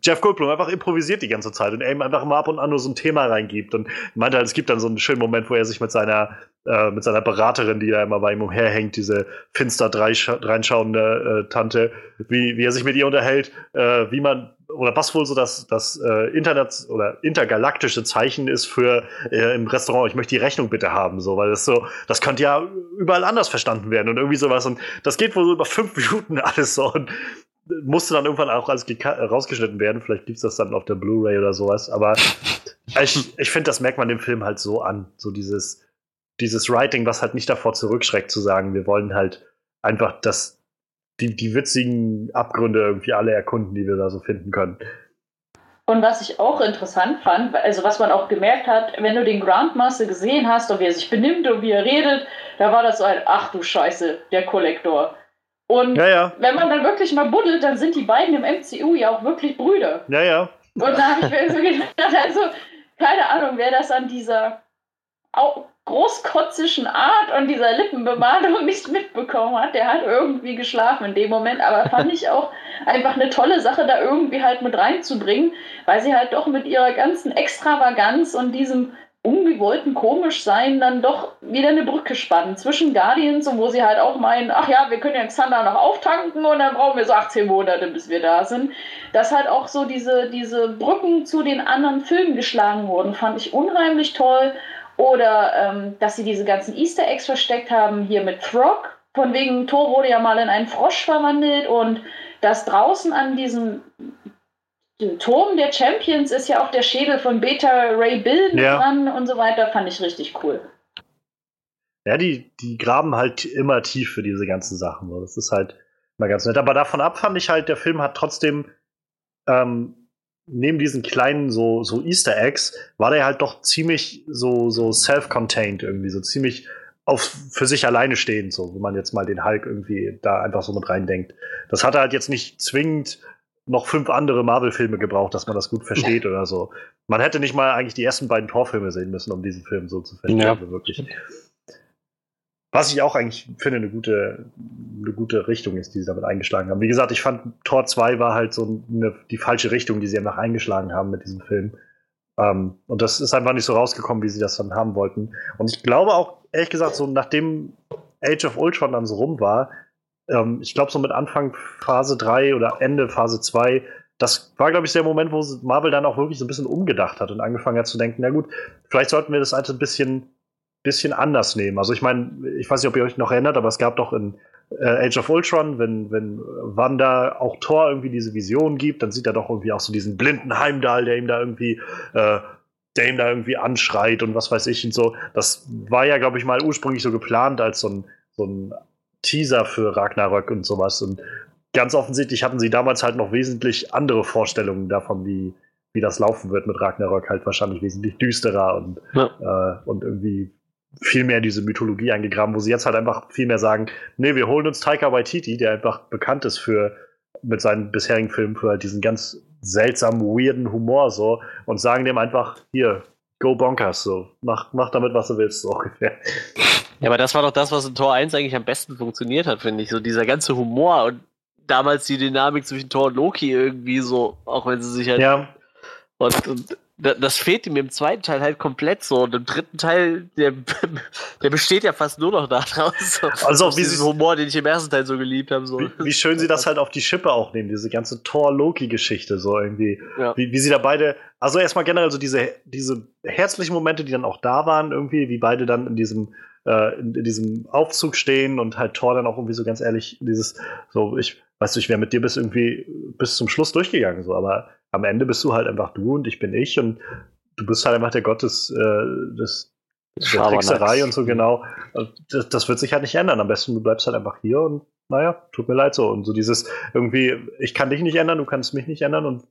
Jeff Goldblum einfach improvisiert die ganze Zeit und er ihm einfach mal ab und an nur so ein Thema reingibt und meinte halt, es gibt dann so einen schönen Moment, wo er sich mit seiner äh, mit seiner Beraterin, die da immer bei ihm umherhängt, diese finster reinschauende äh, Tante, wie, wie er sich mit ihr unterhält, äh, wie man oder was wohl so das, das äh, Internet oder intergalaktische Zeichen ist für äh, im Restaurant, ich möchte die Rechnung bitte haben, so, weil das so, das könnte ja überall anders verstanden werden und irgendwie sowas. Und das geht wohl so über fünf Minuten alles so und musste dann irgendwann auch alles rausgeschnitten werden. Vielleicht gibt es das dann auf der Blu-ray oder sowas. Aber ich, ich finde, das merkt man dem Film halt so an. So dieses, dieses Writing, was halt nicht davor zurückschreckt, zu sagen, wir wollen halt einfach das, die, die witzigen Abgründe irgendwie alle erkunden, die wir da so finden können. Und was ich auch interessant fand, also was man auch gemerkt hat, wenn du den Grandmaster gesehen hast und wie er sich benimmt und wie er redet, da war das so ein, ach du Scheiße, der Kollektor. Und ja, ja. wenn man dann wirklich mal buddelt, dann sind die beiden im MCU ja auch wirklich Brüder. Ja, ja. Und da habe ich mir so gedacht, also, keine Ahnung, wer das an dieser großkotzischen Art und dieser Lippenbemalung nicht mitbekommen hat, der hat irgendwie geschlafen in dem Moment. Aber fand ich auch einfach eine tolle Sache, da irgendwie halt mit reinzubringen, weil sie halt doch mit ihrer ganzen Extravaganz und diesem ungewollten Komischsein dann doch wieder eine Brücke spannen zwischen Guardians und wo sie halt auch meinen, ach ja, wir können ja Xander noch auftanken und dann brauchen wir so 18 Monate, bis wir da sind. Dass halt auch so diese, diese Brücken zu den anderen Filmen geschlagen wurden, fand ich unheimlich toll oder ähm, dass sie diese ganzen Easter Eggs versteckt haben, hier mit Frog. Von wegen, Thor wurde ja mal in einen Frosch verwandelt und dass draußen an diesem Turm der Champions ist ja auch der Schädel von Beta Ray Bill ja. dran und so weiter. Fand ich richtig cool. Ja, die, die graben halt immer tief für diese ganzen Sachen. Das ist halt mal ganz nett. Aber davon ab fand ich halt, der Film hat trotzdem ähm, neben diesen kleinen so, so Easter Eggs war der halt doch ziemlich so, so self-contained irgendwie, so ziemlich auf, für sich alleine stehend, so, wenn man jetzt mal den Hulk irgendwie da einfach so mit reindenkt. Das hatte halt jetzt nicht zwingend noch fünf andere Marvel-Filme gebraucht, dass man das gut versteht oder so. Man hätte nicht mal eigentlich die ersten beiden Torfilme sehen müssen, um diesen Film so zu verstehen. Ja. Also wirklich. Was ich auch eigentlich finde, eine gute, eine gute Richtung ist, die sie damit eingeschlagen haben. Wie gesagt, ich fand Tor 2 war halt so eine, die falsche Richtung, die sie einfach eingeschlagen haben mit diesem Film. Um, ähm, und das ist einfach nicht so rausgekommen, wie sie das dann haben wollten. Und ich glaube auch, ehrlich gesagt, so nachdem Age of Ultron dann so rum war, ähm, ich glaube so mit Anfang Phase 3 oder Ende Phase 2, das war, glaube ich, der Moment, wo Marvel dann auch wirklich so ein bisschen umgedacht hat und angefangen hat zu denken, na gut, vielleicht sollten wir das einfach ein bisschen bisschen anders nehmen. Also ich meine, ich weiß nicht, ob ihr euch noch erinnert, aber es gab doch in äh, Age of Ultron, wenn, wenn Wanda auch Thor irgendwie diese Vision gibt, dann sieht er doch irgendwie auch so diesen blinden Heimdall, der ihm da irgendwie, äh, der ihm da irgendwie anschreit und was weiß ich und so. Das war ja, glaube ich, mal ursprünglich so geplant als so ein, so ein Teaser für Ragnarök und sowas. Und ganz offensichtlich hatten sie damals halt noch wesentlich andere Vorstellungen davon, wie, wie das laufen wird mit Ragnarök, halt wahrscheinlich wesentlich düsterer und, ja. äh, und irgendwie viel mehr diese Mythologie eingegraben, wo sie jetzt halt einfach viel mehr sagen, nee, wir holen uns Taika Waititi, der einfach bekannt ist für mit seinen bisherigen Filmen für halt diesen ganz seltsamen, weirden Humor so und sagen dem einfach, hier, go bonkers, so, mach, mach damit, was du willst, so ungefähr. Ja, aber das war doch das, was in Tor 1 eigentlich am besten funktioniert hat, finde ich, so dieser ganze Humor und damals die Dynamik zwischen Thor und Loki irgendwie so, auch wenn sie sich halt ja. und, und das fehlt ihm im zweiten Teil halt komplett so. Und im dritten Teil, der, der besteht ja fast nur noch daraus. Also auch wie diesen Humor, den ich im ersten Teil so geliebt habe. So. Wie, wie, schön sie das halt auf die Schippe auch nehmen, diese ganze Thor-Loki-Geschichte, so irgendwie. Ja. Wie, wie sie da beide, also erstmal generell so diese, diese herzlichen Momente, die dann auch da waren, irgendwie, wie beide dann in diesem, äh, in, in diesem Aufzug stehen und halt Thor dann auch irgendwie so ganz ehrlich, dieses, so, ich, weißt du, ich wäre mit dir bis irgendwie bis zum Schluss durchgegangen, so, aber am Ende bist du halt einfach du und ich bin ich und du bist halt einfach der Gott des, äh, des der Trickserei und so genau. Das, das, wird sich halt nicht ändern. Am besten du bleibst halt einfach hier und naja, tut mir leid so. Und so dieses irgendwie, ich kann dich nicht ändern, du kannst mich nicht ändern und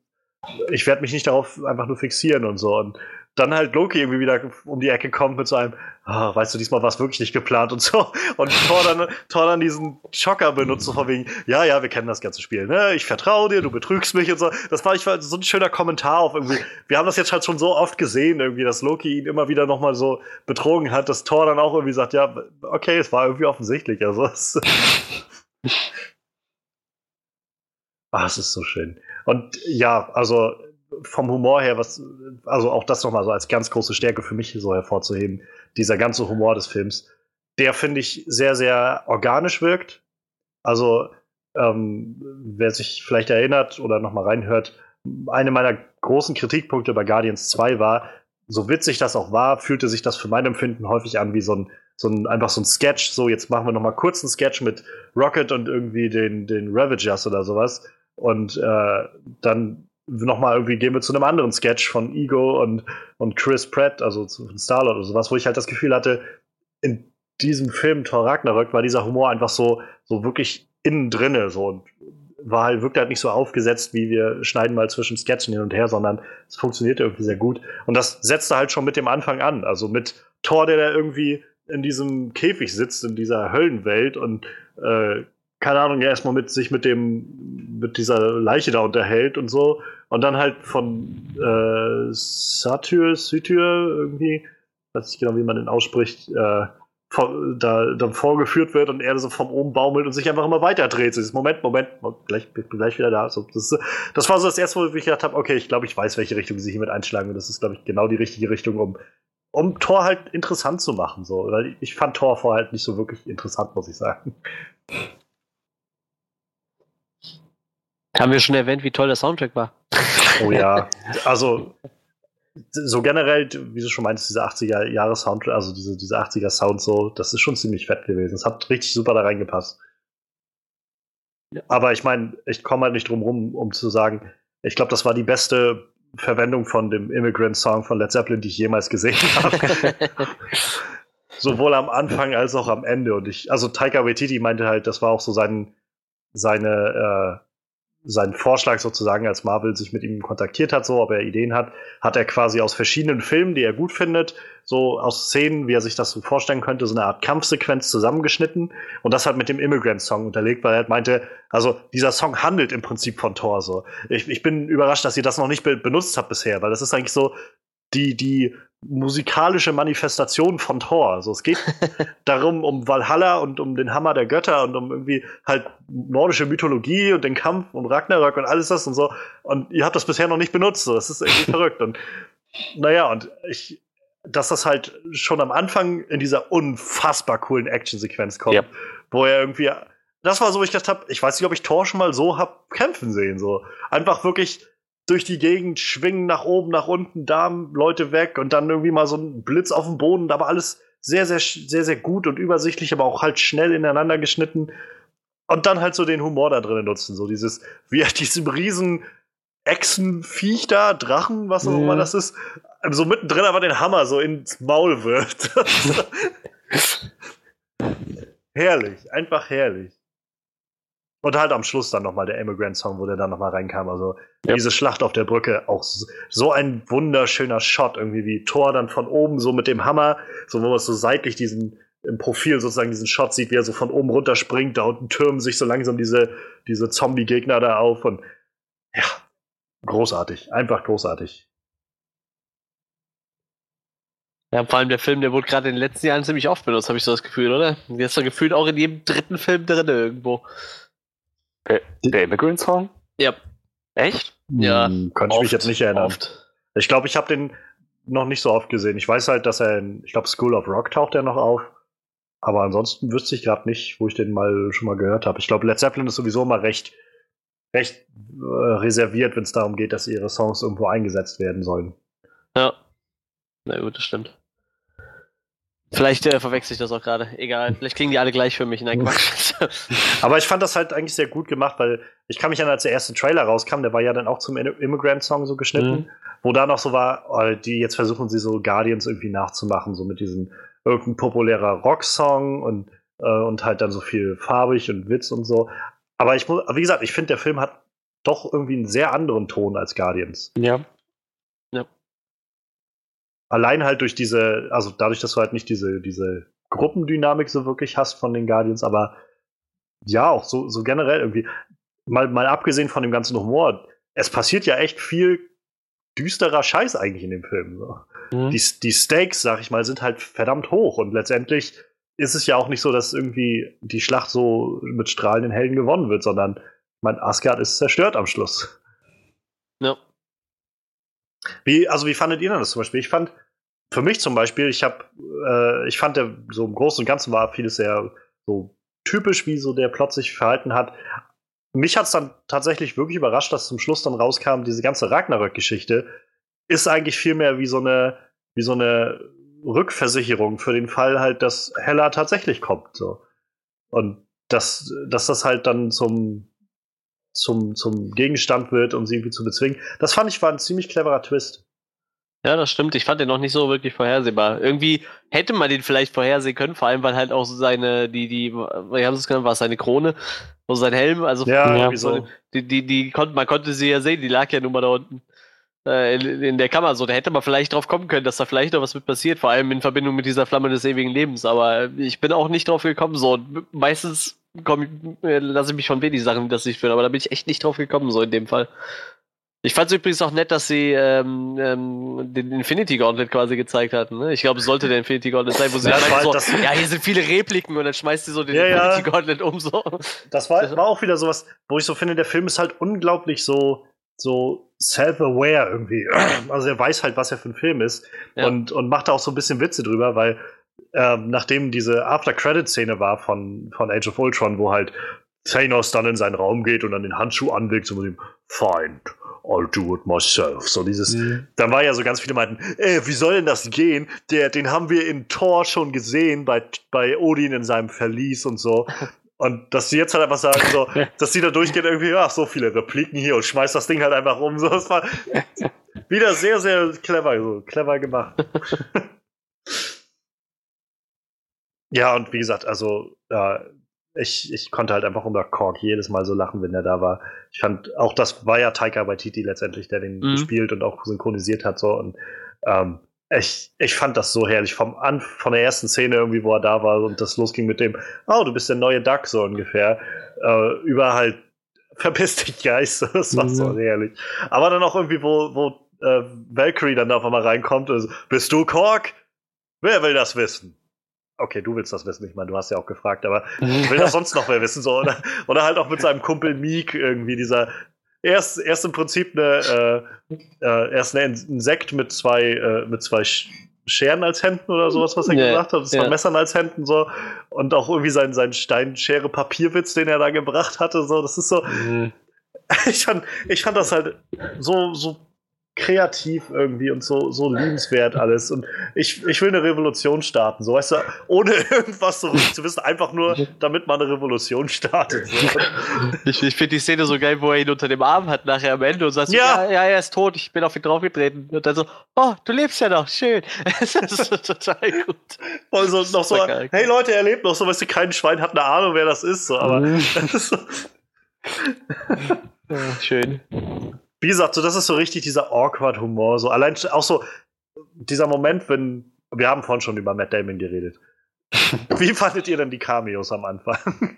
ich werde mich nicht darauf einfach nur fixieren und so. Und dann halt Loki irgendwie wieder um die Ecke kommt mit so einem, oh, weißt du, diesmal war es wirklich nicht geplant und so. Und Thor dann, Thor dann diesen Schocker benutzt, so von wegen, ja, ja, wir kennen das ganze Spiel, ne? Ich vertraue dir, du betrügst mich und so. Das war, ich war so ein schöner Kommentar auf irgendwie. Wir haben das jetzt halt schon so oft gesehen, irgendwie, dass Loki ihn immer wieder nochmal so betrogen hat, dass Thor dann auch irgendwie sagt, ja, okay, es war irgendwie offensichtlich. Also, es Ah, es ist so schön. Und ja, also vom Humor her, was, also auch das nochmal so als ganz große Stärke für mich so hervorzuheben, dieser ganze Humor des Films, der finde ich sehr, sehr organisch wirkt. Also, ähm, wer sich vielleicht erinnert oder nochmal reinhört, eine meiner großen Kritikpunkte bei Guardians 2 war, so witzig das auch war, fühlte sich das für mein Empfinden häufig an wie so ein, so ein einfach so ein Sketch. So, jetzt machen wir nochmal kurz einen Sketch mit Rocket und irgendwie den, den Ravagers oder sowas. Und äh, dann nochmal irgendwie gehen wir zu einem anderen Sketch von Ego und, und Chris Pratt, also von Starlord oder sowas, wo ich halt das Gefühl hatte, in diesem Film Thor Ragnarök war dieser Humor einfach so, so wirklich innen drinne, so und war halt, wirkte halt nicht so aufgesetzt, wie wir schneiden mal zwischen Sketchen hin und her, sondern es funktionierte irgendwie sehr gut. Und das setzte halt schon mit dem Anfang an. Also mit Thor, der da irgendwie in diesem Käfig sitzt, in dieser Höllenwelt und äh, keine Ahnung, erstmal mit sich mit dem, mit dieser Leiche da unterhält und so. Und dann halt von äh, Satyr, Satyr irgendwie, weiß nicht genau, wie man den ausspricht, äh, von, da dann vorgeführt wird und er so vom oben baumelt und sich einfach immer weiter dreht. So Moment, Moment, gleich, gleich wieder da. So, das, das war so das erste, wo ich gedacht habe, okay, ich glaube, ich weiß, welche Richtung sie hier mit einschlagen. Und das ist, glaube ich, genau die richtige Richtung, um, um Thor halt interessant zu machen. So. Weil ich fand Thor vorher halt nicht so wirklich interessant, muss ich sagen. Haben wir schon erwähnt, wie toll der Soundtrack war? Oh ja, also so generell, wie du schon meintest, diese 80er Jahre Soundtrack, also diese, diese 80er Sound so, das ist schon ziemlich fett gewesen. Es hat richtig super da reingepasst. Ja. Aber ich meine, ich komme halt nicht drum rum, um zu sagen, ich glaube, das war die beste Verwendung von dem Immigrant Song von Led Zeppelin, die ich jemals gesehen habe. Sowohl am Anfang als auch am Ende. Und ich, also Taika Waititi meinte halt, das war auch so sein, seine, äh, seinen Vorschlag sozusagen, als Marvel sich mit ihm kontaktiert hat, so ob er Ideen hat, hat er quasi aus verschiedenen Filmen, die er gut findet, so aus Szenen, wie er sich das so vorstellen könnte, so eine Art Kampfsequenz zusammengeschnitten und das halt mit dem Immigrant-Song unterlegt, weil er halt meinte, also dieser Song handelt im Prinzip von Thor so. Ich, ich bin überrascht, dass ihr das noch nicht be benutzt habt bisher, weil das ist eigentlich so die, die musikalische Manifestation von Thor. Also es geht darum, um Valhalla und um den Hammer der Götter und um irgendwie halt nordische Mythologie und den Kampf und Ragnarök und alles das und so. Und ihr habt das bisher noch nicht benutzt. So. Das ist irgendwie verrückt. Und naja, und ich, dass das halt schon am Anfang in dieser unfassbar coolen Actionsequenz kommt, ja. wo er irgendwie. Das war so, ich gedacht habe, ich weiß nicht, ob ich Thor schon mal so hab kämpfen sehen. So. Einfach wirklich durch die Gegend schwingen, nach oben, nach unten, da Leute weg und dann irgendwie mal so ein Blitz auf dem Boden, aber alles sehr, sehr, sehr, sehr gut und übersichtlich, aber auch halt schnell ineinander geschnitten. Und dann halt so den Humor da drin nutzen. So dieses, wie er diesem riesen Echsenviech da, Drachen, was auch immer das ist, so mittendrin aber den Hammer so ins Maul wirft. herrlich, einfach herrlich. Und halt am Schluss dann nochmal der Immigrant-Song, wo der dann nochmal reinkam. Also ja. diese Schlacht auf der Brücke, auch so ein wunderschöner Shot, irgendwie wie Thor dann von oben so mit dem Hammer, so wo man so seitlich diesen im Profil sozusagen diesen Shot sieht, wie er so von oben runter springt, da unten türmen sich so langsam diese, diese Zombie-Gegner da auf und ja, großartig, einfach großartig. Ja, vor allem der Film, der wurde gerade in den letzten Jahren ziemlich oft benutzt, habe ich so das Gefühl, oder? Der ist doch gefühlt auch in jedem dritten Film drin irgendwo. Der, der Immigrant Song? Ja. Echt? Ja. Hm, kann ich mich jetzt nicht erinnern. Oft. Ich glaube, ich habe den noch nicht so oft gesehen. Ich weiß halt, dass er in, ich glaube, School of Rock taucht er noch auf. Aber ansonsten wüsste ich gerade nicht, wo ich den mal schon mal gehört habe. Ich glaube, Led Zeppelin ist sowieso mal recht, recht äh, reserviert, wenn es darum geht, dass ihre Songs irgendwo eingesetzt werden sollen. Ja. Na gut, das stimmt. Vielleicht äh, verwechsel ich das auch gerade. Egal. Vielleicht klingen die alle gleich für mich. Nein, Quatsch. Aber ich fand das halt eigentlich sehr gut gemacht, weil ich kann mich an, als der erste Trailer rauskam, der war ja dann auch zum Immigrant-Song so geschnitten, mhm. wo da noch so war, oh, die jetzt versuchen sie so Guardians irgendwie nachzumachen, so mit diesem irgendein populärer Rocksong und, äh, und halt dann so viel farbig und Witz und so. Aber ich muss, wie gesagt, ich finde, der Film hat doch irgendwie einen sehr anderen Ton als Guardians. Ja. Ja. Allein halt durch diese, also dadurch, dass du halt nicht diese, diese Gruppendynamik so wirklich hast von den Guardians, aber ja, auch so, so generell irgendwie, mal, mal abgesehen von dem ganzen Humor, es passiert ja echt viel düsterer Scheiß eigentlich in dem Film. So. Mhm. Die, die Stakes, sag ich mal, sind halt verdammt hoch und letztendlich ist es ja auch nicht so, dass irgendwie die Schlacht so mit strahlenden Helden gewonnen wird, sondern mein Asgard ist zerstört am Schluss. Ja. Wie, also wie fandet ihr denn das zum Beispiel? Ich fand, für mich zum Beispiel, ich habe, äh, ich fand der so im Großen und Ganzen war vieles sehr so typisch, wie so der Plot sich verhalten hat. Mich hat es dann tatsächlich wirklich überrascht, dass zum Schluss dann rauskam, diese ganze Ragnarök-Geschichte ist eigentlich viel mehr wie so eine, wie so eine Rückversicherung für den Fall halt, dass Hella tatsächlich kommt. So. Und dass, dass das halt dann zum, zum, zum Gegenstand wird, um sie irgendwie zu bezwingen. Das fand ich war ein ziemlich cleverer Twist. Ja, das stimmt. Ich fand den noch nicht so wirklich vorhersehbar. Irgendwie hätte man den vielleicht vorhersehen können, vor allem weil halt auch so seine, die, die, wie haben sie es genannt, war es seine Krone, so sein Helm, also ja, ja so. die, die, die konnte, man konnte sie ja sehen, die lag ja nun mal da unten äh, in, in, der Kammer. So, da hätte man vielleicht drauf kommen können, dass da vielleicht noch was mit passiert, vor allem in Verbindung mit dieser Flamme des ewigen Lebens. Aber ich bin auch nicht drauf gekommen. So, meistens äh, lasse ich mich von wenig Sachen das nicht führen, aber da bin ich echt nicht drauf gekommen, so in dem Fall. Ich fand es übrigens auch nett, dass sie ähm, ähm, den Infinity Gauntlet quasi gezeigt hatten. Ne? Ich glaube, es sollte der Infinity Gauntlet sein, wo sie ja, halt so, ja, hier sind viele Repliken und dann schmeißt sie so den ja, Infinity ja. Gauntlet um so. Das war, war auch wieder sowas, wo ich so finde, der Film ist halt unglaublich so, so self-aware irgendwie. Also er weiß halt, was er für ein Film ist ja. und, und macht da auch so ein bisschen Witze drüber, weil ähm, nachdem diese After-Credit-Szene war von, von Age of Ultron, wo halt Thanos dann in seinen Raum geht und dann den Handschuh anlegt, so mit dem Feind. I'll do it myself. So dieses, mhm. dann war ja so ganz viele meinten, ey, wie soll denn das gehen? Der, den haben wir in Thor schon gesehen, bei, bei Odin in seinem Verlies und so. Und dass sie jetzt halt einfach sagen, so, dass sie da durchgeht, irgendwie, ach, so viele Repliken hier und schmeißt das Ding halt einfach um. So, das war wieder sehr, sehr clever, so clever gemacht. ja, und wie gesagt, also, ja, ich, ich konnte halt einfach unter Kork jedes Mal so lachen, wenn er da war. Ich fand, auch das war ja Taika Waititi letztendlich, der den mhm. gespielt und auch synchronisiert hat, so, und, ähm, ich, ich fand das so herrlich. Vom An von der ersten Szene irgendwie, wo er da war und das losging mit dem, oh, du bist der neue Duck, so ungefähr. Äh, über halt, verpiss dich, Geist. Das war mhm. so herrlich. Aber dann auch irgendwie, wo, wo äh, Valkyrie dann auf einmal reinkommt, also, bist du Kork? Wer will das wissen? Okay, du willst das wissen, ich meine, du hast ja auch gefragt, aber will das sonst noch wer wissen? So, oder, oder halt auch mit seinem Kumpel Meek irgendwie, dieser, erst, erst im Prinzip eine, äh, äh, erst ein Insekt mit zwei, äh, mit zwei Scheren als Händen oder sowas, was er ja, gesagt hat, zwei ja. Messern als Händen so und auch irgendwie sein, sein Stein-Schere-Papierwitz, den er da gebracht hatte, so, das ist so. Mhm. Ich fand, ich fand das halt so, so kreativ irgendwie und so, so liebenswert alles. Und ich, ich will eine Revolution starten, so weißt du, ohne irgendwas so zu wissen, einfach nur, damit man eine Revolution startet. So. Ich, ich finde die Szene so geil, wo er ihn unter dem Arm hat nachher am Ende und sagt, ja, ja, ja er ist tot, ich bin auf ihn draufgetreten. Und dann so, oh, du lebst ja noch, schön. das ist total gut. Also noch so, hey Leute, er lebt noch, so weißt du, kein Schwein hat eine Ahnung, wer das ist, so, aber mhm. das ist so. ja, schön wie gesagt, so das ist so richtig dieser awkward Humor. So allein auch so dieser Moment, wenn wir haben vorhin schon über Matt Damon geredet. Wie fandet ihr denn die Cameos am Anfang?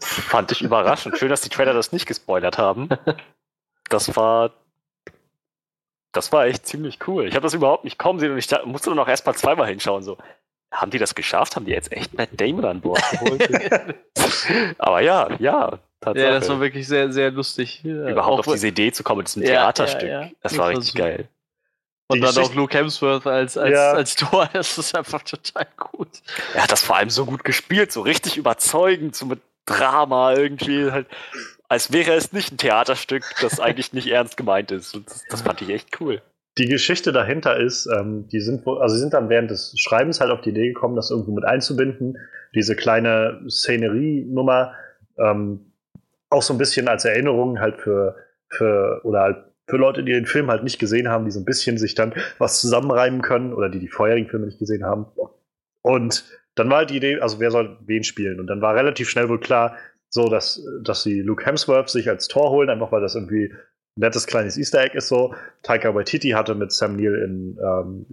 Fand ich überraschend. Schön, dass die Trailer das nicht gespoilert haben. Das war. Das war echt ziemlich cool. Ich habe das überhaupt nicht kommen sehen und ich musste dann auch erst mal zweimal hinschauen. So, haben die das geschafft? Haben die jetzt echt Matt Damon an Bord geholt? Aber ja, ja, Tatsache. Ja, das war wirklich sehr, sehr lustig. Überhaupt auf diese Idee zu kommen mit diesem ja, Theaterstück. Ja, ja. Das, war richtig geil. Und Die dann Geschichte auch Luke Hemsworth als, als, ja. als Tor, das ist einfach total gut. Er hat das vor allem so gut gespielt, so richtig überzeugend, so mit Drama irgendwie halt, als wäre es nicht ein Theaterstück, das eigentlich nicht ernst gemeint ist. Und das, das fand ich echt cool. die Geschichte dahinter ist, ähm, die sind wohl, also sie sind dann während des Schreibens halt auf die Idee gekommen, das irgendwo mit einzubinden. Diese kleine Szenerie-Nummer, ähm, auch so ein bisschen als Erinnerung halt für, für, oder halt für Leute, die den Film halt nicht gesehen haben, die so ein bisschen sich dann was zusammenreimen können oder die die vorherigen Filme nicht gesehen haben. Und dann war halt die Idee, also wer soll wen spielen? Und dann war relativ schnell wohl klar, so dass, dass sie Luke Hemsworth sich als Tor holen, einfach weil das irgendwie ein nettes kleines Easter Egg ist so. Taika Waititi hatte mit Sam Neill in, ähm,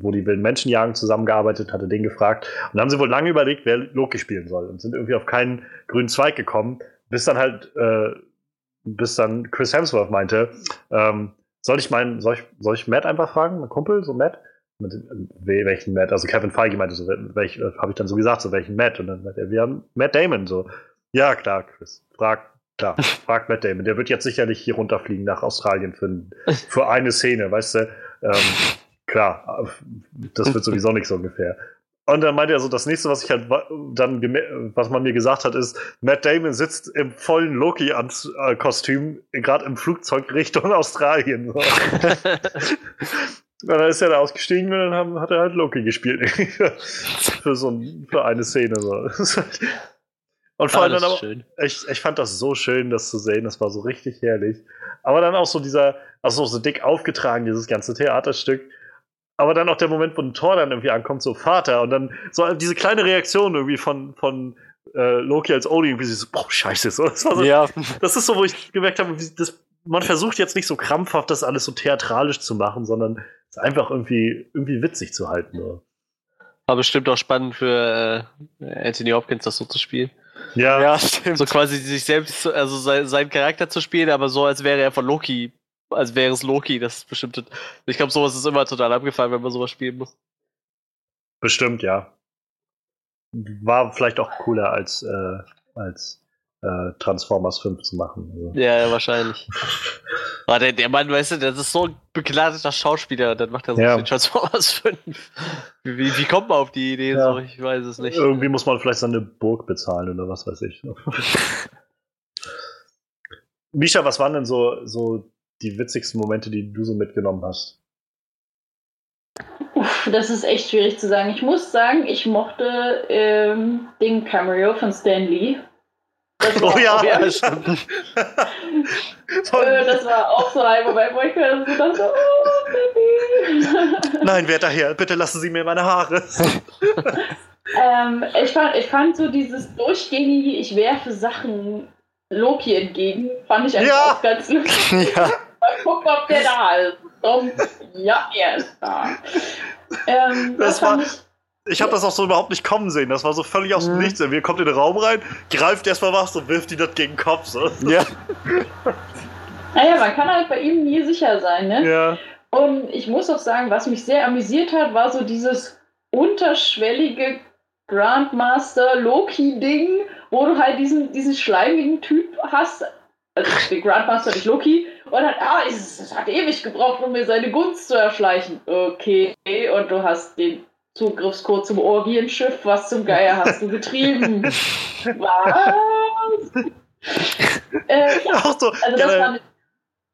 wo die wilden Menschen jagen, zusammengearbeitet, hatte den gefragt. Und dann haben sie wohl lange überlegt, wer Loki spielen soll und sind irgendwie auf keinen grünen Zweig gekommen, bis dann halt, äh, bis dann Chris Hemsworth meinte, ähm, soll ich meinen, soll ich, soll ich Matt einfach fragen, mein Kumpel, so Matt? Mit welchen Matt? Also Kevin Feige meinte so, welch, äh, habe ich dann so gesagt, so welchen Matt? Und dann meinte er, wir haben Matt Damon, so. Ja, klar, Chris, frag, klar, frag Matt Damon. Der wird jetzt sicherlich hier runterfliegen nach Australien für, für eine Szene, weißt du? Ähm, klar, das wird sowieso nichts ungefähr. Und dann meinte er so, das nächste, was ich halt dann, was man mir gesagt hat, ist, Matt Damon sitzt im vollen Loki-Kostüm, gerade im Flugzeug Richtung Australien. Und dann ist er da ausgestiegen und dann hat er halt Loki gespielt. für so ein, für eine Szene. So. Und vor allem dann aber, schön. ich, ich fand das so schön, das zu sehen. Das war so richtig herrlich. Aber dann auch so dieser, also so dick aufgetragen, dieses ganze Theaterstück. Aber dann auch der Moment, wo ein Tor dann irgendwie ankommt, so Vater. Und dann so diese kleine Reaktion irgendwie von, von äh, Loki als Odin, wie sie so, boah, scheiße. So, das, so, ja. das ist so, wo ich gemerkt habe, das, man versucht jetzt nicht so krampfhaft, das alles so theatralisch zu machen, sondern es einfach irgendwie, irgendwie witzig zu halten. So. Aber bestimmt auch spannend für äh, Anthony Hopkins, das so zu spielen. Ja, ja, stimmt. So quasi sich selbst, also sein, seinen Charakter zu spielen, aber so, als wäre er von Loki, als wäre es Loki, das ist bestimmt. Ich glaube, sowas ist immer total abgefallen, wenn man sowas spielen muss. Bestimmt, ja. War vielleicht auch cooler als, äh, als äh, Transformers 5 zu machen. Also. Ja, ja, wahrscheinlich. Aber der, der Mann, weißt du, das ist so ein begnadeter Schauspieler, dann macht er so ja. Transformers 5. Wie, wie, kommt man auf die Idee? Ja. So? Ich weiß es nicht. Irgendwie muss man vielleicht seine Burg bezahlen oder was weiß ich. Misha, was waren denn so, so die witzigsten Momente, die du so mitgenommen hast? Uff, das ist echt schwierig zu sagen. Ich muss sagen, ich mochte ähm, den Cameo von Stan Lee. Oh ja, ja stimmt. Äh, das war auch so ein Moment, wo ich mir so dachte, oh, Baby. Nein, wer daher? Bitte lassen Sie mir meine Haare. ähm, ich, fand, ich fand so dieses durchgängige, ich werfe Sachen Loki entgegen, fand ich eigentlich ja. auch ganz lustig. Ja. Mal gucken, ob der da ist. ja, er ist da. Ähm, das, das war, ich, ich habe das auch so überhaupt nicht kommen sehen. Das war so völlig aus dem mhm. Nichts. Wir kommt in den Raum rein, greift erstmal was und wirft die das gegen den Kopf. So. Ja. naja, man kann halt bei ihm nie sicher sein, ne? Ja. Und ich muss auch sagen, was mich sehr amüsiert hat, war so dieses unterschwellige Grandmaster Loki-Ding, wo du halt diesen, diesen schleimigen Typ hast. Also den Grandmaster nicht Loki. Und dann, ah, es, hat ewig gebraucht, um mir seine Gunst zu erschleichen. Okay. Und du hast den Zugriffscode zum Orgienschiff. Was zum Geier hast du getrieben? Was? äh, ja, Auch so, also das war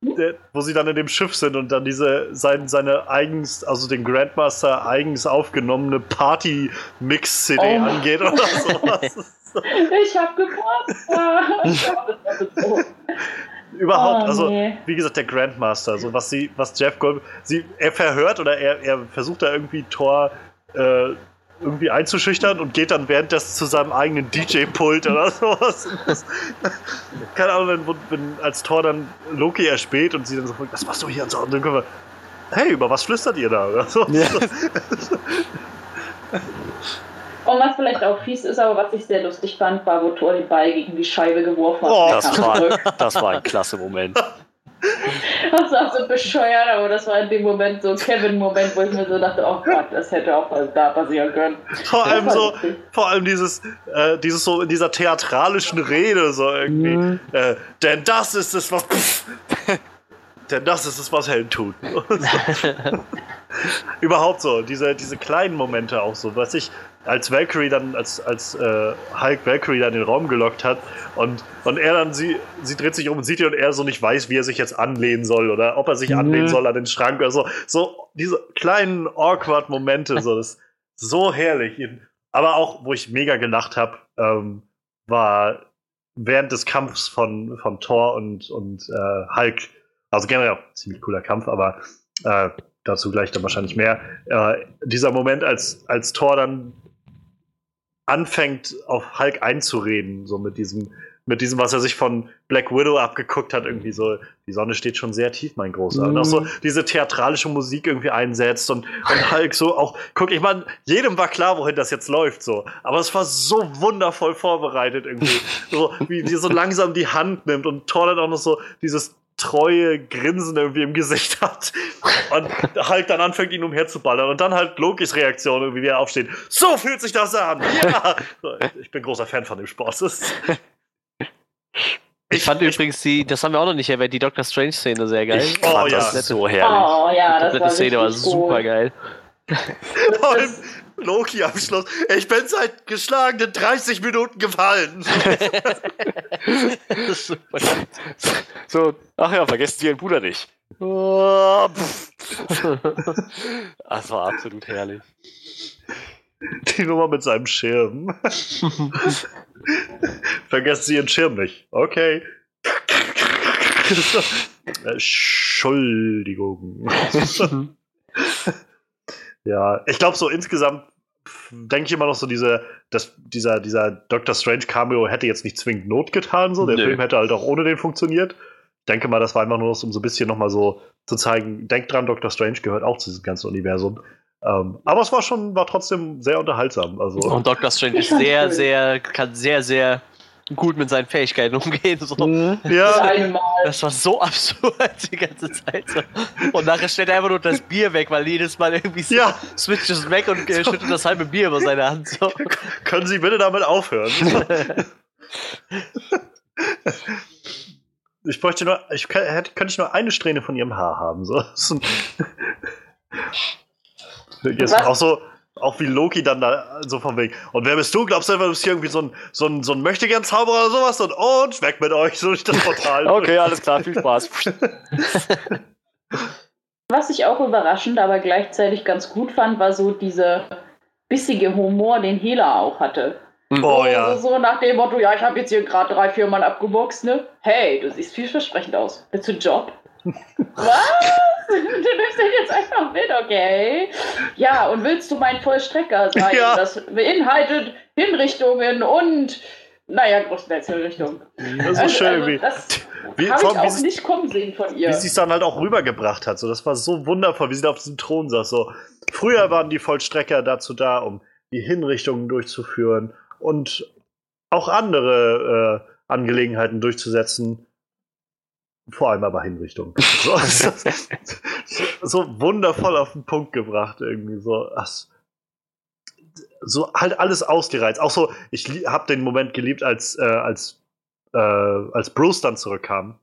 der, wo sie dann in dem Schiff sind und dann diese sein, seine eigens, also den Grandmaster eigens aufgenommene Party-Mix-CD oh. angeht oder sowas. ich hab Geburtstag. Überhaupt, oh, also nee. wie gesagt, der Grandmaster, so was sie, was Jeff Goldblum, sie, er verhört oder er, er versucht da irgendwie Thor äh, irgendwie einzuschüchtern und geht dann während das zu seinem eigenen DJ-Pult oder sowas. Das, keine Ahnung, wenn, wenn, als Thor dann Loki erspäht und sie dann so, was machst du hier und so, und dann können wir, hey, über was flüstert ihr da? Oder so. Ja. Und was vielleicht auch fies ist, aber was ich sehr lustig fand, war, wo Thor den Ball gegen die Scheibe geworfen hat. Oh, das, war, das war ein klasse Moment. Das war so bescheuert, aber das war in dem Moment so ein Kevin-Moment, wo ich mir so dachte, oh Gott, das hätte auch mal da passieren können. Vor allem so, vor allem dieses, äh, dieses so in dieser theatralischen Rede so irgendwie. Mhm. Äh, denn das ist es, was. denn das ist es, was Helden tun. Überhaupt so, diese, diese kleinen Momente auch so, was ich, als Valkyrie dann, als, als äh, Hulk Valkyrie dann in den Raum gelockt hat und, und er dann, sie, sie dreht sich um und sieht ihn und er so nicht weiß, wie er sich jetzt anlehnen soll oder ob er sich Mhm. anlehnen soll an den Schrank oder so. So diese kleinen awkward Momente, so das so herrlich. Aber auch, wo ich mega gelacht habe, ähm, war während des Kampfs von, von Thor und, und äh, Hulk. Also generell ziemlich cooler Kampf, aber äh, dazu gleich dann wahrscheinlich mehr. Äh, dieser Moment, als, als Thor dann anfängt, auf Hulk einzureden, so mit diesem, mit diesem, was er sich von Black Widow abgeguckt hat, irgendwie so, die Sonne steht schon sehr tief, mein Großer. Und auch so diese theatralische Musik irgendwie einsetzt und, und Hulk so auch, guck, ich meine, jedem war klar, wohin das jetzt läuft, so. Aber es war so wundervoll vorbereitet irgendwie. So, wie die so langsam die Hand nimmt und Thor dann auch noch so dieses treue Grinsen irgendwie im Gesicht hat und halt dann anfängt, ihn umherzuballern und dann halt Lokis Reaktion irgendwie, wie er aufsteht. So fühlt sich das an! Ja! Ich bin großer Fan von dem Sport. Ist- Ich fand übrigens die, das haben wir auch noch nicht erwähnt, die Doctor Strange Szene sehr geil. Ich Oh, fand ja. das so herrlich. Oh ja, das Die war Szene war super gut. geil. Loki am Schluss. Ich bin seit geschlagenen 30 Minuten gefallen. So, ach ja, vergesst ihren Bruder nicht. Oh. Das war absolut herrlich. Die Nummer mit seinem Schirm. Vergessen Sie Ihren Schirm nicht. Okay. Entschuldigung. ja, ich glaube so insgesamt denke ich immer noch so diese, dass dieser, dieser Doctor Strange Cameo hätte jetzt nicht zwingend Not getan, so. Der Nö. Film hätte halt auch ohne den funktioniert. Ich denke mal, das war einfach nur um so ein bisschen nochmal so zu zeigen, denkt dran, Doctor Strange gehört auch zu diesem ganzen Universum. Ähm, aber es war schon, war trotzdem sehr unterhaltsam. Also, Und Doctor Strange ist sehr, sehr, kann sehr, sehr gut mit seinen Fähigkeiten umgehen. So. Das ja. Das war so absurd die ganze Zeit. So. Und nachher stellt er einfach nur das Bier weg, weil jedes Mal irgendwie so Ja. switcht es weg und äh, schüttet das halbe Bier über seine Hand. So. können Sie bitte damit aufhören? ich bräuchte nur, ich hätte, könnte ich nur eine Strähne von Ihrem Haar haben. So. Das ist ein- Jetzt Was? auch so, auch wie Loki dann da so von wegen. Und wer bist du? Glaubst du, du bist hier irgendwie so ein, so ein, so ein Möchtegern-Zauberer oder sowas? Und, und weg mit euch, so durch das Portal. Okay, alles klar, viel Spaß. Was ich auch überraschend, aber gleichzeitig ganz gut fand, war so dieser bissige Humor, den Hela auch hatte. Oh ja. Also so nach dem Motto, ja, ich habe jetzt hier gerade drei, vier Mann abgeboxt, ne? Hey, du siehst vielversprechend aus. Willst du einen Job? Was? Du nimmst den jetzt einfach mit, okay? Ja, und willst du mein Vollstrecker sein? Ja. Das beinhaltet Hinrichtungen und, naja, größtenteils Hinrichtungen. Das ist so schön, wie, das wie, habe vor ich auch nicht kommen sehen von ihr. wie sie es dann halt auch rübergebracht hat. So, das war so wundervoll, wie sie da auf diesem Thron saß. So, früher waren die Vollstrecker dazu da, um die Hinrichtungen durchzuführen und auch andere äh, Angelegenheiten durchzusetzen. Vor allem aber Hinrichtungen. So, so, so wundervoll auf den Punkt gebracht, irgendwie so. Ach, so halt alles ausgereizt. Auch so, ich habe den Moment geliebt, als, äh, als, äh, als Bruce dann zurückkam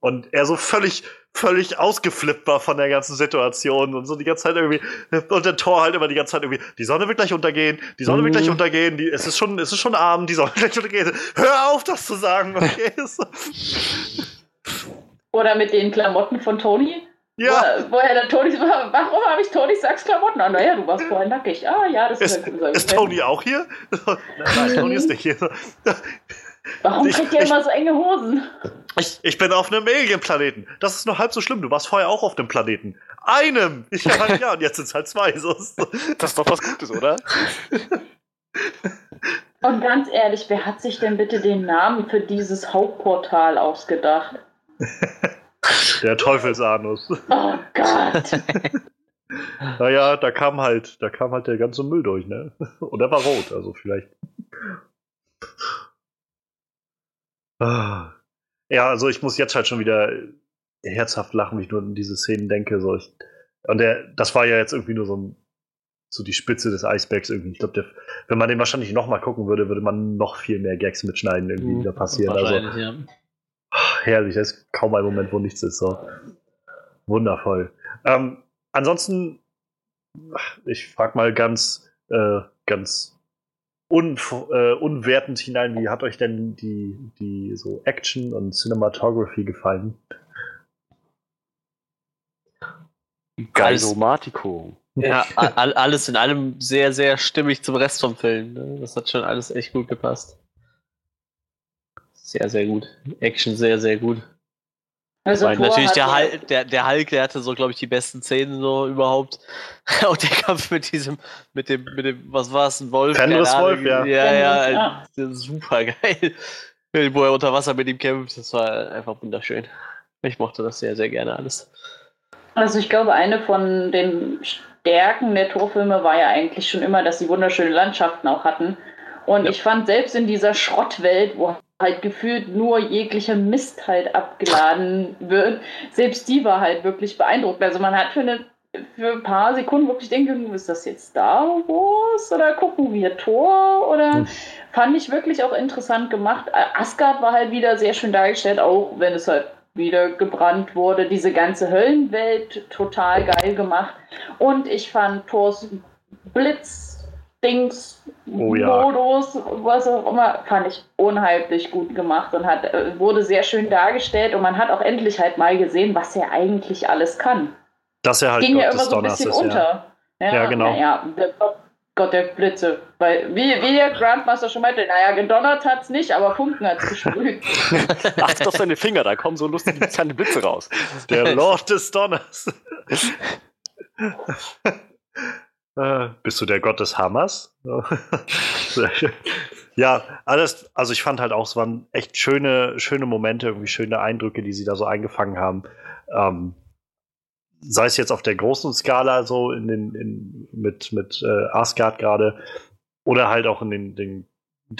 und er so völlig, völlig ausgeflippt war von der ganzen Situation und so die ganze Zeit irgendwie, und der Tor halt immer die ganze Zeit irgendwie, die Sonne wird gleich untergehen, die Sonne wird Mhm. gleich untergehen, die, es ist schon, es ist schon Abend, die Sonne wird gleich untergehen. Hör auf, das zu sagen, okay? Oder mit den Klamotten von Tony. ja, Wo, woher der Tony, warum habe ich Tony Sachs Klamotten an? Naja, du warst vorhin nackig. Ah, ja, das ist, ist, ist. Tony auch hier? Nein, Tony ist nicht hier. Warum Ich- der ich- immer so enge Hosen? Ich, ich bin auf einem Alien-Planeten. Das ist nur halb so schlimm. Du warst vorher auch auf dem Planeten. Einem! Ja, ja und jetzt sind es halt zwei. So, so. Das ist doch was Gutes, oder? Und ganz ehrlich, wer hat sich denn bitte den Namen für dieses Hauptportal ausgedacht? Der Teufelsanus. Oh Gott. Naja, da kam halt, da kam halt der ganze Müll durch, ne? Und er war rot, also vielleicht. Ah. Ja, also ich muss jetzt halt schon wieder herzhaft lachen, wenn ich nur an diese Szenen denke. So ich, und der, das war ja jetzt irgendwie nur so, ein, so die Spitze des Eisbergs irgendwie. Ich glaube, wenn man den wahrscheinlich nochmal gucken würde, würde man noch viel mehr Gags mitschneiden, irgendwie Mhm, wieder passieren. Also Wahrscheinlich, ja. Herrlich, das ist kaum ein Moment, wo nichts ist. So. Wundervoll. Ähm, ansonsten, ich frage mal ganz, äh, ganz un, äh, unwertend hinein. Wie hat euch denn die, die so Action und Cinematography gefallen? Geisomatico. Ja, all, alles in allem sehr, sehr stimmig zum Rest vom Film. Ne? Das hat schon alles echt gut gepasst. Sehr, sehr gut. Action sehr, sehr gut. Also Weil natürlich der Hulk, der, der Hulk, der hatte so, glaube ich, die besten Szenen so überhaupt. Und der Kampf mit diesem, mit dem, mit dem, was war es, ein Wolf? Fenris Wolf, ja. Ja, ja, ja. super geil. Wo er unter Wasser mit ihm kämpft, das war einfach wunderschön. Ich mochte das sehr, sehr gerne alles. Also ich glaube, eine von den Stärken der Torfilme war ja eigentlich schon immer, dass sie wunderschöne Landschaften auch hatten. Und ja. ich fand selbst in dieser Schrottwelt, wo halt gefühlt nur jeglicher Mist halt abgeladen wird, selbst die war halt wirklich beeindruckend. Also man hat für, eine, für ein paar Sekunden wirklich denken, ist das jetzt Star Wars oder gucken wir Tor oder hm. fand ich wirklich auch interessant gemacht. Asgard war halt wieder sehr schön dargestellt, auch wenn es halt wieder gebrannt wurde. Diese ganze Höllenwelt total geil gemacht. Und ich fand Thors Blitz Dings, oh, ja. Modus, was auch immer, fand ich unheimlich gut gemacht und hat, äh, wurde sehr schön dargestellt und man hat auch endlich halt mal gesehen, was er eigentlich alles kann. Dass er halt Ging Gott ja immer so ein bisschen ist, unter. Ja, ja, ja genau. Naja, der Gott der Blitze. Weil, wie, wie der Grandmaster schon meinte, naja, gedonnert hat es nicht, aber Funken hat es gesprüht. Acht auf seine Finger, da kommen so lustige kleine Blitze raus. Der Lord des Donners. Äh, bist du der Gott des Hammers? ja, alles, also ich fand halt auch, es waren echt schöne, schöne Momente, irgendwie schöne Eindrücke, die sie da so eingefangen haben. Ähm, sei es jetzt auf der großen Skala, so in den, in, mit, mit äh, Asgard gerade, oder halt auch in den, den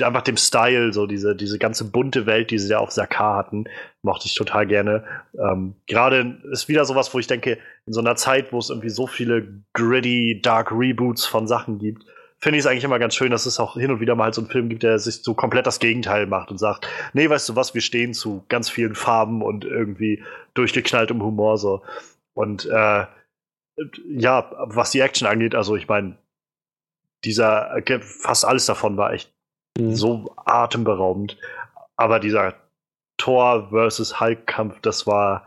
einfach dem Style, so diese, diese ganze bunte Welt, die sie ja auf Sakar hatten, mochte ich total gerne. Ähm, Gerade ist wieder sowas, wo ich denke, in so einer Zeit, wo es irgendwie so viele gritty, dark Reboots von Sachen gibt, finde ich es eigentlich immer ganz schön, dass es auch hin und wieder mal so einen Film gibt, der sich so komplett das Gegenteil macht und sagt, nee, weißt du was, wir stehen zu ganz vielen Farben und irgendwie durchgeknalltem Humor so. Und äh, ja, was die Action angeht, also ich meine, dieser, fast alles davon war echt Mhm. So atemberaubend. Aber dieser Thor versus Hulk-Kampf, das war,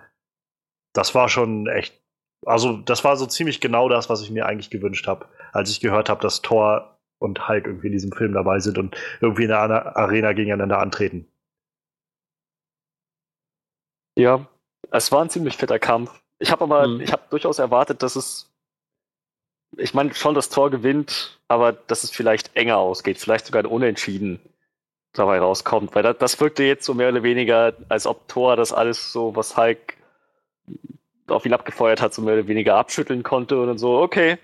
das war schon echt. Also, das war so ziemlich genau das, was ich mir eigentlich gewünscht habe, als ich gehört habe, dass Thor und Hulk irgendwie in diesem Film dabei sind und irgendwie in einer Arena gegeneinander antreten. Ja, es war ein ziemlich fetter Kampf. Ich habe aber, mhm. ich habe durchaus erwartet, dass es ich meine schon, das Tor gewinnt, aber dass es vielleicht enger ausgeht, vielleicht sogar ein Unentschieden dabei rauskommt, weil das, das wirkte jetzt so mehr oder weniger, als ob Tor das alles so, was Hulk auf ihn abgefeuert hat, so mehr oder weniger abschütteln konnte und dann so, okay,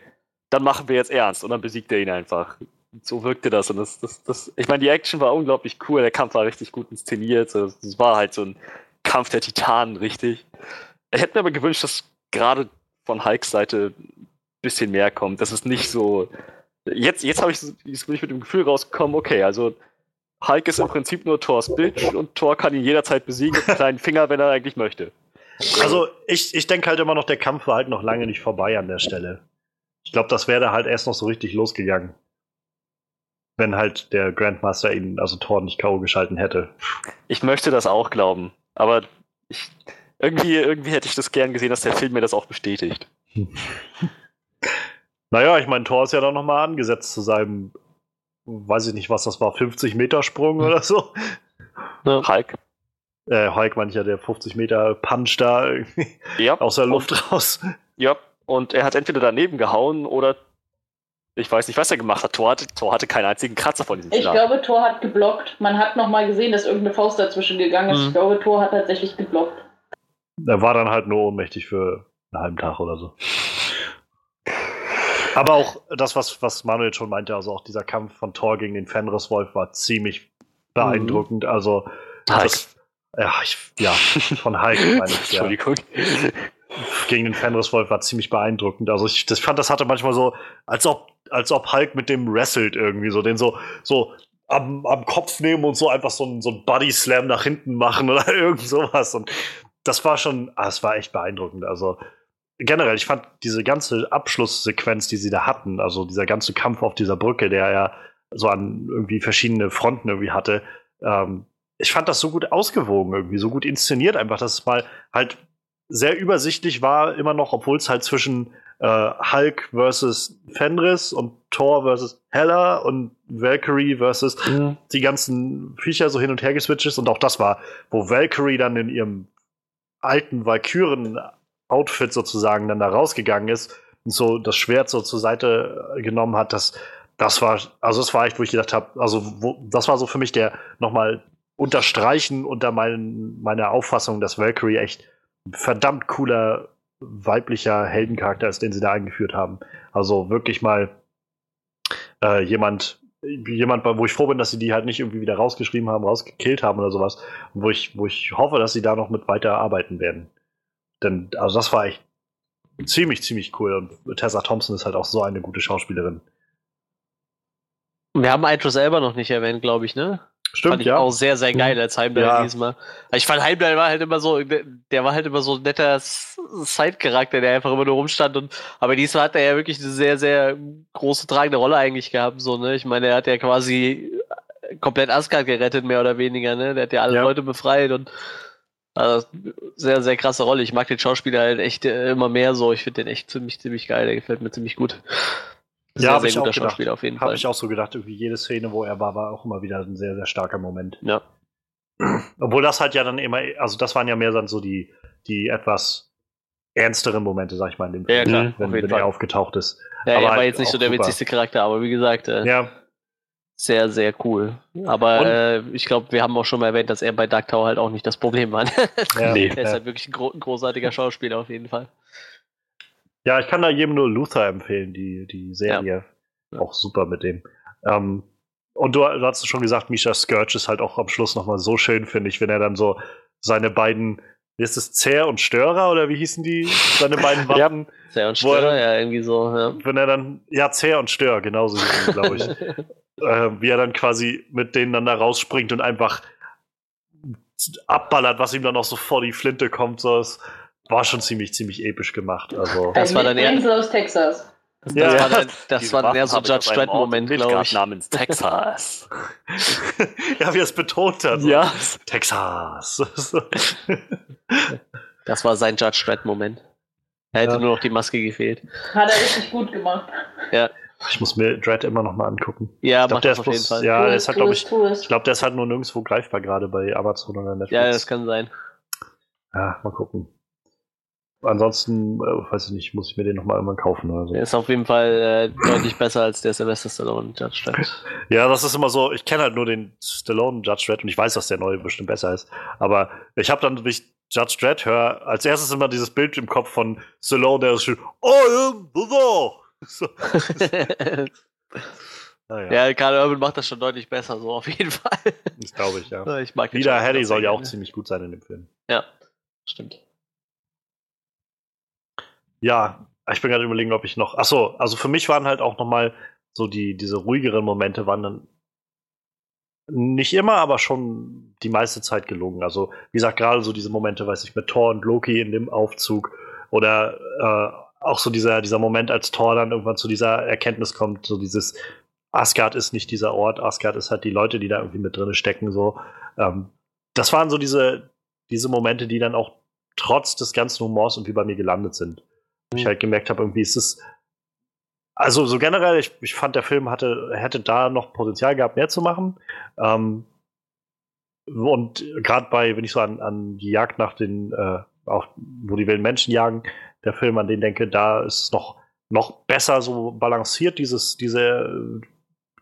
dann machen wir jetzt ernst und dann besiegt er ihn einfach. So wirkte das und das, das, das ich meine, die Action war unglaublich cool, der Kampf war richtig gut inszeniert, es war halt so ein Kampf der Titanen, richtig. Ich hätte mir aber gewünscht, dass gerade von Hulks Seite bisschen mehr kommt. Das ist nicht so. Jetzt, jetzt habe ich, jetzt bin ich mit dem Gefühl rausgekommen, okay, also Hulk ist im Prinzip nur Thors Bitch und Thor kann ihn jederzeit besiegen mit einem kleinen Finger, wenn er eigentlich möchte. Also ich, ich denke halt immer noch, der Kampf war halt noch lange nicht vorbei an der Stelle. Ich glaube, das wäre halt erst noch so richtig losgegangen. Wenn halt der Grandmaster ihn, also Thor, nicht K.O. geschalten hätte. Ich möchte das auch glauben, aber ich, irgendwie, irgendwie hätte ich das gern gesehen, dass der Film mir das auch bestätigt. Naja, ich meine, Thor ist ja dann nochmal angesetzt zu seinem, weiß ich nicht, was das war, 50 Meter Sprung oder so. Ja. Hulk. Äh, Hulk meine ich ja, der 50 Meter Punch da irgendwie ja. aus der Luft und, raus. Ja, und er hat entweder daneben gehauen oder ich weiß nicht, was er gemacht hat. Thor hatte, Thor hatte keinen einzigen Kratzer von diesem Ich Schlag. glaube, Thor hat geblockt. Man hat nochmal gesehen, dass irgendeine Faust dazwischen gegangen ist. Mhm. Ich glaube, Thor hat tatsächlich geblockt. Er war dann halt nur ohnmächtig für einen halben Tag oder so. Aber auch das, was, was Manuel schon meinte, also auch dieser Kampf von Thor gegen den Fenriswolf war ziemlich beeindruckend. Mhm. Also, das, ja, ich, ja, von Hulk meine ich. Entschuldigung. Ja. Gegen den Fenriswolf war ziemlich beeindruckend. Also ich das fand, das hatte manchmal so, als ob, als ob Hulk mit dem wrestelt irgendwie, so den so, so am, am Kopf nehmen und so einfach so ein, so ein Body Slam nach hinten machen oder irgend sowas. Und das war schon, ah, es war echt beeindruckend. Also generell, ich fand diese ganze Abschlusssequenz, die sie da hatten, also dieser ganze Kampf auf dieser Brücke, der ja so an irgendwie verschiedene Fronten irgendwie hatte, ähm, ich fand das so gut ausgewogen irgendwie, so gut inszeniert einfach, dass es mal halt sehr übersichtlich war, immer noch, obwohl es halt zwischen äh, Hulk versus Fenris und Thor versus Hella und Valkyrie versus Mhm. die ganzen Viecher so hin und her geswitcht ist. Und auch das war, wo Valkyrie dann in ihrem alten Valkyren-Outfit sozusagen dann da rausgegangen ist und so das Schwert so zur Seite genommen hat, das, das war, also das war echt, wo ich gedacht habe, also wo, das war so für mich der nochmal unterstreichen unter mein, meiner Auffassung, dass Valkyrie echt verdammt cooler weiblicher Heldencharakter ist, den sie da eingeführt haben. Also wirklich mal äh, jemand, jemand, wo ich froh bin, dass sie die halt nicht irgendwie wieder rausgeschrieben haben, rausgekillt haben oder sowas. Wo ich, wo ich hoffe, dass sie da noch mit weiter arbeiten werden. Denn, also das war echt ziemlich, ziemlich cool. Und Tessa Thompson ist halt auch so eine gute Schauspielerin. Wir haben Idris Elba noch nicht erwähnt, glaube ich, ne? Stimmt, fand ich ja. auch sehr, sehr geil als Heimdall Ja. diesmal. Ich fand Heimdall war halt immer so, der war halt immer so ein netter Side-Charakter, der einfach immer nur rumstand und, aber diesmal hat er ja wirklich eine sehr, sehr große tragende Rolle eigentlich gehabt, so, ne? Ich meine, er hat ja quasi komplett Asgard gerettet, mehr oder weniger, ne? Der hat ja alle Ja. Leute befreit und, also, sehr, sehr krasse Rolle. Ich mag den Schauspieler halt echt äh, immer mehr so. Ich finde den echt ziemlich, ziemlich geil. Der gefällt mir ziemlich gut. Sehr, hab sehr ich auch guter. Schauspieler auf jeden Habe Fall. ich auch so gedacht, irgendwie jede Szene, wo er war, war auch immer wieder ein sehr, sehr starker Moment. Ja. Obwohl das halt ja dann immer, also das waren ja mehr dann so die, die etwas ernsteren Momente, sag ich mal, in dem Ja, Film, klar, wenn, auf wenn er aufgetaucht ist. Ja, Aber er war halt jetzt nicht so der super. witzigste Charakter, aber wie gesagt, äh, Ja, sehr, sehr cool. Aber äh, ich glaube, wir haben auch schon mal erwähnt, dass er bei Dark Tower halt auch nicht das Problem war. ja, Nee. er ist ja. halt wirklich ein, gro ein großartiger Schauspieler auf jeden Fall. ja, ich kann da jedem nur Luther empfehlen, die, die Serie. Ja. Auch super mit dem. Ähm, und du, du hast schon gesagt, Misha Scourge ist halt auch am Schluss nochmal so schön, finde ich, wenn er dann so seine beiden, wie ist es, Zehr und Störer oder wie hießen die? Seine beiden Ja. Waffen? Sehr und Wo er Störer, dann- ja, irgendwie so, ja. Wenn er dann, ja, Zehr und Stör, genauso glaube ich. äh, wie er dann quasi mit denen dann da rausspringt und einfach abballert, was ihm dann auch so vor die Flinte kommt. So, das war schon ziemlich, ziemlich episch gemacht. Also, Das war dann eher- Texas. Das, Ja. war dann, das war Waffen so Judge Dredd-Moment, glaube ich. namens Texas. ja, wie er es betont hat. ja. Texas. Das war sein Judge Dredd-Moment. Er hätte Ja. nur noch die Maske gefehlt. Hat er richtig gut gemacht. ich muss mir Dread immer noch mal angucken. Ja, Ich glaub, macht der ist auf jeden bloß- Fall. Ja, der es, ist halt, ich- es. Ich glaube, der ist halt nur nirgendwo greifbar, gerade bei Amazon oder Netflix. ja, das kann sein. Ja, mal gucken. Ansonsten, äh, weiß ich nicht, muss ich mir den noch mal irgendwann kaufen oder so. Der ist auf jeden Fall äh, deutlich besser als der Sylvester Stallone Judge Dredd. Ja, das ist immer so, ich kenne halt nur den Stallone Judge Dredd und ich weiß, dass der neue bestimmt besser ist. Aber ich habe dann, wenn ich Judge Dredd höre, als erstes immer dieses Bild im Kopf von Stallone, der ist schon, I am the law. So, naja, ja, Karl Urban macht das schon deutlich besser, so auf jeden Fall. das glaube ich, ja. Ich mag Wieder Harry soll ja auch ziemlich gut sein in dem Film. Ja, stimmt. Ja, ich bin gerade überlegen, ob ich noch. Ach so, also für mich waren halt auch noch mal so die diese ruhigeren Momente waren dann nicht immer, aber schon die meiste Zeit gelungen. Also wie gesagt, gerade so diese Momente, weiß ich, mit Thor und Loki in dem Aufzug oder äh, auch so dieser dieser Moment, als Thor dann irgendwann zu dieser Erkenntnis kommt, so dieses Asgard ist nicht dieser Ort, Asgard ist halt die Leute, die da irgendwie mit drin stecken. So, ähm, das waren so diese diese Momente, die dann auch trotz des ganzen Humors irgendwie bei mir gelandet sind ich halt gemerkt habe, irgendwie ist es. Also so generell, ich, ich fand, der Film hatte, hätte da noch Potenzial gehabt, mehr zu machen. Ähm, und gerade bei, wenn ich so an, an die Jagd nach den, äh, auch wo die wilden Menschen jagen, der Film, an den denke, da ist es noch, noch besser so balanciert, dieses, diese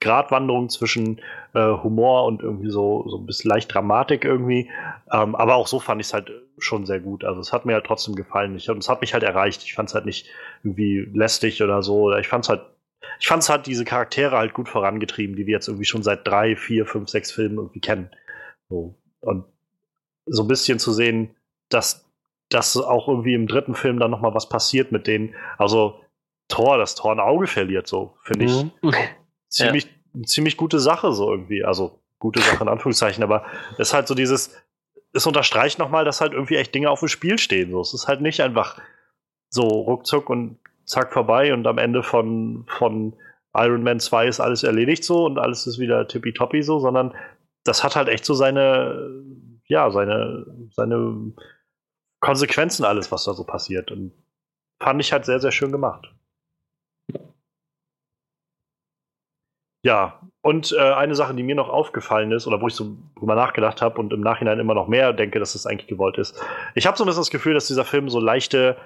Gratwanderung zwischen äh, Humor und irgendwie so, so ein bisschen leicht Dramatik irgendwie. Ähm, aber auch so fand ich es halt schon sehr gut. Also es hat mir halt trotzdem gefallen. Ich, und es hat mich halt erreicht. Ich fand es halt nicht irgendwie lästig oder so. Ich fand es halt, ich fand es halt diese Charaktere halt gut vorangetrieben, die wir jetzt irgendwie schon seit drei, vier, fünf, sechs Filmen irgendwie kennen. So. Und so ein bisschen zu sehen, dass, dass auch irgendwie im dritten Film dann noch mal was passiert mit denen. Also Thor, das Thor ein Auge verliert, so finde ich Mhm. ziemlich, ziemlich gute Sache, so irgendwie. Also gute Sache in Anführungszeichen, aber es ist halt so dieses, es unterstreicht nochmal, dass halt irgendwie echt Dinge auf dem Spiel stehen. So. Es ist halt nicht einfach so ruckzuck und zack vorbei und am Ende von, von Iron Man 2 ist alles erledigt so und alles ist wieder tippitoppi so, sondern das hat halt echt so seine, ja, seine, seine Konsequenzen alles, was da so passiert. Und fand ich halt sehr, sehr schön gemacht. Ja, und äh, eine Sache, die mir noch aufgefallen ist, oder wo ich so drüber nachgedacht habe und im Nachhinein immer noch mehr denke, dass das eigentlich gewollt ist. Ich habe so ein bisschen das Gefühl, dass dieser Film so leichte,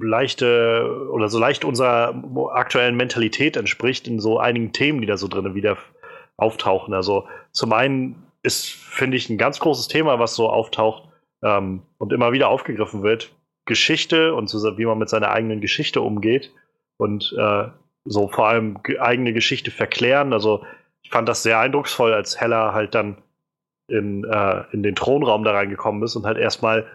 leichte oder so leicht unserer aktuellen Mentalität entspricht in so einigen Themen, die da so drin wieder auftauchen. Also zum einen ist, finde ich, ein ganz großes Thema, was so auftaucht ähm, und immer wieder aufgegriffen wird. Geschichte und wie man mit seiner eigenen Geschichte umgeht. Und äh, so vor allem eigene Geschichte verklären. Also ich fand das sehr eindrucksvoll, als Hella halt dann in, äh, in den Thronraum da reingekommen ist und halt erstmal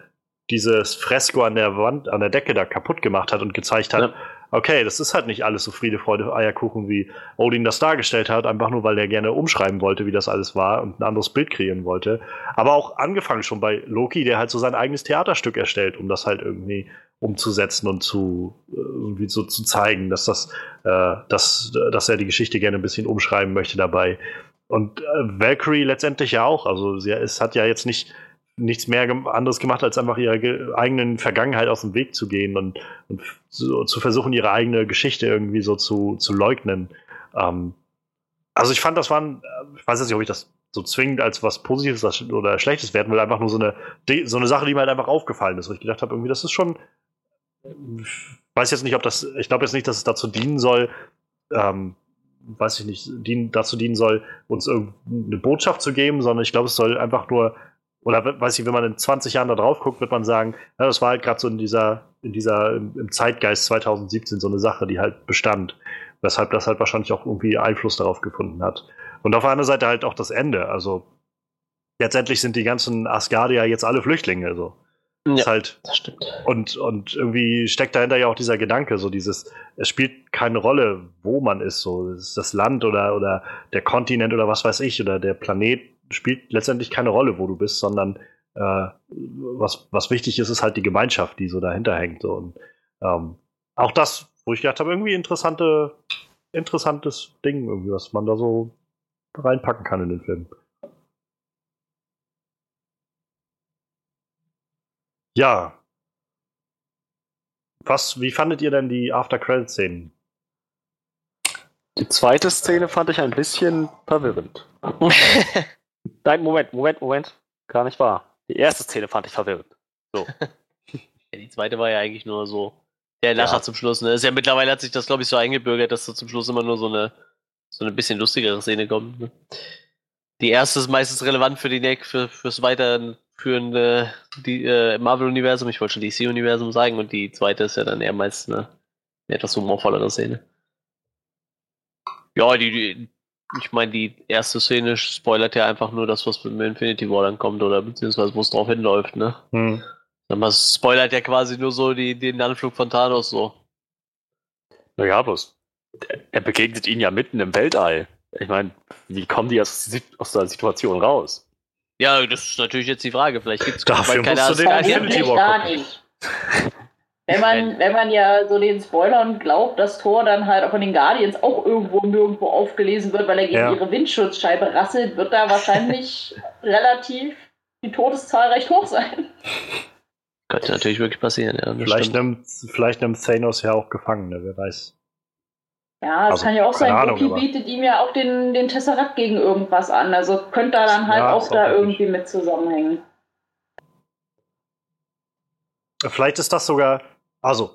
dieses Fresko an der Wand, an der Decke da kaputt gemacht hat und gezeigt hat, ja okay, das ist halt nicht alles so Friede, Freude, Eierkuchen, wie Odin das dargestellt hat, einfach nur, weil er gerne umschreiben wollte, wie das alles war und ein anderes Bild kreieren wollte. Aber auch angefangen schon bei Loki, der halt so sein eigenes Theaterstück erstellt, um das halt irgendwie umzusetzen und zu äh, irgendwie so zu zeigen, dass das, äh, dass, dass er die Geschichte gerne ein bisschen umschreiben möchte dabei. Und äh, Valkyrie letztendlich ja auch. Also sie, es hat ja jetzt nicht nichts mehr anderes gemacht, als einfach ihrer eigenen Vergangenheit aus dem Weg zu gehen und, und so, zu versuchen, ihre eigene Geschichte irgendwie so zu, zu leugnen. Ähm, also ich fand, das waren, ich weiß jetzt nicht, ob ich das so zwingend als was Positives oder Schlechtes werten will, einfach nur so eine, so eine Sache, die mir halt einfach aufgefallen ist, wo ich gedacht habe, irgendwie, das ist schon, ich weiß jetzt nicht, ob das, ich glaube jetzt nicht, dass es dazu dienen soll, ähm, weiß ich nicht, dien, dazu dienen soll, uns irgendeine Botschaft zu geben, sondern ich glaube, es soll einfach nur oder weiß ich, wenn man in 20 Jahren da drauf guckt, wird man sagen, ja, das war halt gerade so in dieser, in dieser, im Zeitgeist 2017 so eine Sache, die halt bestand. Weshalb das halt wahrscheinlich auch irgendwie Einfluss darauf gefunden hat. Und auf der anderen Seite halt auch das Ende. Also letztendlich sind die ganzen Asgardier jetzt alle Flüchtlinge. So. Ja, halt, das stimmt. Und, und irgendwie steckt dahinter ja auch dieser Gedanke, so dieses, es spielt keine Rolle, wo man ist, so, ist das Land oder, oder der Kontinent oder was weiß ich, oder der Planet spielt letztendlich keine Rolle, wo du bist, sondern äh, was, was wichtig ist, ist halt die Gemeinschaft, die so dahinter hängt. So. Und ähm, auch das, wo ich gedacht habe, irgendwie interessante, interessantes Ding, irgendwie, was man da so reinpacken kann in den Film. Ja. Was, wie fandet ihr denn die After-Credit-Szenen? Die zweite Szene fand ich ein bisschen verwirrend. Nein, Moment, Moment, Moment. Gar nicht wahr. Die erste Szene fand ich verwirrend. So. ja, die zweite war ja eigentlich nur so der Lacher ja. zum Schluss. Ne? Ist ja mittlerweile hat sich das, glaube ich, so eingebürgert, dass da zum Schluss immer nur so eine, so eine bisschen lustigere Szene kommt. Ne? Die erste ist meistens relevant für die Neck, für, fürs weiterführende die, äh, Marvel-Universum. Ich wollte schon DC-Universum sagen. Und die zweite ist ja dann eher meist eine, eine etwas humorvollere Szene. Ja, die, die ich meine, die erste Szene spoilert ja einfach nur das, was mit Infinity War dann kommt oder beziehungsweise wo es drauf hinläuft, ne? Hm. Man spoilert ja quasi nur so die, den Anflug von Thanos so. Naja, bloß er begegnet ihn ja mitten im Weltall. Ich meine, wie kommen die aus, aus der Situation raus? Ja, das ist natürlich jetzt die Frage. Vielleicht gibt es keine musst du den Infinity War gucken. Wenn man, wenn man ja so den Spoilern glaubt, dass Thor dann halt auch von den Guardians auch irgendwo nirgendwo aufgelesen wird, weil er gegen ja. ihre Windschutzscheibe rasselt, wird da wahrscheinlich relativ die Todeszahl recht hoch sein. Könnte natürlich wirklich passieren, ja. Vielleicht nimmt, vielleicht nimmt Thanos ja auch Gefangene, wer weiß. Ja, das also, kann ja auch sein. Ahnung, Loki bietet ihm ja auch den, den Tesseract gegen irgendwas an. Also könnte da dann halt ja, auch da irgendwie mit zusammenhängen. Vielleicht ist das sogar also,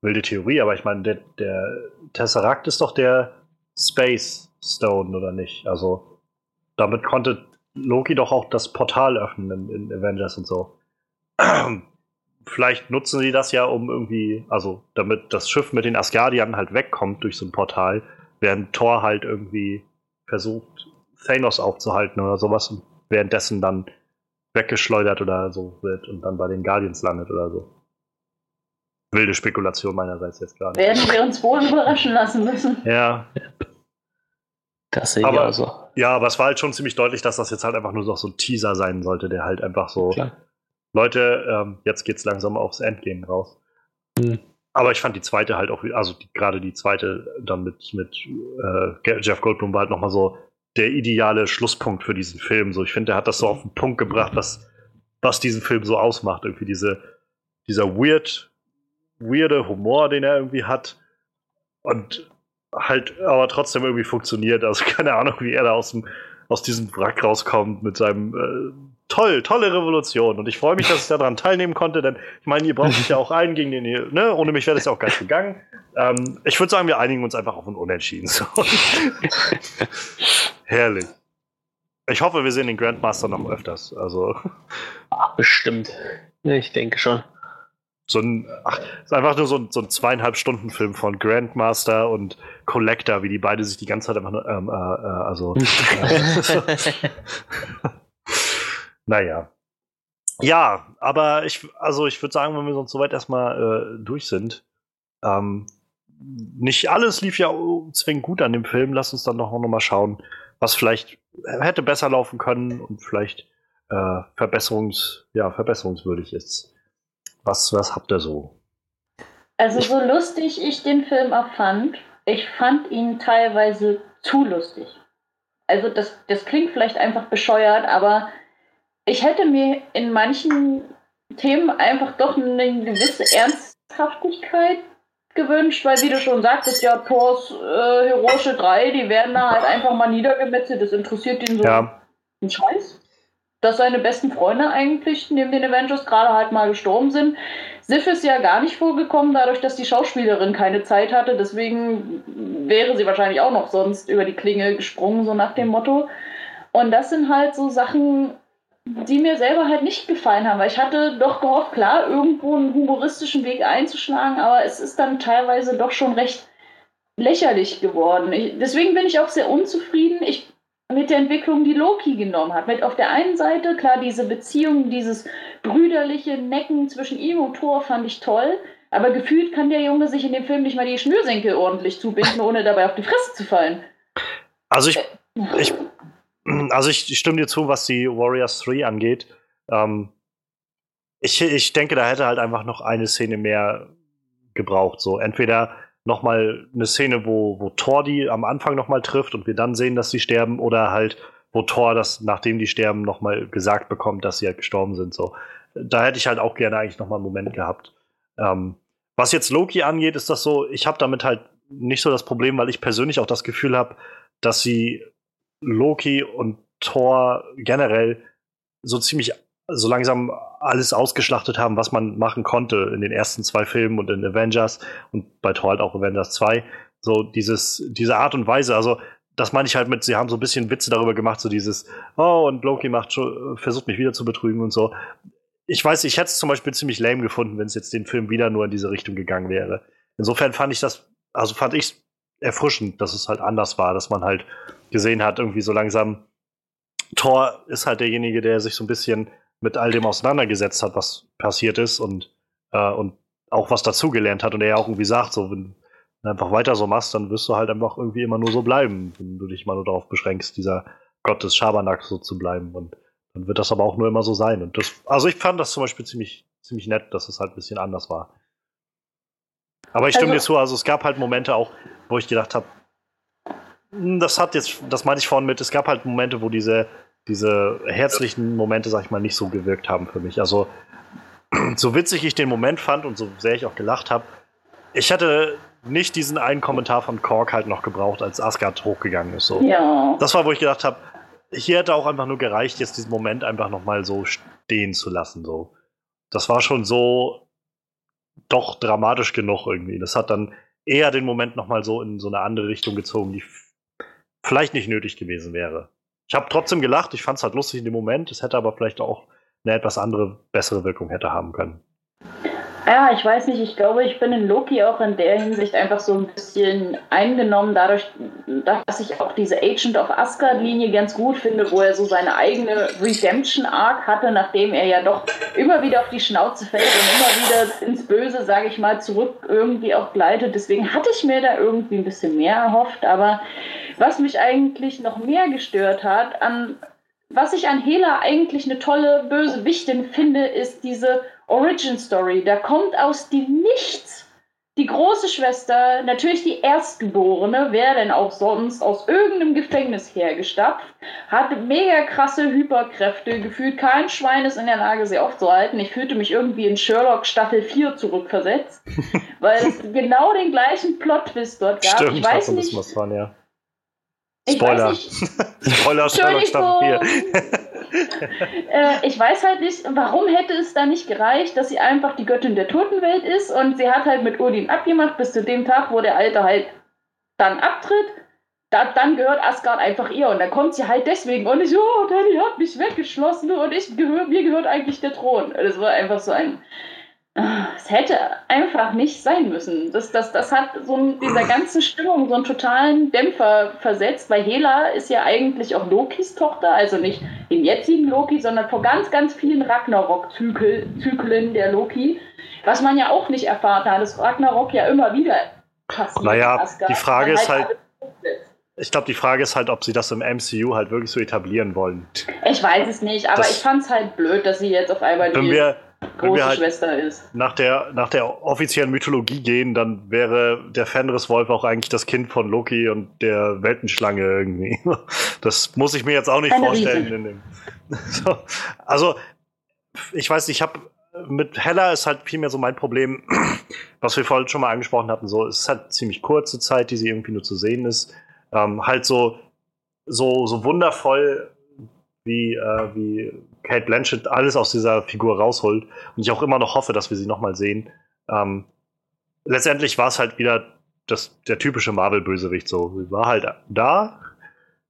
wilde Theorie, aber ich meine, der, der Tesseract ist doch der Space Stone, oder nicht? Also, damit konnte Loki doch auch das Portal öffnen in, in Avengers und so. Vielleicht nutzen sie das ja, um irgendwie, also damit das Schiff mit den Asgardiern halt wegkommt durch so ein Portal, während Thor halt irgendwie versucht, Thanos aufzuhalten oder sowas und währenddessen dann weggeschleudert oder so wird und dann bei den Guardians landet oder so wilde Spekulation meinerseits jetzt gerade. Werden wir uns wohl überraschen lassen müssen. Ja. Das sehe ich also. Ja, aber es war halt schon ziemlich deutlich, dass das jetzt halt einfach nur noch so ein Teaser sein sollte, der halt einfach so. Klar. Leute, ähm, jetzt geht's langsam aufs Endgame raus. Hm. Aber ich fand die zweite halt auch, also die, gerade die zweite dann mit, mit äh, Jeff Goldblum war halt nochmal so der ideale Schlusspunkt für diesen Film. So, ich finde, er hat das so auf den Punkt gebracht, was, was diesen Film so ausmacht. Irgendwie diese, dieser weird, weirde Humor, den er irgendwie hat. Und halt aber trotzdem irgendwie funktioniert. Also keine Ahnung, wie er da aus, dem, aus diesem Wrack rauskommt mit seinem äh, toll, tolle Revolution. Und ich freue mich, dass ich daran teilnehmen konnte, denn ich meine, ihr braucht mich ja auch ein gegen den, ne? Ohne mich wäre das ja auch gar nicht gegangen. Ähm, ich würde sagen, wir einigen uns einfach auf ein Unentschieden. So. Herrlich. Ich hoffe, wir sehen den Grandmaster noch öfters. Also. Ach, bestimmt. Ich denke schon. So ein, ach, ist einfach nur so ein, so ein zweieinhalb Stunden Film von Grandmaster und Collector, wie die beide sich die ganze Zeit einfach nur, ähm, äh, äh, also. äh, naja. Ja, aber ich, also ich würde sagen, wenn wir sonst soweit erstmal äh, durch sind, ähm, nicht alles lief ja zwingend gut an dem Film. Lass uns dann doch noch mal schauen, was vielleicht hätte besser laufen können und vielleicht äh, verbesserungs, ja, verbesserungswürdig ist. Was, was habt ihr so? Also so lustig ich den Film auch fand, ich fand ihn teilweise zu lustig. Also das, das klingt vielleicht einfach bescheuert, aber ich hätte mir in manchen Themen einfach doch eine gewisse Ernsthaftigkeit gewünscht, weil wie du schon sagtest, ja, Thors äh, heroische drei, die werden da halt einfach mal niedergemetzelt, das interessiert ihn so Ja. einen Scheiß. Dass seine besten Freunde eigentlich neben den Avengers gerade halt mal gestorben sind. Sif ist ja gar nicht vorgekommen, dadurch, dass die Schauspielerin keine Zeit hatte. Deswegen wäre sie wahrscheinlich auch noch sonst über die Klinge gesprungen, so nach dem Motto. Und das sind halt so Sachen, die mir selber halt nicht gefallen haben, weil ich hatte doch gehofft, klar, irgendwo einen humoristischen Weg einzuschlagen, aber es ist dann teilweise doch schon recht lächerlich geworden. Ich, deswegen bin ich auch sehr unzufrieden ich, mit der Entwicklung, die Loki genommen hat. Mit auf der einen Seite, klar, diese Beziehung, dieses brüderliche Necken zwischen ihm und Thor fand ich toll, aber gefühlt kann der Junge sich in dem Film nicht mal die Schnürsenkel ordentlich zubinden, ohne dabei auf die Fresse zu fallen. Also ich, ich, also ich stimme dir zu, was die Warriors 3 angeht. Ähm, ich, ich denke, da hätte halt einfach noch eine Szene mehr gebraucht. So entweder noch mal eine Szene, wo, wo Thor die am Anfang noch mal trifft und wir dann sehen, dass sie sterben, oder halt, wo Thor das, nachdem die sterben, noch mal gesagt bekommt, dass sie halt gestorben sind. So, da hätte ich halt auch gerne eigentlich noch mal einen Moment gehabt. Ähm, was jetzt Loki angeht, ist das so, ich habe damit halt nicht so das Problem, weil ich persönlich auch das Gefühl habe, dass sie Loki und Thor generell so ziemlich so langsam alles ausgeschlachtet haben, was man machen konnte in den ersten zwei Filmen und in Avengers und bei Thor halt auch Avengers 2. So dieses, diese Art und Weise, also das meine ich halt mit, sie haben so ein bisschen Witze darüber gemacht, so dieses, oh, und Loki macht schon, versucht mich wieder zu betrügen und so. Ich weiß, ich hätte es zum Beispiel ziemlich lame gefunden, wenn es jetzt den Film wieder nur in diese Richtung gegangen wäre. Insofern fand ich das, also fand ich es erfrischend, dass es halt anders war, dass man halt gesehen hat, irgendwie so langsam, Thor ist halt derjenige, der sich so ein bisschen mit all dem auseinandergesetzt hat, was passiert ist und, äh, und auch was dazugelernt hat und er ja auch irgendwie sagt, so, wenn du einfach weiter so machst, dann wirst du halt einfach irgendwie immer nur so bleiben, wenn du dich mal nur darauf beschränkst, dieser Gott des Schabernack so zu bleiben. Und dann wird das aber auch nur immer so sein. Und das, also ich fand das zum Beispiel ziemlich, ziemlich nett, dass es halt ein bisschen anders war. Aber ich stimme Also- dir zu, also es gab halt Momente auch, wo ich gedacht habe, das hat jetzt, das meinte ich vorhin mit, es gab halt Momente, wo diese, diese herzlichen Momente, sag ich mal, nicht so gewirkt haben für mich. Also, so witzig ich den Moment fand und so sehr ich auch gelacht habe, ich hätte nicht diesen einen Kommentar von Kork halt noch gebraucht, als Asgard hochgegangen ist. So. Ja. Das war, wo ich gedacht habe, hier hätte auch einfach nur gereicht, jetzt diesen Moment einfach nochmal so stehen zu lassen. So. Das war schon so doch dramatisch genug irgendwie. Das hat dann eher den Moment nochmal so in so eine andere Richtung gezogen, die vielleicht nicht nötig gewesen wäre. Ich habe trotzdem gelacht, ich fand es halt lustig in dem Moment, es hätte aber vielleicht auch eine etwas andere, bessere Wirkung hätte haben können. Ja, ich weiß nicht, ich glaube, ich bin in Loki auch in der Hinsicht einfach so ein bisschen eingenommen, dadurch, dass ich auch diese Agent of Asgard-Linie ganz gut finde, wo er so seine eigene Redemption-Arc hatte, nachdem er ja doch immer wieder auf die Schnauze fällt und immer wieder ins Böse, sage ich mal, zurück irgendwie auch gleitet. Deswegen hatte ich mir da irgendwie ein bisschen mehr erhofft, aber was mich eigentlich noch mehr gestört hat an was ich an Hela eigentlich eine tolle Bösewichtin finde, ist diese Origin Story. Da kommt aus dem Nichts die große Schwester, natürlich die Erstgeborene, wer denn auch sonst, aus irgendeinem Gefängnis hergestapft, hat mega krasse Hyperkräfte, gefühlt kein Schwein ist in der Lage, sie aufzuhalten. Ich fühlte mich irgendwie in Sherlock Staffel 4 zurückversetzt, weil es genau den gleichen Plot-Twist dort gab. Stimmt, ich weiß nicht, was ja. Ich Spoiler. Spoiler Sherlock Staffel 4. äh, ich weiß halt nicht, warum hätte es da nicht gereicht, dass sie einfach die Göttin der Totenwelt ist und sie hat halt mit Odin abgemacht bis zu dem Tag, wo der Alte halt dann abtritt. Da, dann gehört Asgard einfach ihr und dann kommt sie halt deswegen und ich, oh, Danny hat mich weggeschlossen und ich gehör, mir gehört eigentlich der Thron. Das war einfach so ein. Es hätte einfach nicht sein müssen. Das, das, das hat so dieser ganzen Stimmung so einen totalen Dämpfer versetzt, weil Hela ist ja eigentlich auch Lokis Tochter, also nicht im jetzigen Loki, sondern vor ganz, ganz vielen Ragnarok-Zyklen der Loki, was man ja auch nicht erfahren hat, dass Ragnarok ja immer wieder passiert. Naja, die Frage ist halt-. Ich glaube, die Frage ist halt, ob sie das im MCU halt wirklich so etablieren wollen. Ich weiß es nicht, aber Das- ich fand es halt blöd, dass sie jetzt auf einmal Wenn wir, wenn große wir halt Schwester ist. nach der, nach der offiziellen Mythologie gehen, dann wäre der Fenriswolf auch eigentlich das Kind von Loki und der Weltenschlange irgendwie. Das muss ich mir jetzt auch nicht Eine vorstellen. Riese. In dem, so, also, ich weiß nicht, ich habe mit Hella ist halt vielmehr so mein Problem, was wir vorhin schon mal angesprochen hatten. So, es ist halt ziemlich kurze Zeit, die sie irgendwie nur zu sehen ist. Ähm, halt so, so, so wundervoll, wie, äh, wie Kate Blanchett alles aus dieser Figur rausholt und ich auch immer noch hoffe, dass wir sie nochmal sehen. Ähm, letztendlich war es halt wieder das, der typische Marvel-Bösewicht so. Sie war halt da,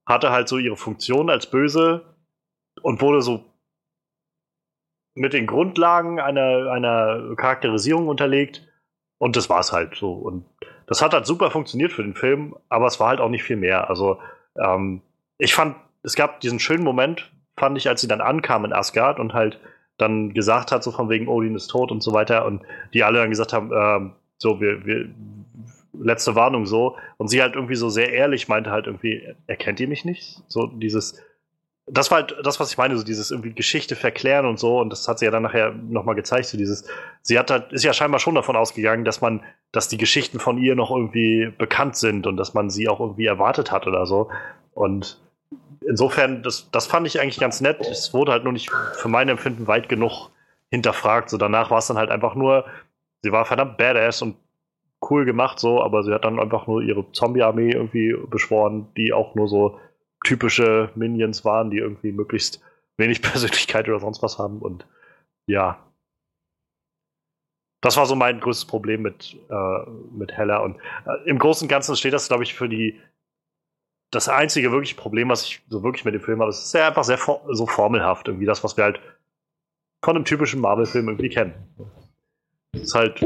hatte halt so ihre Funktion als Böse und wurde so mit den Grundlagen einer, einer Charakterisierung unterlegt und das war es halt so. Und das hat halt super funktioniert für den Film, aber es war halt auch nicht viel mehr. Also ähm, ich fand, es gab diesen schönen Moment, fand ich, als sie dann ankam in Asgard und halt dann gesagt hat, so von wegen Odin ist tot und so weiter und die alle dann gesagt haben, ähm, so, wir, wir, letzte Warnung so und sie halt irgendwie so sehr ehrlich meinte halt irgendwie, erkennt ihr mich nicht? So dieses, das war halt das, was ich meine, so dieses irgendwie Geschichte verklären und so und das hat sie ja dann nachher nochmal gezeigt, so dieses, sie hat halt, ist ja scheinbar schon davon ausgegangen, dass man, dass die Geschichten von ihr noch irgendwie bekannt sind und dass man sie auch irgendwie erwartet hat oder so und insofern, das, das fand ich eigentlich ganz nett. Es wurde halt nur nicht für mein Empfinden weit genug hinterfragt. So danach war es dann halt einfach nur, sie war verdammt badass und cool gemacht so, aber sie hat dann einfach nur ihre Zombie-Armee irgendwie beschworen, die auch nur so typische Minions waren, die irgendwie möglichst wenig Persönlichkeit oder sonst was haben und ja. Das war so mein größtes Problem mit, äh, mit Hella. Und äh, im Großen und Ganzen steht das, glaube ich, für die das einzige wirkliche Problem, was ich so wirklich mit dem Film habe, ist sehr einfach sehr for so formelhaft, irgendwie das, was wir halt von einem typischen Marvel-Film irgendwie kennen. Es ist halt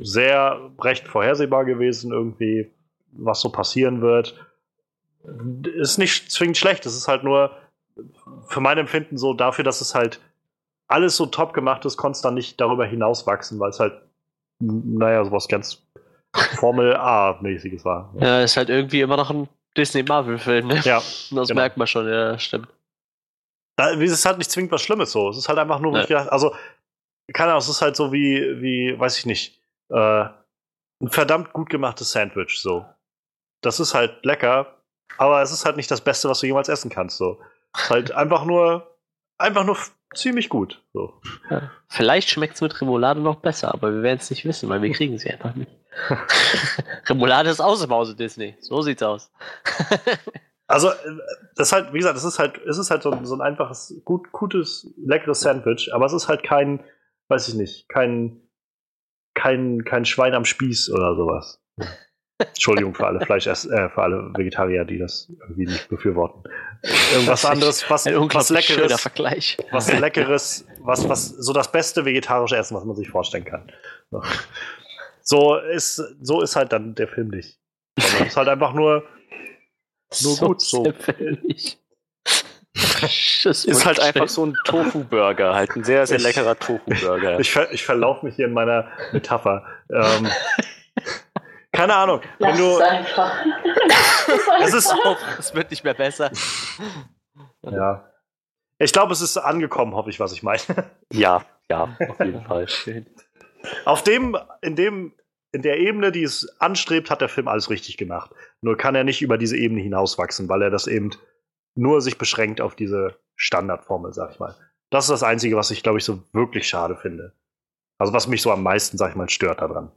sehr recht vorhersehbar gewesen, irgendwie, was so passieren wird. Ist nicht zwingend schlecht, es ist halt nur für mein Empfinden so dafür, dass es halt alles so top gemacht ist, konnte es dann nicht darüber hinaus wachsen, weil es halt, naja, sowas ganz Formel A-mäßiges war. Ja, ist halt irgendwie immer noch ein Disney-Marvel-Film, ne? Ja, Das genau. merkt man schon, ja, stimmt. Da, es ist halt nicht zwingend was Schlimmes so. Es ist halt einfach nur, ich gedacht, also, keine Ahnung, es ist halt so wie, wie, weiß ich nicht, äh, ein verdammt gut gemachtes Sandwich, so. Das ist halt lecker, aber es ist halt nicht das Beste, was du jemals essen kannst, so. Halt einfach nur, einfach nur ziemlich gut, so. Ja. Vielleicht schmeckt es mit Remoulade noch besser, aber wir werden es nicht wissen, weil wir kriegen sie einfach nicht. Remoulade ist aus im Hause Disney. So sieht's aus. Also, äh, das ist halt, wie gesagt, es ist halt, es ist halt so, ein- so ein einfaches, gut, gutes, leckeres Sandwich, aber es ist halt kein, weiß ich nicht, kein, kein, kein Schwein am Spieß oder sowas. Entschuldigung für alle Fleisch, äh, für alle Vegetarier, die das irgendwie nicht befürworten. Irgendwas anderes, was, Ein was leckeres, Vergleich. was leckeres, was, was so das beste vegetarische Essen, was man sich vorstellen kann. So. So ist, so ist halt dann der Film nicht. Es ist halt einfach nur, Nur gut, so. Das Ist halt einfach so ein Tofu-Burger, halt ein sehr, sehr Ich- leckerer Tofu-Burger. Ich, ver ich verlaufe mich hier in meiner Metapher. Ähm, keine Ahnung. Wenn Lass du, es einfach. es ist, Es wird nicht mehr besser. ja. Ich glaube, es ist angekommen, hoffe ich, was ich meine. Ja, ja, auf jeden Fall. Schön. Auf dem, in dem, in der Ebene, die es anstrebt, hat der Film alles richtig gemacht. Nur kann er nicht über diese Ebene hinauswachsen, weil er das eben nur sich beschränkt auf diese Standardformel, sag ich mal. Das ist das Einzige, was ich, glaube ich, so wirklich schade finde. Also was mich so am meisten, sag ich mal, stört daran.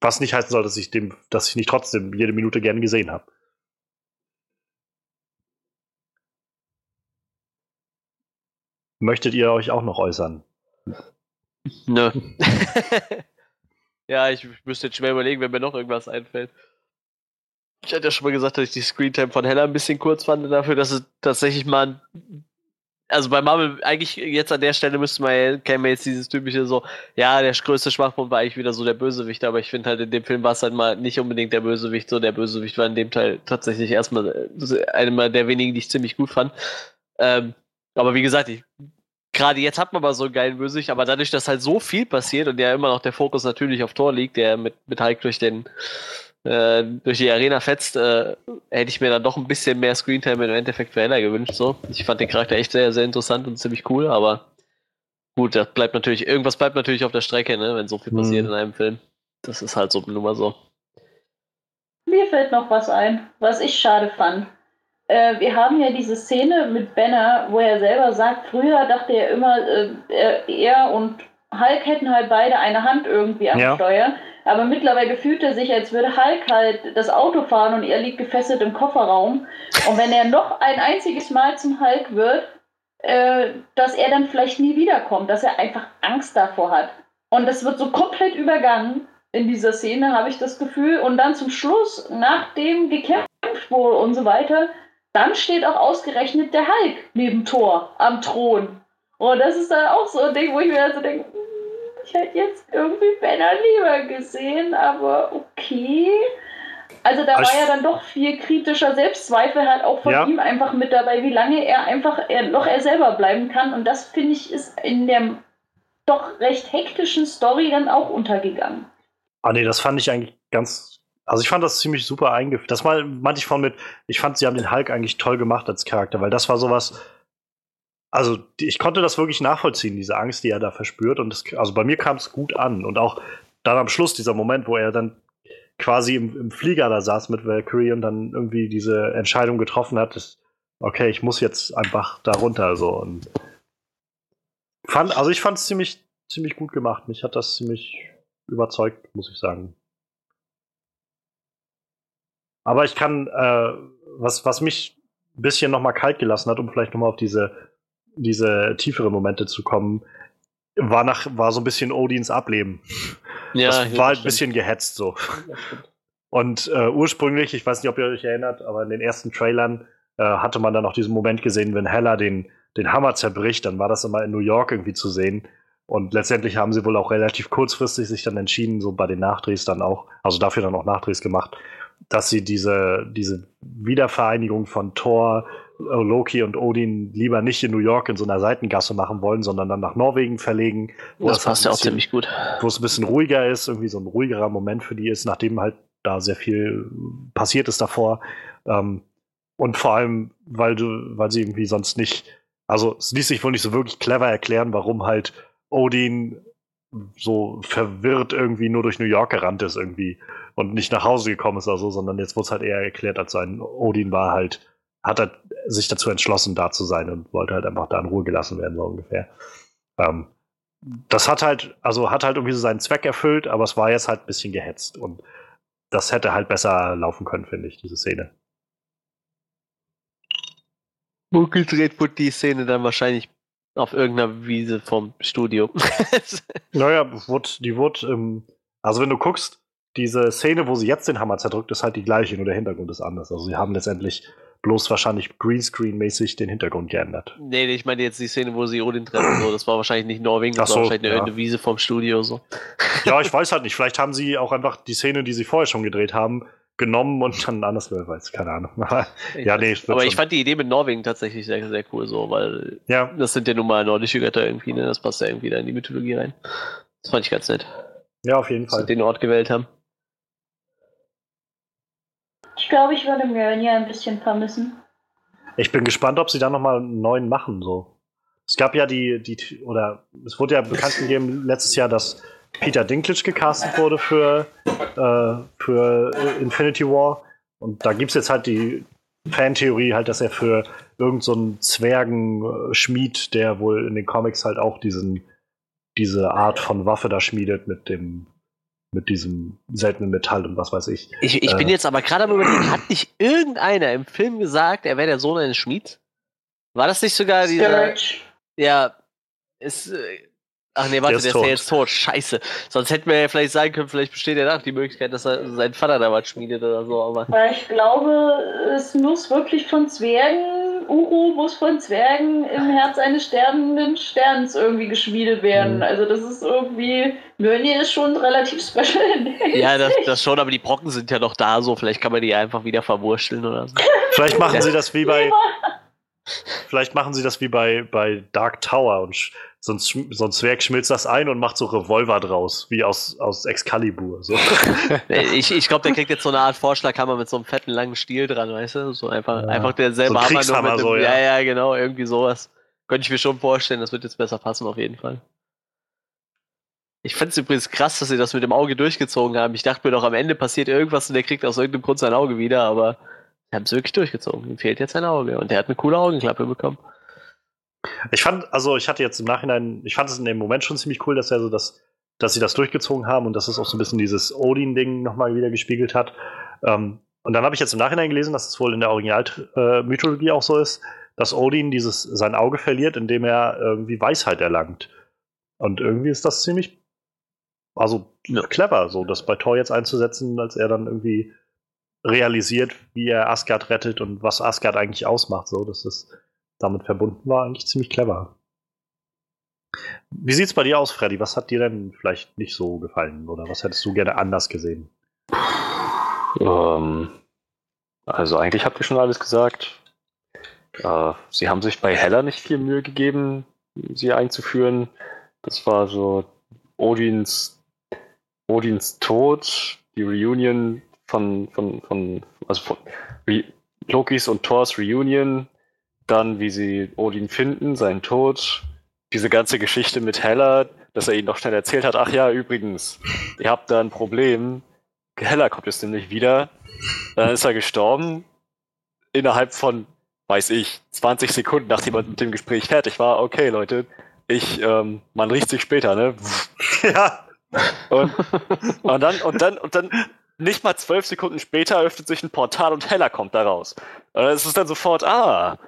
Was nicht heißen soll, dass ich dem, dass ich nicht trotzdem jede Minute gern gesehen habe. Möchtet ihr euch auch noch äußern? Nö. ja, ich müsste jetzt schwer überlegen, wenn mir noch irgendwas einfällt. Ich hatte ja schon mal gesagt, dass ich die Screentime von Hella ein bisschen kurz fand, dafür, dass es tatsächlich mal. Also bei Marvel, eigentlich jetzt an der Stelle müsste man, käme jetzt dieses typische so, ja, der größte Schwachpunkt war eigentlich wieder so der Bösewicht, aber ich finde halt in dem Film war es halt mal nicht unbedingt der Bösewicht, so der Bösewicht war in dem Teil tatsächlich erstmal äh, einer der wenigen, die ich ziemlich gut fand. Ähm, aber wie gesagt, ich, gerade jetzt hat man mal so einen geilen Bösewicht, aber dadurch, dass halt so viel passiert und ja immer noch der Fokus natürlich auf Tor liegt, der mit, mit Hulk durch den äh, durch die Arena fetzt, äh, hätte ich mir dann doch ein bisschen mehr Screentime im Endeffekt für Hella gewünscht. So. Ich fand den Charakter echt sehr, sehr interessant und ziemlich cool, aber gut, das bleibt natürlich, irgendwas bleibt natürlich auf der Strecke, ne, wenn so viel passiert Mhm. in einem Film. Das ist halt so nur mal so. Mir fällt noch was ein, was ich schade fand. Äh, wir haben ja diese Szene mit Banner, wo er selber sagt, früher dachte er immer, äh, er- er und Hulk hätten halt beide eine Hand irgendwie am Ja. Steuer. Aber mittlerweile fühlt er sich, als würde Hulk halt das Auto fahren und er liegt gefesselt im Kofferraum. Und wenn er noch ein einziges Mal zum Hulk wird, äh, dass er dann vielleicht nie wiederkommt, dass er einfach Angst davor hat. Und das wird so komplett übergangen in dieser Szene, habe ich das Gefühl. Und dann zum Schluss, nachdem gekämpft wurde und so weiter, dann steht auch ausgerechnet der Hulk neben Thor am Thron. Und das ist dann auch so ein Ding, wo ich mir also denke, hm, ich hätte jetzt irgendwie Banner lieber gesehen, aber okay. Also da Aber war ja dann doch viel kritischer Selbstzweifel halt auch von Ja. ihm einfach mit dabei, wie lange er einfach er, noch er selber bleiben kann. Und das finde ich ist in der doch recht hektischen Story dann auch untergegangen. Ah nee, das fand ich eigentlich ganz. Also ich fand das ziemlich super eingeführt. Das mal meinte ich von mit, ich fand, sie haben den Hulk eigentlich toll gemacht als Charakter, weil das war sowas. Also ich konnte das wirklich nachvollziehen, diese Angst, die er da verspürt. Und das, also bei mir kam es gut an. Und auch dann am Schluss, dieser Moment, wo er dann quasi im, im Flieger da saß mit Valkyrie und dann irgendwie diese Entscheidung getroffen hat, ist, okay, ich muss jetzt einfach da runter. So. Und fand, also ich fand es ziemlich, ziemlich gut gemacht. Mich hat das ziemlich überzeugt, muss ich sagen. Aber ich kann, äh, was, was mich ein bisschen nochmal kalt gelassen hat, um vielleicht nochmal auf diese, diese tieferen Momente zu kommen, war, nach, war so ein bisschen Odins Ableben. das war halt ein bisschen gehetzt so. Und äh, ursprünglich, ich weiß nicht, ob ihr euch erinnert, aber in den ersten Trailern äh, hatte man dann auch diesen Moment gesehen, wenn Hella den, den Hammer zerbricht, dann war das immer in New York irgendwie zu sehen. Und letztendlich haben sie wohl auch relativ kurzfristig sich dann entschieden, so bei den Nachdrehs dann auch, also dafür dann auch Nachdrehs gemacht, dass sie diese, diese Wiedervereinigung von Thor, Loki und Odin lieber nicht in New York in so einer Seitengasse machen wollen, sondern dann nach Norwegen verlegen. wo das es passt ja auch bisschen- ziemlich gut. wo es ein bisschen ruhiger ist, irgendwie so ein ruhigerer Moment für die ist, nachdem halt da sehr viel passiert ist davor. Ähm, und vor allem, weil du, weil sie irgendwie sonst nicht, also es ließ sich wohl nicht so wirklich clever erklären, warum halt Odin so verwirrt irgendwie nur durch New York gerannt ist irgendwie und nicht nach Hause gekommen ist oder so, sondern jetzt wurde es halt eher erklärt als ein Odin war halt, hat halt sich dazu entschlossen, da zu sein und wollte halt einfach da in Ruhe gelassen werden, so ungefähr. Ähm, das hat halt, also hat halt irgendwie so seinen Zweck erfüllt, aber es war jetzt halt ein bisschen gehetzt und das hätte halt besser laufen können, finde ich, diese Szene. Umgedreht wurde die Szene dann wahrscheinlich auf irgendeiner Wiese vom Studio. Naja, die wurde, ähm, also wenn du guckst, diese Szene, wo sie jetzt den Hammer zerdrückt, ist halt die gleiche, nur der Hintergrund ist anders. Also sie haben letztendlich bloß wahrscheinlich Greenscreen-mäßig den Hintergrund geändert. nee, nee, ich meine jetzt die Szene, wo sie Odin treffen. So. Das war wahrscheinlich nicht Norwegen, das Ach war so, wahrscheinlich ja. irgendeine Wiese vom Studio. So. Ja, ich weiß halt nicht. Vielleicht haben sie auch einfach die Szene, die sie vorher schon gedreht haben, genommen und dann anders weiß, keine Ahnung. Aber, ja, nee, Aber ich schon. fand die Idee mit Norwegen tatsächlich sehr, sehr cool, so, weil ja, das sind ja nun mal nordische Götter irgendwie, ne? Das passt ja irgendwie da in die Mythologie rein. Das fand ich ganz nett, ja, auf jeden dass sie Fall. den Ort gewählt haben. Ich glaube, ich würde Mjölnir ein bisschen vermissen. Ich bin gespannt, ob sie da nochmal einen neuen machen. So. Es gab ja die, die, oder es wurde ja bekannt gegeben letztes Jahr, dass Peter Dinklage gecastet wurde für, äh, für Infinity War. Und da gibt es jetzt halt die Fantheorie, halt, dass er für irgendeinen so Zwergenschmied, der wohl in den Comics halt auch diesen, diese Art von Waffe da schmiedet mit dem mit diesem seltenen Metall und was weiß ich. Ich, ich äh, bin jetzt aber gerade am überlegen, hat nicht irgendeiner im Film gesagt, er wäre der Sohn eines Schmieds? War das nicht sogar dieser. Ja, ist. Äh, ach nee, warte, der ist, der ist ja jetzt tot. Scheiße. Sonst hätten wir ja vielleicht sagen können, vielleicht besteht ja nach die Möglichkeit, dass er seinen Vater da was schmiedet oder so. Aber ich glaube, es muss wirklich von Zwergen Uru muss von Zwergen im Herz eines sterbenden Sterns irgendwie geschmiedet werden. Mhm. Also das ist irgendwie, Mjölnir ist schon relativ special. Ja, das, das, schon, aber die Brocken sind ja noch da, so vielleicht kann man die einfach wieder verwurschteln oder so. Vielleicht machen ja. sie das wie bei, vielleicht machen sie das wie bei, bei Dark Tower und so ein, so ein Zwerg schmilzt das ein und macht so Revolver draus, wie aus, aus Excalibur. So. ich ich glaube, der kriegt jetzt so eine Art Vorschlaghammer mit so einem fetten langen Stiel dran, weißt du? So einfach, ja. einfach derselbe so Hammer nur mit dem, so, ja. ja, ja, genau, irgendwie sowas. Könnte ich mir schon vorstellen, das wird jetzt besser passen, auf jeden Fall. Ich fand es übrigens krass, dass sie das mit dem Auge durchgezogen haben. Ich dachte mir doch, am Ende passiert irgendwas und der kriegt aus irgendeinem Grund sein Auge wieder, aber sie haben es wirklich durchgezogen. Ihm fehlt jetzt sein Auge und der hat eine coole Augenklappe bekommen. Ich fand, also ich hatte jetzt im Nachhinein, ich fand es in dem Moment schon ziemlich cool, dass er so das, dass sie das durchgezogen haben und dass es auch so ein bisschen dieses Odin-Ding nochmal wieder gespiegelt hat. Ähm, und dann habe ich jetzt im Nachhinein gelesen, dass es wohl in der Originalmythologie äh, auch so ist, dass Odin dieses sein Auge verliert, indem er irgendwie Weisheit erlangt. Und irgendwie ist das ziemlich, also ja. clever, so das bei Thor jetzt einzusetzen, als er dann irgendwie realisiert, wie er Asgard rettet und was Asgard eigentlich ausmacht. So, das ist damit verbunden war, eigentlich ziemlich clever. Wie sieht's bei dir aus, Freddy? Was hat dir denn vielleicht nicht so gefallen oder was hättest du gerne anders gesehen? Ähm, also eigentlich habt ihr schon alles gesagt. Äh, sie haben sich bei Heller nicht viel Mühe gegeben, sie einzuführen. Das war so Odins, Odins Tod, die Reunion von, von, von also von Re Lokis und Thors Reunion, dann, wie sie Odin finden, seinen Tod, diese ganze Geschichte mit Hella, dass er ihnen noch schnell erzählt hat, ach ja, übrigens, ihr habt da ein Problem. Hella kommt jetzt nämlich wieder. Dann ist er gestorben. Innerhalb von, weiß ich, 20 Sekunden, nachdem er mit dem Gespräch fertig war. Okay, Leute, ich, ähm, man riecht sich später, ne? Ja. Und, und dann, und dann, und dann, nicht mal zwölf Sekunden später öffnet sich ein Portal und Hella kommt da raus. Und es ist dann sofort, ah,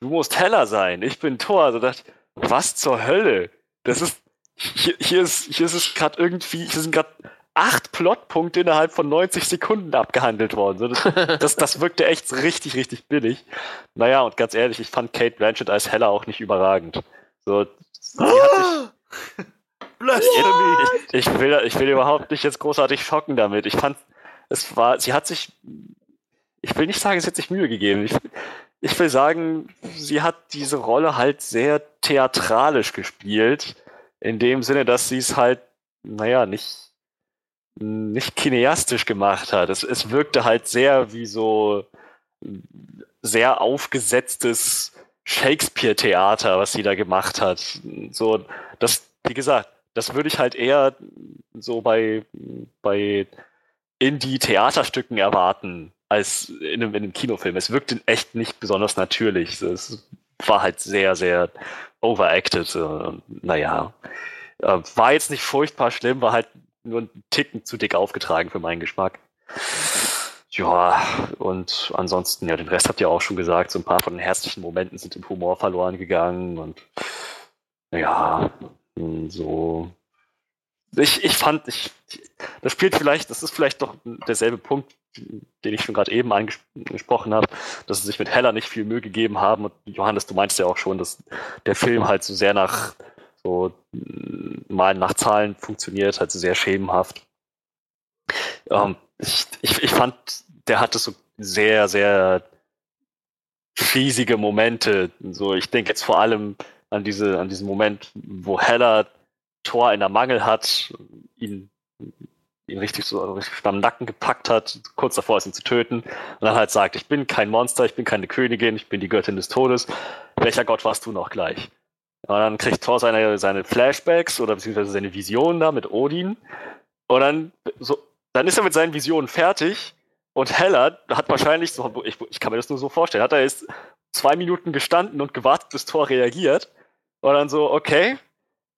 du musst heller sein, ich bin Thor. Also dachte was zur Hölle? Das ist, hier, hier ist, hier ist es gerade irgendwie, hier sind gerade acht Plotpunkte innerhalb von 90 Sekunden abgehandelt worden. Das, das, das wirkte echt richtig, richtig billig. Naja, und ganz ehrlich, ich fand Kate Blanchett als Heller auch nicht überragend. So, sie hat sich, ich, ich, will, ich will überhaupt nicht jetzt großartig schocken damit. Ich fand, es war, sie hat sich, ich will nicht sagen, sie hat sich Mühe gegeben. Ich, ich will sagen, sie hat diese Rolle halt sehr theatralisch gespielt. In dem Sinne, dass sie es halt, naja, nicht, nicht kineastisch gemacht hat. Es, es wirkte halt sehr wie so sehr aufgesetztes Shakespeare-Theater, was sie da gemacht hat. So, das, wie gesagt, das würde ich halt eher so bei, bei Indie-Theaterstücken erwarten als in einem, in einem Kinofilm. Es wirkte echt nicht besonders natürlich. Es war halt sehr, sehr overacted. Naja, äh, war jetzt nicht furchtbar schlimm, war halt nur ein Ticken zu dick aufgetragen für meinen Geschmack. Ja, und ansonsten, ja, den Rest habt ihr auch schon gesagt. So ein paar von den herzlichen Momenten sind im Humor verloren gegangen und ja, so. Ich, ich fand, ich, das spielt vielleicht, das ist vielleicht doch derselbe Punkt, den ich schon gerade eben angesprochen habe, dass sie sich mit Heller nicht viel Mühe gegeben haben. Und Johannes, du meinst ja auch schon, dass der Film halt so sehr nach so mal nach Zahlen funktioniert, halt so sehr schemenhaft. Ähm, ich, ich, ich fand, der hatte so sehr, sehr riesige Momente. So, ich denke jetzt vor allem an diese, an diesen Moment, wo Heller Thor in der Mangel hat, ihn ihn richtig so also richtig am Nacken gepackt hat, kurz davor ist, ihn zu töten, und dann halt sagt, ich bin kein Monster, ich bin keine Königin, ich bin die Göttin des Todes. Welcher Gott warst du noch gleich? Und dann kriegt Thor seine, seine Flashbacks oder beziehungsweise seine Visionen da mit Odin. Und dann, so, dann ist er mit seinen Visionen fertig und Hella hat wahrscheinlich, so, ich, ich kann mir das nur so vorstellen, hat er jetzt zwei Minuten gestanden und gewartet, bis Thor reagiert. Und dann so, okay,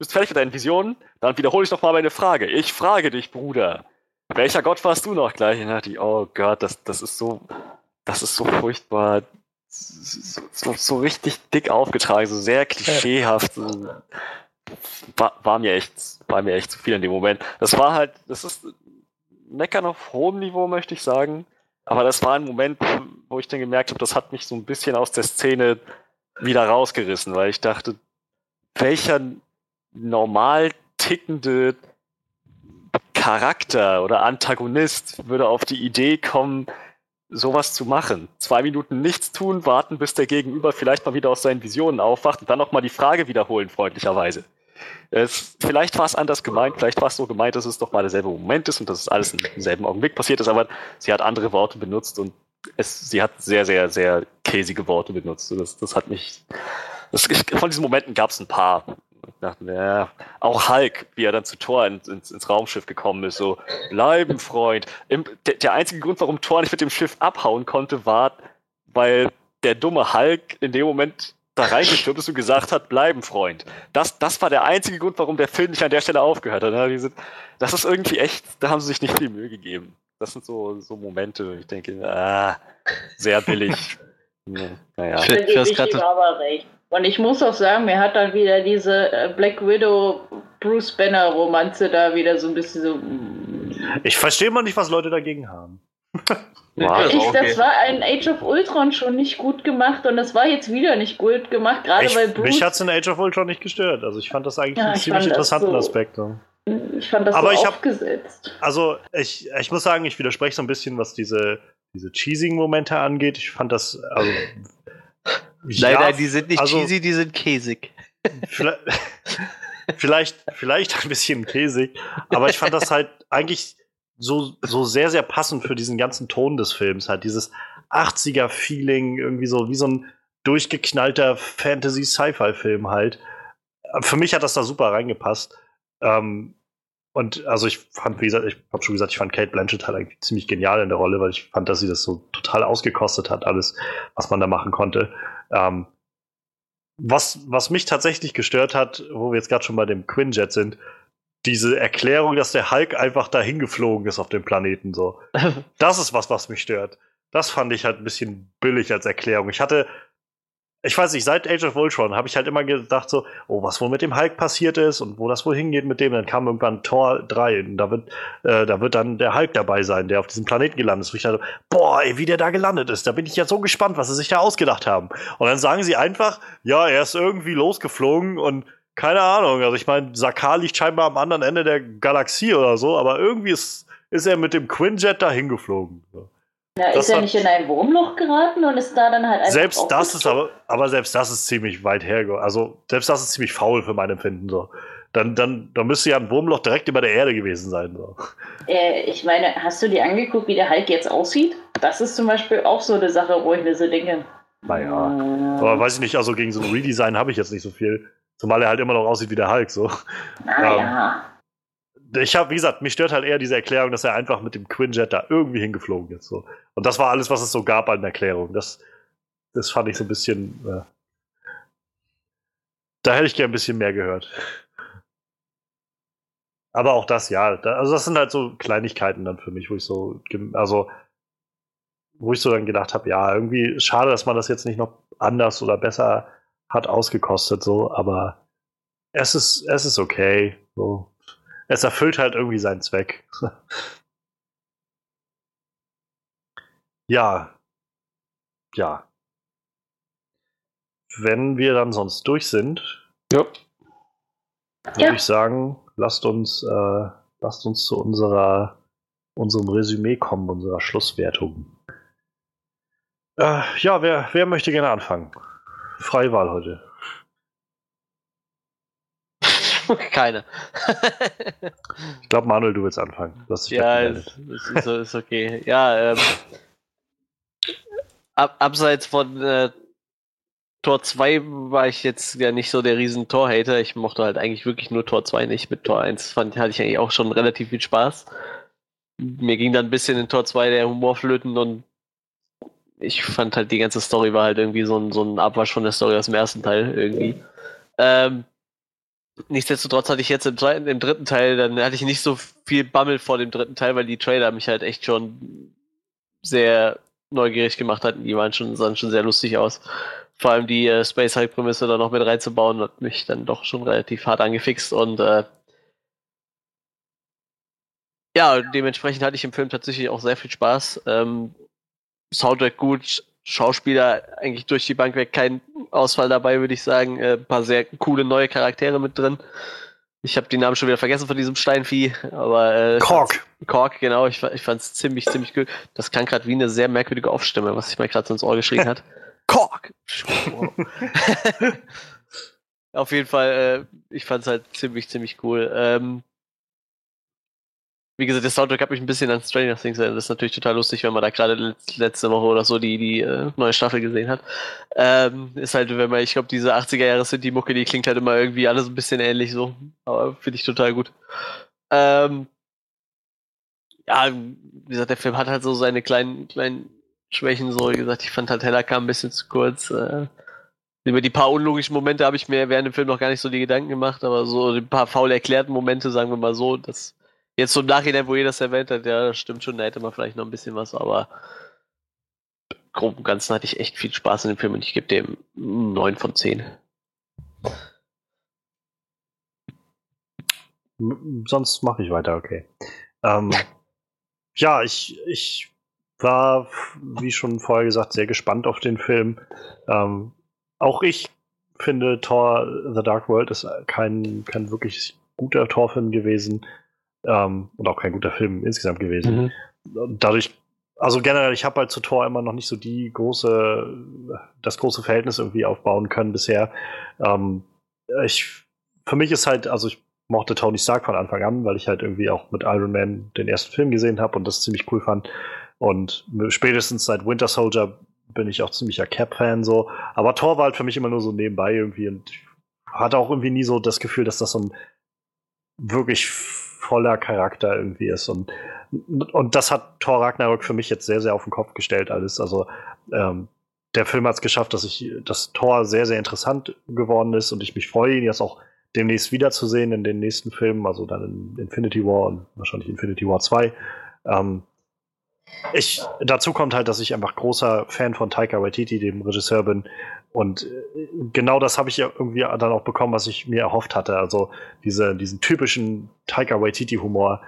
bist fertig mit deinen Visionen? Dann wiederhole ich nochmal meine Frage. Ich frage dich, Bruder. Welcher Gott warst du noch gleich? Und dachte ich, oh Gott, das, das ist so, das ist so furchtbar, so, so, so richtig dick aufgetragen, so sehr klischeehaft. So, war, war, mir echt, war mir echt zu viel in dem Moment. Das war halt, das ist Meckern auf hohem Niveau, möchte ich sagen. Aber das war ein Moment, wo ich dann gemerkt habe, das hat mich so ein bisschen aus der Szene wieder rausgerissen, weil ich dachte, welcher normal tickende Charakter oder Antagonist würde auf die Idee kommen, sowas zu machen. Zwei Minuten nichts tun, warten, bis der Gegenüber vielleicht mal wieder aus seinen Visionen aufwacht und dann nochmal die Frage wiederholen, freundlicherweise. Es, vielleicht war es anders gemeint, vielleicht war es so gemeint, dass es doch mal derselbe Moment ist und dass es alles im selben Augenblick passiert ist, aber sie hat andere Worte benutzt und es, sie hat sehr, sehr, sehr käsige Worte benutzt. Das, das hat mich. Das, von diesen Momenten gab es ein paar. Ich dachte, ja, auch Hulk, wie er dann zu Thor ins, ins, ins Raumschiff gekommen ist, so, bleiben, Freund. Im, der, der einzige Grund, warum Thor nicht mit dem Schiff abhauen konnte, war, weil der dumme Hulk in dem Moment da reingestürmt ist und gesagt hat, bleiben, Freund. Das, das war der einzige Grund, warum der Film nicht an der Stelle aufgehört hat. Ne? Das ist irgendwie echt, da haben sie sich nicht viel Mühe gegeben. Das sind so, so Momente, ich denke, ah, sehr billig. naja. Ich, ich, ich aber recht. Und ich muss auch sagen, mir hat dann wieder diese äh, Black Widow Bruce Banner Romanze da wieder so ein bisschen so. Mm. Ich verstehe mal nicht, was Leute dagegen haben. War ich, das war ein Age of Ultron schon nicht gut gemacht und das war jetzt wieder nicht gut gemacht, gerade ich, weil Bruce. Mich hat es in Age of Ultron nicht gestört. Also ich fand das eigentlich ja, einen ziemlich interessanten so, Aspekt. Ich fand das Aber so ich aufgesetzt. Hab, also ich, ich muss sagen, ich widerspreche so ein bisschen, was diese, diese Cheesing-Momente angeht. Ich fand das, also ja, nein, die sind nicht also, cheesy, die sind käsig. Vielleicht, vielleicht, vielleicht ein bisschen käsig, aber ich fand das halt eigentlich so, so sehr, sehr passend für diesen ganzen Ton des Films. Halt dieses 80er-Feeling, irgendwie so wie so ein durchgeknallter Fantasy-Sci-Fi-Film halt. Für mich hat das da super reingepasst. Ähm, und also ich fand, wie gesagt, ich habe schon gesagt, ich fand Kate Blanchett halt eigentlich ziemlich genial in der Rolle, weil ich fand, dass sie das so total ausgekostet hat, alles, was man da machen konnte. Ähm, was, was mich tatsächlich gestört hat, wo wir jetzt gerade schon bei dem Quinjet sind, diese Erklärung, dass der Hulk einfach dahin geflogen ist auf dem Planeten so. Das ist was, was mich stört. Das fand ich halt ein bisschen billig als Erklärung. Ich hatte ich weiß nicht, seit Age of Ultron habe ich halt immer gedacht so, oh, was wohl mit dem Hulk passiert ist und wo das wohl hingeht mit dem. Dann kam irgendwann Tor 3 und da wird, äh, da wird dann der Hulk dabei sein, der auf diesem Planeten gelandet ist. Wo ich dachte, boah, ey, wie der da gelandet ist. Da bin ich ja so gespannt, was sie sich da ausgedacht haben. Und dann sagen sie einfach, ja, er ist irgendwie losgeflogen und keine Ahnung. Also ich meine, Sakar liegt scheinbar am anderen Ende der Galaxie oder so, aber irgendwie ist, ist er mit dem Quinjet da hingeflogen. So. Ja, ist er nicht in ein Wurmloch geraten und ist da dann halt einfach. Selbst das ist aber, aber selbst das ist ziemlich weit her. Also selbst das ist ziemlich faul für mein Empfinden. So. Dann, dann, dann müsste ja ein Wurmloch direkt über der Erde gewesen sein. So. Äh, ich meine, hast du dir angeguckt, wie der Hulk jetzt aussieht? Das ist zum Beispiel auch so eine Sache, wo ich mir so denke. Naja. Äh, aber weiß ich nicht, also gegen so ein Redesign habe ich jetzt nicht so viel. Zumal er halt immer noch aussieht wie der Hulk. So. Naja. Ähm, ich habe, wie gesagt, mich stört halt eher diese Erklärung, dass er einfach mit dem Quinjet da irgendwie hingeflogen ist. So. Und das war alles, was es so gab an Erklärung. Das, das fand ich so ein bisschen. Äh, da hätte ich gern ein bisschen mehr gehört. Aber auch das, ja. Da, also, das sind halt so Kleinigkeiten dann für mich, wo ich so. Also, wo ich so dann gedacht habe, ja, irgendwie schade, dass man das jetzt nicht noch anders oder besser hat ausgekostet, so, aber es ist, es ist okay. So es erfüllt halt irgendwie seinen Zweck. ja. Ja. Wenn wir dann sonst durch sind, ja. würde ja. ich sagen, lasst uns, äh, lasst uns zu unserer, unserem Resümee kommen, unserer Schlusswertung. Äh, ja, wer, wer möchte gerne anfangen? Freiwahl heute. Keine. ich glaube, Manuel, du willst anfangen. Du ja, ist, ist, ist, okay. Ja, ähm, ab, abseits von äh, Tor 2 war ich jetzt ja nicht so der riesen Tor-Hater. Ich mochte halt eigentlich wirklich nur Tor 2 nicht. Mit Tor 1 fand, hatte ich eigentlich auch schon relativ viel Spaß. Mir ging dann ein bisschen in Tor 2 der Humor flöten und ich fand halt die ganze Story war halt irgendwie so ein, so ein Abwasch von der Story aus dem ersten Teil irgendwie. Ähm, nichtsdestotrotz hatte ich jetzt im zweiten, im dritten Teil, dann hatte ich nicht so viel Bammel vor dem dritten Teil, weil die Trailer mich halt echt schon sehr neugierig gemacht hatten. Die waren schon, sahen schon sehr lustig aus. Vor allem die äh, Space Hulk Prämisse da noch mit reinzubauen, hat mich dann doch schon relativ hart angefixt und äh, ja, dementsprechend hatte ich im Film tatsächlich auch sehr viel Spaß. Ähm, Soundtrack gut, Schauspieler eigentlich durch die Bank weg kein Ausfall dabei, würde ich sagen. Äh, ein paar sehr coole neue Charaktere mit drin. Ich habe die Namen schon wieder vergessen von diesem Steinvieh, aber äh, Kork. Kork, genau. Ich, ich fand es ziemlich, ziemlich gut. Das klang gerade wie eine sehr merkwürdige Aufstimme, was sich mir gerade so ins Ohr geschrien hat. Kork! Auf jeden Fall, äh, ich fand es halt ziemlich, ziemlich cool. Ähm, wie gesagt, der Soundtrack hat mich ein bisschen an Stranger Things erinnert. Das ist natürlich total lustig, wenn man da gerade letzte Woche oder so die, die äh, neue Staffel gesehen hat. Ähm, ist halt, wenn man, ich glaube, diese 80er Jahre sind die Mucke, die klingt halt immer irgendwie alles ein bisschen ähnlich so. Aber finde ich total gut. Ähm, ja, wie gesagt, der Film hat halt so seine kleinen, kleinen Schwächen, so wie gesagt, ich fand halt Heller kam ein bisschen zu kurz. Äh, über die paar unlogischen Momente habe ich mir während dem Film noch gar nicht so die Gedanken gemacht, aber so ein paar faul erklärten Momente, sagen wir mal so, das Jetzt so im Nachhinein, wo ihr das erwähnt hat, ja, das stimmt schon, da hätte man vielleicht noch ein bisschen was, aber grob und ganzen hatte ich echt viel Spaß in dem Film und ich gebe dem 9 von 10. Sonst mache ich weiter, okay. Ähm, ja, ich, ich war, wie schon vorher gesagt, sehr gespannt auf den Film. Ähm, auch ich finde Thor The Dark World ist kein, kein wirklich guter Torfilm gewesen. Ähm, und auch kein guter Film insgesamt gewesen. Mhm. Dadurch, also generell, ich habe halt zu Thor immer noch nicht so die große, das große Verhältnis irgendwie aufbauen können bisher. Ähm, ich, für mich ist halt, also ich mochte Tony Stark von Anfang an, weil ich halt irgendwie auch mit Iron Man den ersten Film gesehen habe und das ziemlich cool fand. Und spätestens seit Winter Soldier bin ich auch ziemlicher Cap-Fan so. Aber Thor war halt für mich immer nur so nebenbei irgendwie und hatte auch irgendwie nie so das Gefühl, dass das so ein wirklich voller Charakter irgendwie ist. Und, und das hat Thor Ragnarok für mich jetzt sehr, sehr auf den Kopf gestellt alles. Also ähm, der Film hat es geschafft, dass ich das Thor sehr, sehr interessant geworden ist und ich mich freue, ihn jetzt auch demnächst wiederzusehen in den nächsten Filmen, also dann in Infinity War und wahrscheinlich Infinity War 2. Ähm, ich, dazu kommt halt, dass ich einfach großer Fan von Taika Waititi, dem Regisseur, bin. Und äh, genau das habe ich ja irgendwie dann auch bekommen, was ich mir erhofft hatte. Also diese, diesen typischen Taika Waititi-Humor,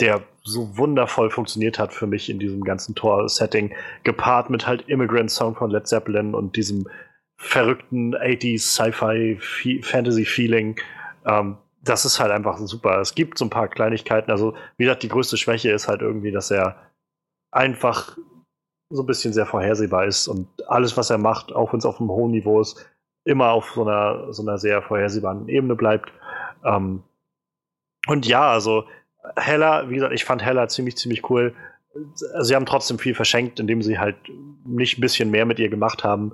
der so wundervoll funktioniert hat für mich in diesem ganzen Tor-Setting, gepaart mit halt Immigrant-Song von Led Zeppelin und diesem verrückten 80s Sci-Fi Fantasy-Feeling. Ähm, das ist halt einfach super. Es gibt so ein paar Kleinigkeiten. Also, wie gesagt, die größte Schwäche ist halt irgendwie, dass er einfach so ein bisschen sehr vorhersehbar ist und alles, was er macht, auch wenn es auf einem hohen Niveau ist, immer auf so einer, so einer sehr vorhersehbaren Ebene bleibt. Ähm, und ja, also Hella, wie gesagt, ich fand Hella ziemlich, ziemlich cool. Sie haben trotzdem viel verschenkt, indem sie halt nicht ein bisschen mehr mit ihr gemacht haben.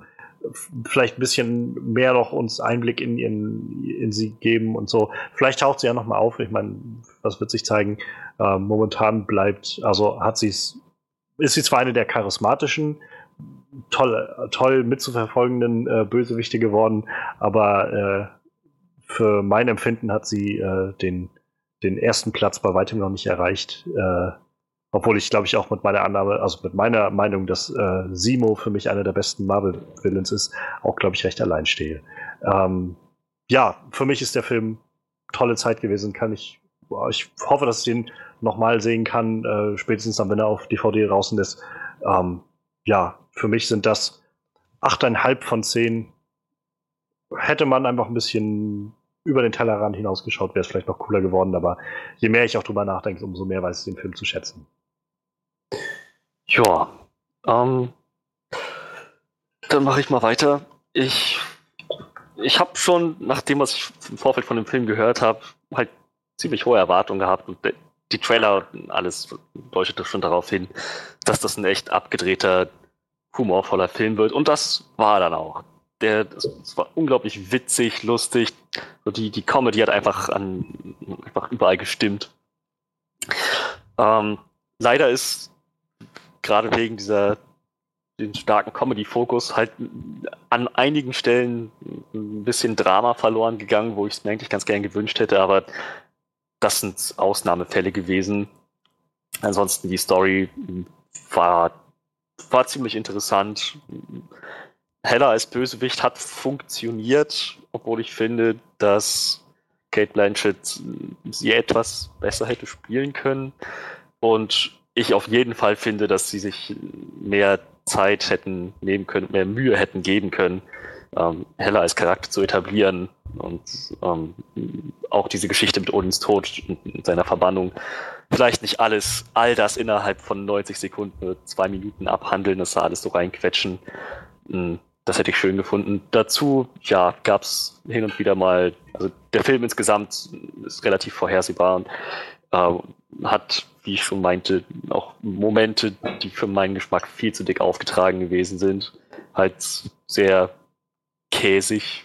Vielleicht ein bisschen mehr noch uns Einblick in, in, in sie geben und so. Vielleicht taucht sie ja nochmal auf. Ich meine, was wird sich zeigen? Ähm, momentan bleibt, also hat sie es ist sie zwar eine der charismatischen, toll, toll mitzuverfolgenden äh, Bösewichte geworden, aber äh, für mein Empfinden hat sie äh, den, den ersten Platz bei weitem noch nicht erreicht. Äh, obwohl ich, glaube ich, auch mit meiner Annahme, also mit meiner Meinung, dass äh, Simo für mich einer der besten Marvel-Villains ist, auch, glaube ich, recht allein stehe. Ähm, ja, für mich ist der Film tolle Zeit gewesen, kann ich ich hoffe, dass ich den nochmal sehen kann, äh, spätestens dann, wenn er auf DVD draußen ist. Ähm, ja, für mich sind das 8,5 von 10. Hätte man einfach ein bisschen über den Tellerrand hinausgeschaut, wäre es vielleicht noch cooler geworden, aber je mehr ich auch drüber nachdenke, umso mehr weiß ich den Film zu schätzen. Ja, ähm, dann mache ich mal weiter. Ich ich habe schon, nachdem was ich im Vorfeld von dem Film gehört habe, halt ziemlich hohe Erwartungen gehabt und die Trailer und alles deutete schon darauf hin, dass das ein echt abgedrehter, humorvoller Film wird. Und das war dann auch. Der, das war unglaublich witzig, lustig. So die, die Comedy hat einfach an einfach überall gestimmt. Ähm, leider ist gerade wegen dieser den starken Comedy-Fokus halt an einigen Stellen ein bisschen Drama verloren gegangen, wo ich es mir eigentlich ganz gern gewünscht hätte, aber das sind Ausnahmefälle gewesen. Ansonsten die Story war, war ziemlich interessant. Heller als Bösewicht hat funktioniert, obwohl ich finde, dass Kate Blanchett sie etwas besser hätte spielen können. Und ich auf jeden Fall finde, dass sie sich mehr Zeit hätten nehmen können, mehr Mühe hätten geben können, ähm, Hella als Charakter zu etablieren und ähm, auch diese Geschichte mit Odins Tod und seiner Verbannung vielleicht nicht alles, all das innerhalb von 90 Sekunden, zwei Minuten abhandeln, das da alles so reinquetschen. Hm, das hätte ich schön gefunden. Dazu, ja, gab es hin und wieder mal, also der Film insgesamt ist relativ vorhersehbar und äh, hat, wie ich schon meinte, auch Momente, die für meinen Geschmack viel zu dick aufgetragen gewesen sind. Halt sehr käsig.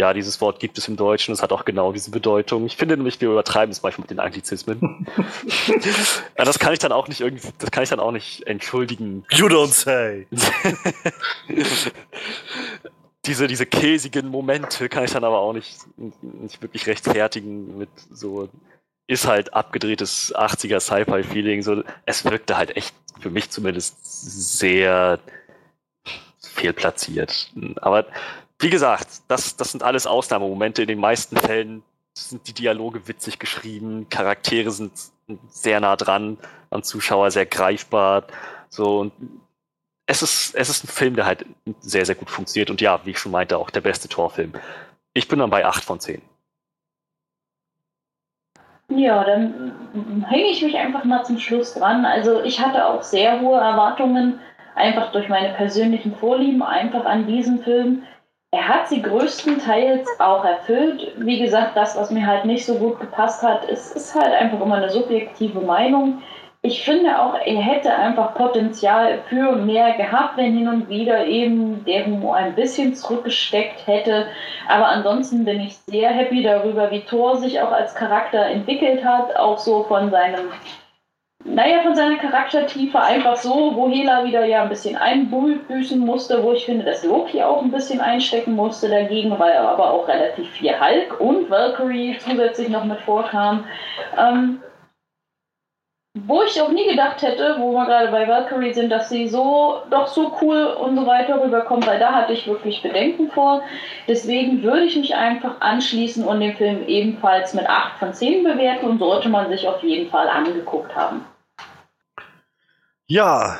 Ja, dieses Wort gibt es im Deutschen, es hat auch genau diese Bedeutung. Ich finde nämlich, wir übertreiben es manchmal mit den Anglizismen. ja, das kann ich dann auch nicht irgendwie, das kann ich dann auch nicht entschuldigen. You don't say. diese, diese käsigen Momente kann ich dann aber auch nicht, nicht wirklich rechtfertigen mit so, ist halt abgedrehtes 80er Sci-Fi-Feeling. So, es wirkte halt echt, für mich zumindest, sehr fehlplatziert. Aber wie gesagt, das, das sind alles Ausnahmemomente. In den meisten Fällen sind die Dialoge witzig geschrieben, Charaktere sind sehr nah dran am Zuschauer, sehr greifbar. So und es ist, es ist ein Film, der halt sehr, sehr gut funktioniert und ja, wie ich schon meinte, auch der beste Torfilm. Ich bin dann bei 8 von 10. Ja, dann hänge ich mich einfach mal zum Schluss dran. Also ich hatte auch sehr hohe Erwartungen einfach durch meine persönlichen Vorlieben einfach an diesen Film. Er hat sie größtenteils auch erfüllt. Wie gesagt, das, was mir halt nicht so gut gepasst hat, ist, ist halt einfach immer eine subjektive Meinung. Ich finde auch, er hätte einfach Potenzial für mehr gehabt, wenn hin und wieder eben der Humor ein bisschen zurückgesteckt hätte. Aber ansonsten bin ich sehr happy darüber, wie Thor sich auch als Charakter entwickelt hat, auch so von seinem naja, von seiner Charaktertiefe einfach so, wo Hela wieder ja ein bisschen einbüßen musste, wo ich finde, dass Loki auch ein bisschen einstecken musste dagegen, weil aber auch relativ viel Hulk und Valkyrie zusätzlich noch mit vorkam. Ähm, wo ich auch nie gedacht hätte, wo wir gerade bei Valkyrie sind, dass sie so doch so cool und so weiter rüberkommt, weil da hatte ich wirklich Bedenken vor. Deswegen würde ich mich einfach anschließen und den Film ebenfalls mit 8 von 10 bewerten und sollte man sich auf jeden Fall angeguckt haben. Ja,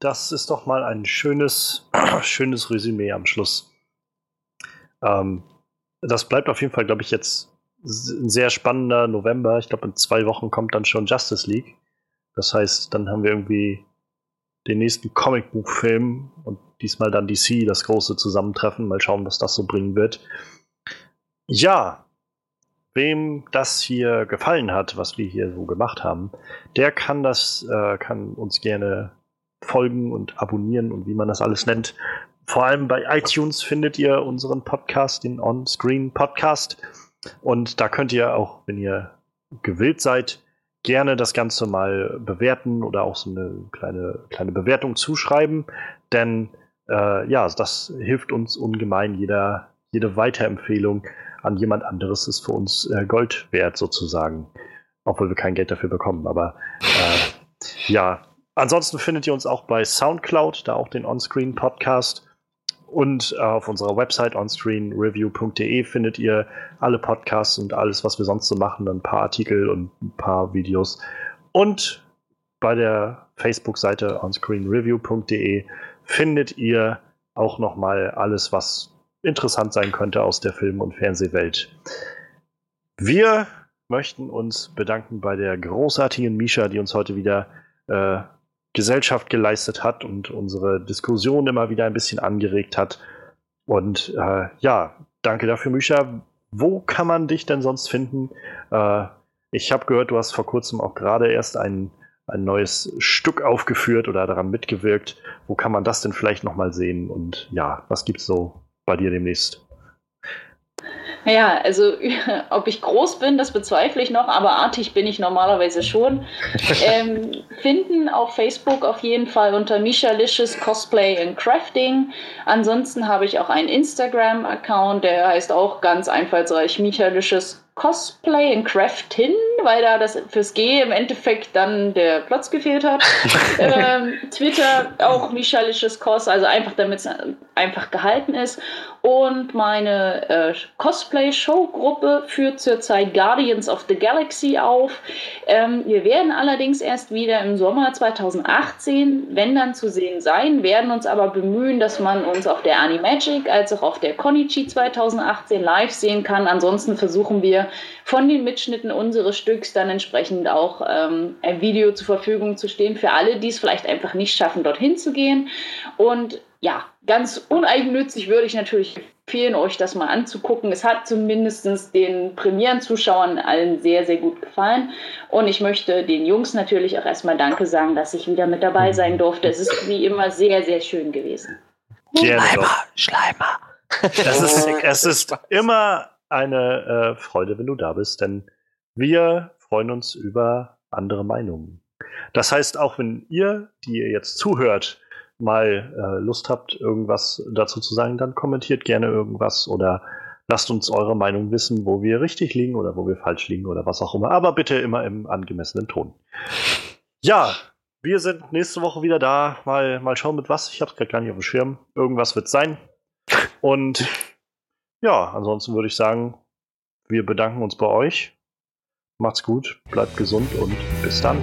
das ist doch mal ein schönes, schönes Resümee am Schluss. Ähm, das bleibt auf jeden Fall, glaube ich, jetzt ein sehr spannender November. Ich glaube, in zwei Wochen kommt dann schon Justice League. Das heißt, dann haben wir irgendwie den nächsten Comicbuchfilm und diesmal dann DC, das große Zusammentreffen. Mal schauen, was das so bringen wird. Ja, wem das hier gefallen hat, was wir hier so gemacht haben, der kann das, äh, kann uns gerne folgen und abonnieren und wie man das alles nennt. Vor allem bei iTunes findet ihr unseren Podcast, den On-Screen Podcast. Und da könnt ihr auch, wenn ihr gewillt seid, gerne das Ganze mal bewerten oder auch so eine kleine, kleine Bewertung zuschreiben. Denn äh, ja, das hilft uns ungemein. Jeder, jede Weiterempfehlung an jemand anderes ist für uns äh, Gold wert sozusagen. Obwohl wir kein Geld dafür bekommen. Aber äh, ja, ansonsten findet ihr uns auch bei Soundcloud, da auch den Onscreen Podcast. Und äh, auf unserer Website onscreenreview.de findet ihr alle Podcasts und alles, was wir sonst so machen, ein paar Artikel und ein paar Videos. Und bei der Facebook-Seite onscreenreview.de findet ihr auch nochmal alles, was interessant sein könnte aus der Film- und Fernsehwelt. Wir möchten uns bedanken bei der großartigen Misha, die uns heute wieder äh, Gesellschaft geleistet hat und unsere Diskussion immer wieder ein bisschen angeregt hat. Und äh, ja, danke dafür, Misha. Wo kann man dich denn sonst finden? Äh, ich habe gehört, du hast vor kurzem auch gerade erst ein, ein neues Stück aufgeführt oder daran mitgewirkt. Wo kann man das denn vielleicht nochmal sehen? Und ja, was gibt's so bei dir demnächst? Ja, also ob ich groß bin, das bezweifle ich noch, aber artig bin ich normalerweise schon. ähm, finden auf Facebook auf jeden Fall unter Michalicious Cosplay and Crafting. Ansonsten habe ich auch einen Instagram-Account, der heißt auch ganz einfallsreich Michalicious Cosplay and Crafting, weil da das fürs G im Endeffekt dann der Platz gefehlt hat. ähm, Twitter auch Michalisches Cos, also einfach damit es einfach gehalten ist. Und meine äh, Cosplay-Show-Gruppe führt zurzeit Guardians of the Galaxy auf. Ähm, wir werden allerdings erst wieder im Sommer 2018, wenn dann zu sehen sein, werden uns aber bemühen, dass man uns auf der Animagic als auch auf der Konichi 2018 live sehen kann. Ansonsten versuchen wir von den Mitschnitten unseres Stücks dann entsprechend auch ähm, ein Video zur Verfügung zu stehen für alle, die es vielleicht einfach nicht schaffen, dorthin zu gehen. Und ja, ganz uneigennützig würde ich natürlich empfehlen, euch das mal anzugucken. Es hat zumindest den Premieren-Zuschauern allen sehr, sehr gut gefallen. Und ich möchte den Jungs natürlich auch erstmal Danke sagen, dass ich wieder mit dabei sein durfte. Es ist wie immer sehr, sehr schön gewesen. Gerne Schleimer, doch. Schleimer. Es ist, es ist immer eine äh, Freude, wenn du da bist, denn wir freuen uns über andere Meinungen. Das heißt, auch wenn ihr, die ihr jetzt zuhört, mal äh, Lust habt, irgendwas dazu zu sagen, dann kommentiert gerne irgendwas oder lasst uns eure Meinung wissen, wo wir richtig liegen oder wo wir falsch liegen oder was auch immer. Aber bitte immer im angemessenen Ton. Ja, wir sind nächste Woche wieder da. Mal, mal schauen mit was. Ich habe es gerade gar nicht auf dem Schirm. Irgendwas wird sein. Und ja, ansonsten würde ich sagen, wir bedanken uns bei euch. Macht's gut, bleibt gesund und bis dann.